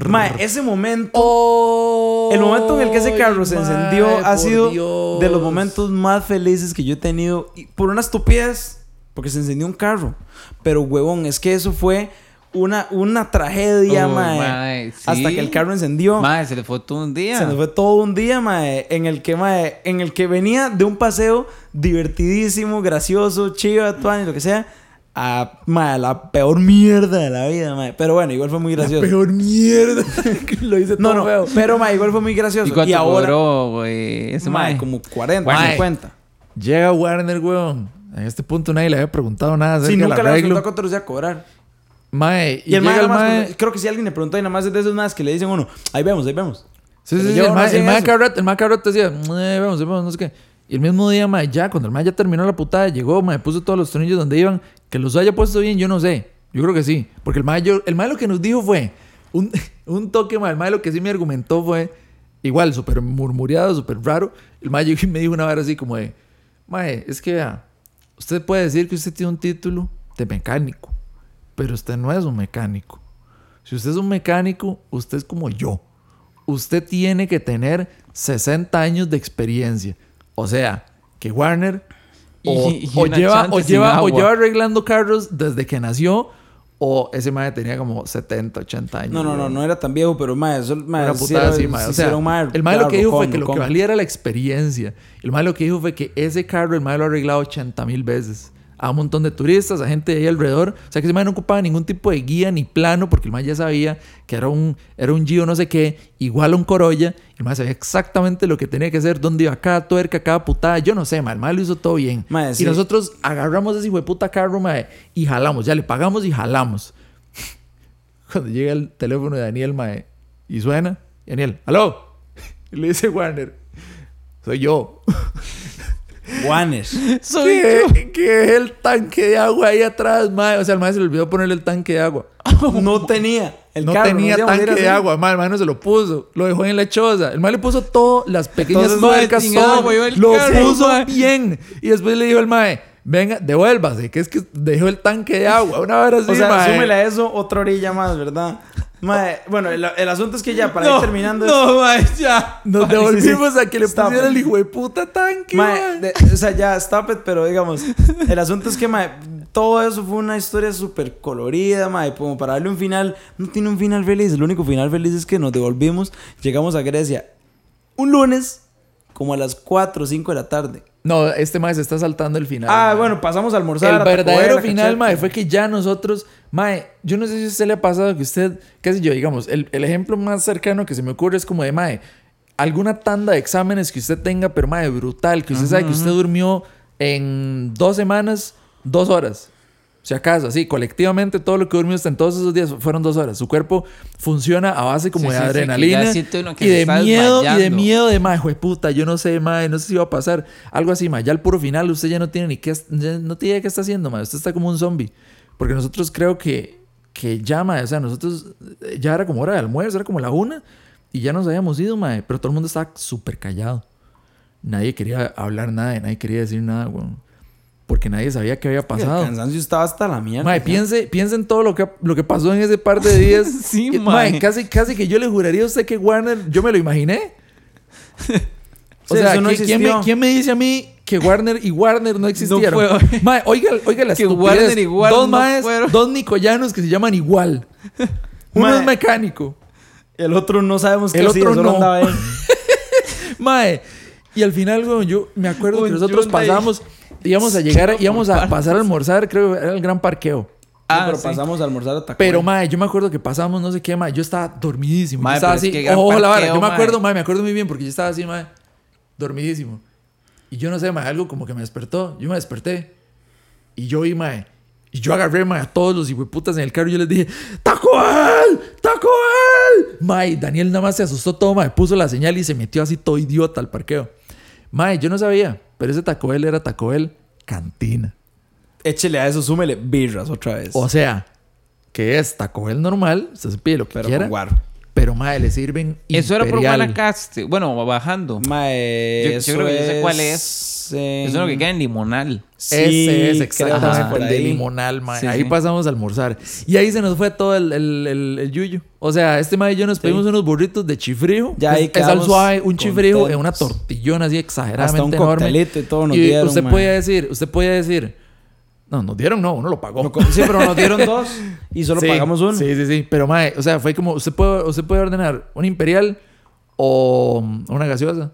Mae, ese momento, Oh, el momento en el que ese carro se encendió ha sido Dios. de los momentos más felices que yo he tenido. Y por una estupidez, porque se encendió un carro. Pero, huevón, es que eso fue una, una tragedia, Uy, mae. mae, sí. Hasta que el carro encendió. Mae, se le fue todo un día. Se nos fue todo un día, mae, en el que, mae, en el que venía de un paseo divertidísimo, gracioso, chido, y lo que sea, a, mae, la peor mierda de la vida, mae. Pero bueno, igual fue muy gracioso. Peor mierda. Lo hice No, todo no, feo. pero, mae, igual fue muy gracioso. ¿Y cuánto ahora, cobró, güey? Ese mae, mae. como 40, Mae. 50. Llega Warner, weón. En este punto nadie le había preguntado nada Sí, nunca le había preguntado cuánto iba a cobrar. Mae, y, Y, el mae el mae... cuando- creo que si alguien le preguntó y nada más es de esos más que le dicen uno, ahí vemos, ahí vemos. Sí, sí, sí. El mae, el mae rato- el mae rato decía, eh, vamos, vamos, no sé qué. Y el mismo día, mae, ya, cuando el mae ya terminó la putada, llegó, mae, puso todos los tornillos donde iban. Que los haya puesto bien, yo no sé. Yo creo que sí. Porque el mae, yo- el mae lo que nos dijo fue un, un toque, mae. El mae lo que sí me argumentó fue igual, súper murmureado, súper raro. El mae llegó y me dijo una vez así como de, mae, es que vea, usted puede decir que usted tiene un título de mecánico, pero usted no es un mecánico. Si usted es un mecánico, usted es como yo. Usted tiene que tener 60 años de experiencia. O sea, que Warner o, Y- y o una lleva, o, lleva, o lleva arreglando carros desde que nació, o ese madre tenía como 70, 80 años. No, no, no, no era tan viejo, pero mae, eso, mae, Una putada así, mae. O sea, mae, el mae lo que dijo fue que lo que valía era la experiencia. El mae lo que dijo fue que ese carro, el mae lo ha arreglado 80 mil veces. A un montón de turistas, a gente de ahí alrededor. O sea que ese mae no ocupaba ningún tipo de guía ni plano, porque el mae ya sabía que era un, era un Gio no sé qué, igual a un Corolla. El mae sabía exactamente lo que tenía que hacer, dónde iba cada tuerca, cada putada. Yo no sé, mae, el mae lo hizo todo bien. Y sí. nosotros agarramos ese hijo de puta carro, mae, y jalamos. Ya le pagamos y jalamos. Cuando llega el teléfono de Daniel, mae, y suena, Daniel, ¡aló! Y le dice Warner, soy yo. Juanes. Soy ¿Qué, yo. qué es el tanque de agua ahí atrás, mae? O sea, el mae se le olvidó ponerle el tanque de agua. No tenía. El no carro, tenía ir tanque de agua, mae. El mae no se lo puso. Lo dejó en la choza. El mae le puso todo, las pequeñas el Lo carro, puso mae. bien. Y después le dijo al mae, venga, devuélvase, que es que dejó el tanque de agua. Una hora así, O sea, mae. súmele a eso otra orilla más, ¿verdad? Mae, bueno, el, el asunto es que ya, para no, ir terminando... No, mae, ya. Nos Mae, devolvimos sí, sí. a que le Stop pusiera it. el hijo de puta tanque, Mae, mae. de- o sea, ya, stop it, pero digamos, el asunto es que, mae, todo eso fue una historia súper colorida, mae, como para darle un final, no tiene un final feliz, el único final feliz es que nos devolvimos, llegamos a Grecia un lunes, como a las 4 o 5 de la tarde. No, este mae se está saltando el final. Ah, mae. bueno, pasamos a almorzar. El a verdadero final, mae, fue que ya nosotros, mae, yo no sé si a usted le ha pasado que usted, qué sé yo, digamos, el, el ejemplo más cercano que se me ocurre es como de, mae, alguna tanda de exámenes que usted tenga, pero mae, brutal, que usted sabe que usted durmió en dos semanas, dos horas. Si acaso, así, colectivamente todo lo que hasta en todos esos días fueron dos horas. Su cuerpo funciona a base como Sí, de sí, adrenalina y de miedo y de miedo de mae, puta, yo no sé, mae, no sé si va a pasar algo así, mae. Ya al puro final usted ya no tiene ni qué, no tiene idea qué está haciendo, mae. Usted está como un zombie. Porque nosotros creo que, que ya, mae, o sea, nosotros eh, ya era como hora de almuerzo, era como la una y ya nos habíamos ido, mae. Pero todo el mundo estaba súper callado. Nadie quería hablar nada, nadie quería decir nada, weón. Porque nadie sabía qué había El pasado. cansancio estaba hasta la mierda. Mae, piense, piense en todo lo que, lo que pasó en ese par de días. Sí, Y, mae. casi, casi que yo le juraría a usted que Warner, yo me lo imaginé. O Sí, sea, no ¿quién, me, quién me dice a mí que Warner y Warner no existieron? fue- Mae, oiga, oiga la Que. Warner y Warner dos no maes, fueron. dos nicoyanos que se llaman igual. Uno Mae. es mecánico. El otro no sabemos qué El otro solo no. andaba. Mae. Y al final, weón, yo me acuerdo que nosotros pasamos, íbamos a llegar, íbamos a pasar a almorzar, creo que era el gran parqueo. Ah, pero sí. pasamos a almorzar a Pero, mae, yo me acuerdo que pasamos no sé qué, mae. Yo estaba dormidísimo. Mae, yo estaba así. Ojo, la vara. Yo me acuerdo, mae, me acuerdo muy bien porque yo estaba así, mae, dormidísimo. Y yo no sé, mae, algo como que me despertó. Yo me desperté. Y yo vi, mae. Y yo agarré, mae, a todos los hijueputas en el carro y yo les dije: ¡Taco Bell! ¡Taco Bell! Mae, Daniel nada más se asustó todo, mae. Puso la señal y se metió así todo idiota al parqueo. Mae, yo no sabía. Pero ese Taco Bell era Taco Bell cantina. Échele a eso, súmele birras otra vez. O sea, que es Taco Bell normal, usted se pide lo que pero quiera, con guaro. Pero mae, le sirven Eso era por. Guanacaste. Bueno, bajando. Mae, Yo- yo eso creo que yo sé cuál es. en- Eso es lo que queda en Limonal. Sí, Ese es exactamente el de limonal, mae. Sí, ahí sí. pasamos a almorzar. Y ahí se nos fue todo el, el, el, el yuyo. O sea, este mae y yo nos pedimos unos burritos de chifrijo. Ya ahí es, es al suave, un chifrijo en una tortillona así exageradamente Hasta un enorme. y todo nos y dieron, usted mae. podía decir, usted podía decir, no, nos dieron, no, uno lo pagó. No, Sí, pero nos dieron dos y solo Sí, pagamos uno. Sí, sí, sí. Pero, mae, o sea, fue como, usted puede, usted puede ordenar una imperial o una gaseosa.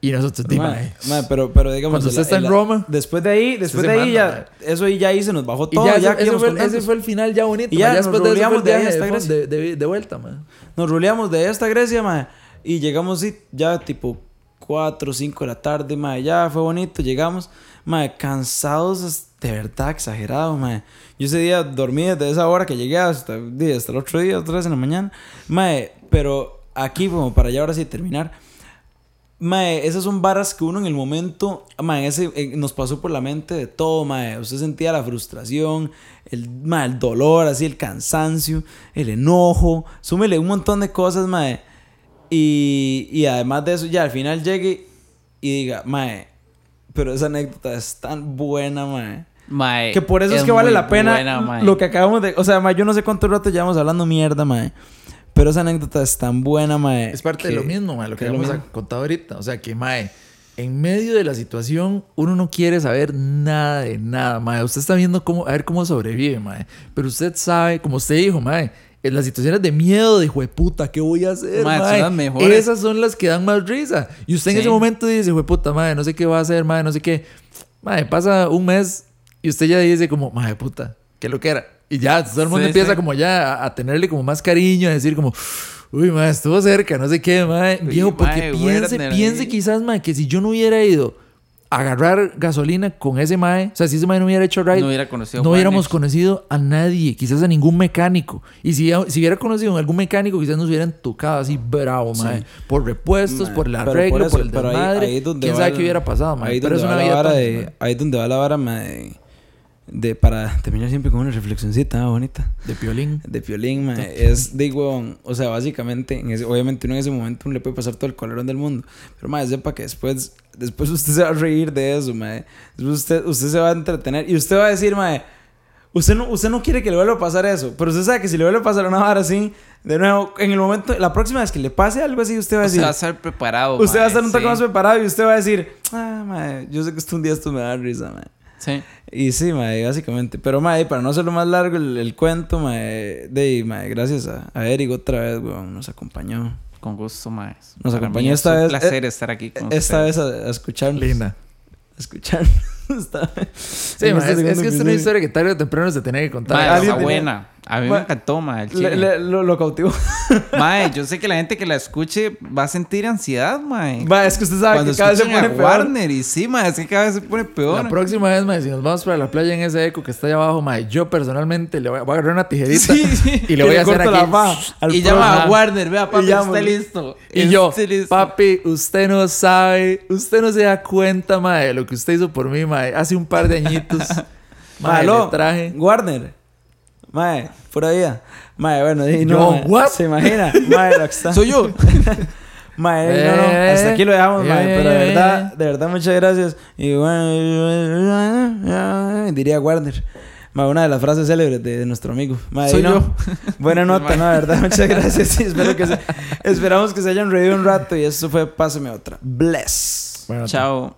Y nosotros, di, Mae, mae. mae, pero, pero digamos. Cuando usted está en el- Roma, Después de ahí, después de ahí manda, ya. Eso ahí ya ahí se nos bajó Y todo. ya, Ya, íbamos fue, el- ese fue el final ya bonito. Y ya mae. nos después de eso roleamos el de ahí de, Grecia. de, de- de vuelta, man. Nos ruleamos de esta Grecia, mae. Y llegamos sí, ya tipo 4 o 5 de la tarde, mae. Ya fue bonito, llegamos, mae, cansados de verdad exagerado, mae. Yo ese día dormí desde esa hora que llegué hasta, hasta el otro día, otra vez en la mañana. Mae, pero aquí como para ya ahora sí terminar. Mae, esas son varas que uno en el momento, mae, ese, eh, nos pasó por la mente de todo, mae. Usted sentía la frustración, el, mae, dolor, así, el cansancio, el enojo. Súmele un montón de cosas, mae. Y, y además de eso, ya al final llegue y diga, mae, pero esa anécdota es tan buena, mae. Mae, Que por eso es, que vale la pena buena, mae. lo que acabamos de... O sea, mae, yo no sé cuánto rato llevamos hablando mierda, mae. Pero esa anécdota es tan buena, mae. Es parte de que- lo mismo, mae, lo que que es mismo. contar ahorita. O sea, que, mae, en medio de la situación, uno no quiere saber nada de nada, mae. Usted está viendo cómo, a ver cómo sobrevive, mae. Pero usted sabe, como usted dijo, mae, las situaciones de miedo, de puta, ¿qué voy a hacer, Mae, son mae? las mejores. Esas son las que dan más risa. Y usted en Sí. ese momento dice, puta, mae, no sé qué va a hacer, mae, no sé qué. Mae, pasa un mes y usted ya dice como, mae, puta, qué lo que era. Y ya todo el mundo Sí, empieza sí. como ya a, a tenerle como más cariño, a decir como, uy, mae, estuvo cerca, no sé qué. Uy, Viejo, porque piense, piense ahí. quizás, mae, que si yo no hubiera ido agarrar gasolina con ese mae. O sea, si ese mae no hubiera hecho ride, No hubiera conocido no a hubiéramos conocido a nadie, quizás a ningún mecánico. Y si, si hubiera conocido a algún mecánico, quizás nos hubieran tocado así bravo, mae. Por repuestos, Mae, por el por arreglo, por, eso, el pero ahí- desmadre. ahí es donde ¿Quién sabe el- qué hubiera pasado, mae? Ahí Pero es donde una va la vida tonta, de, mae. ahí donde va la vara ma, de, para terminar siempre con una reflexioncita ah, bonita de piolín. de piolín ma, es digo o sea básicamente en ese- obviamente uno en ese momento uno le puede pasar todo el colorón del mundo pero ma, sepa que después después usted se va a reír de eso ma. Después usted usted se va a entretener y usted va a decir ma, Usted no, usted no quiere que le vuelva a pasar eso, pero usted sabe que si le vuelve a pasar una vara así, de nuevo, en el momento, la próxima vez que le pase algo así, usted va a decir, sea, va a estar preparado. Usted va a mae, estar un toque sí. más preparado y usted va a decir, ah, mae, yo sé que esto un día esto me da risa, mae. Sí. Y sí, mae, básicamente. Pero, mae, para no hacerlo más largo el, el cuento, mae, de, mae, gracias a, a Eric otra vez, weón, nos acompañó. Con gusto, más. Nos acompañó esta vez- Un placer eh, estar aquí con Esta ustedes. vez a, a escucharnos. Linda. A escucharnos. Sí, mae, este es, es que es una historia que tarde o temprano se tenía que contar. Alguien está buena. A mí Ma- me encantó, mae, el Le- chile. le- lo, lo cautivó. Mae, yo sé que la gente que la escuche va a sentir ansiedad, mae. mae, es que usted sabe Cuando que cada vez se pone a peor. Warner y sí, mae, es que cada vez se pone peor. La próxima vez, mae, si nos vamos para la playa en ese eco que está allá abajo, mae, yo personalmente le voy a, voy a agarrar una tijerita Sí, sí. y le voy a hacer aquí. al y pro- llama a. Warner, vea, papi, Y llama- está listo. Y yo, listo. papi, usted no sabe, usted no se da cuenta, mae, de lo que usted hizo por mí, mae. Hace un par de añitos, mae, le traje. Warner. Mae, por ahí. Mae, bueno, y no, Yo, what? ¿Se imagina? Mae, lo que está. Soy yo. Mae, no, no, hasta aquí lo dejamos, Eh, mae, eh, pero de eh, verdad, de verdad, muchas gracias. Y bueno, diría Warner. Mae, una de las frases célebres de nuestro amigo. Mae, Soy no, yo. Buena nota, no, de verdad, muchas gracias. Y espero que se, esperamos que se hayan reído un rato. Y eso fue Pásame otra. Bless. Bueno, Chao.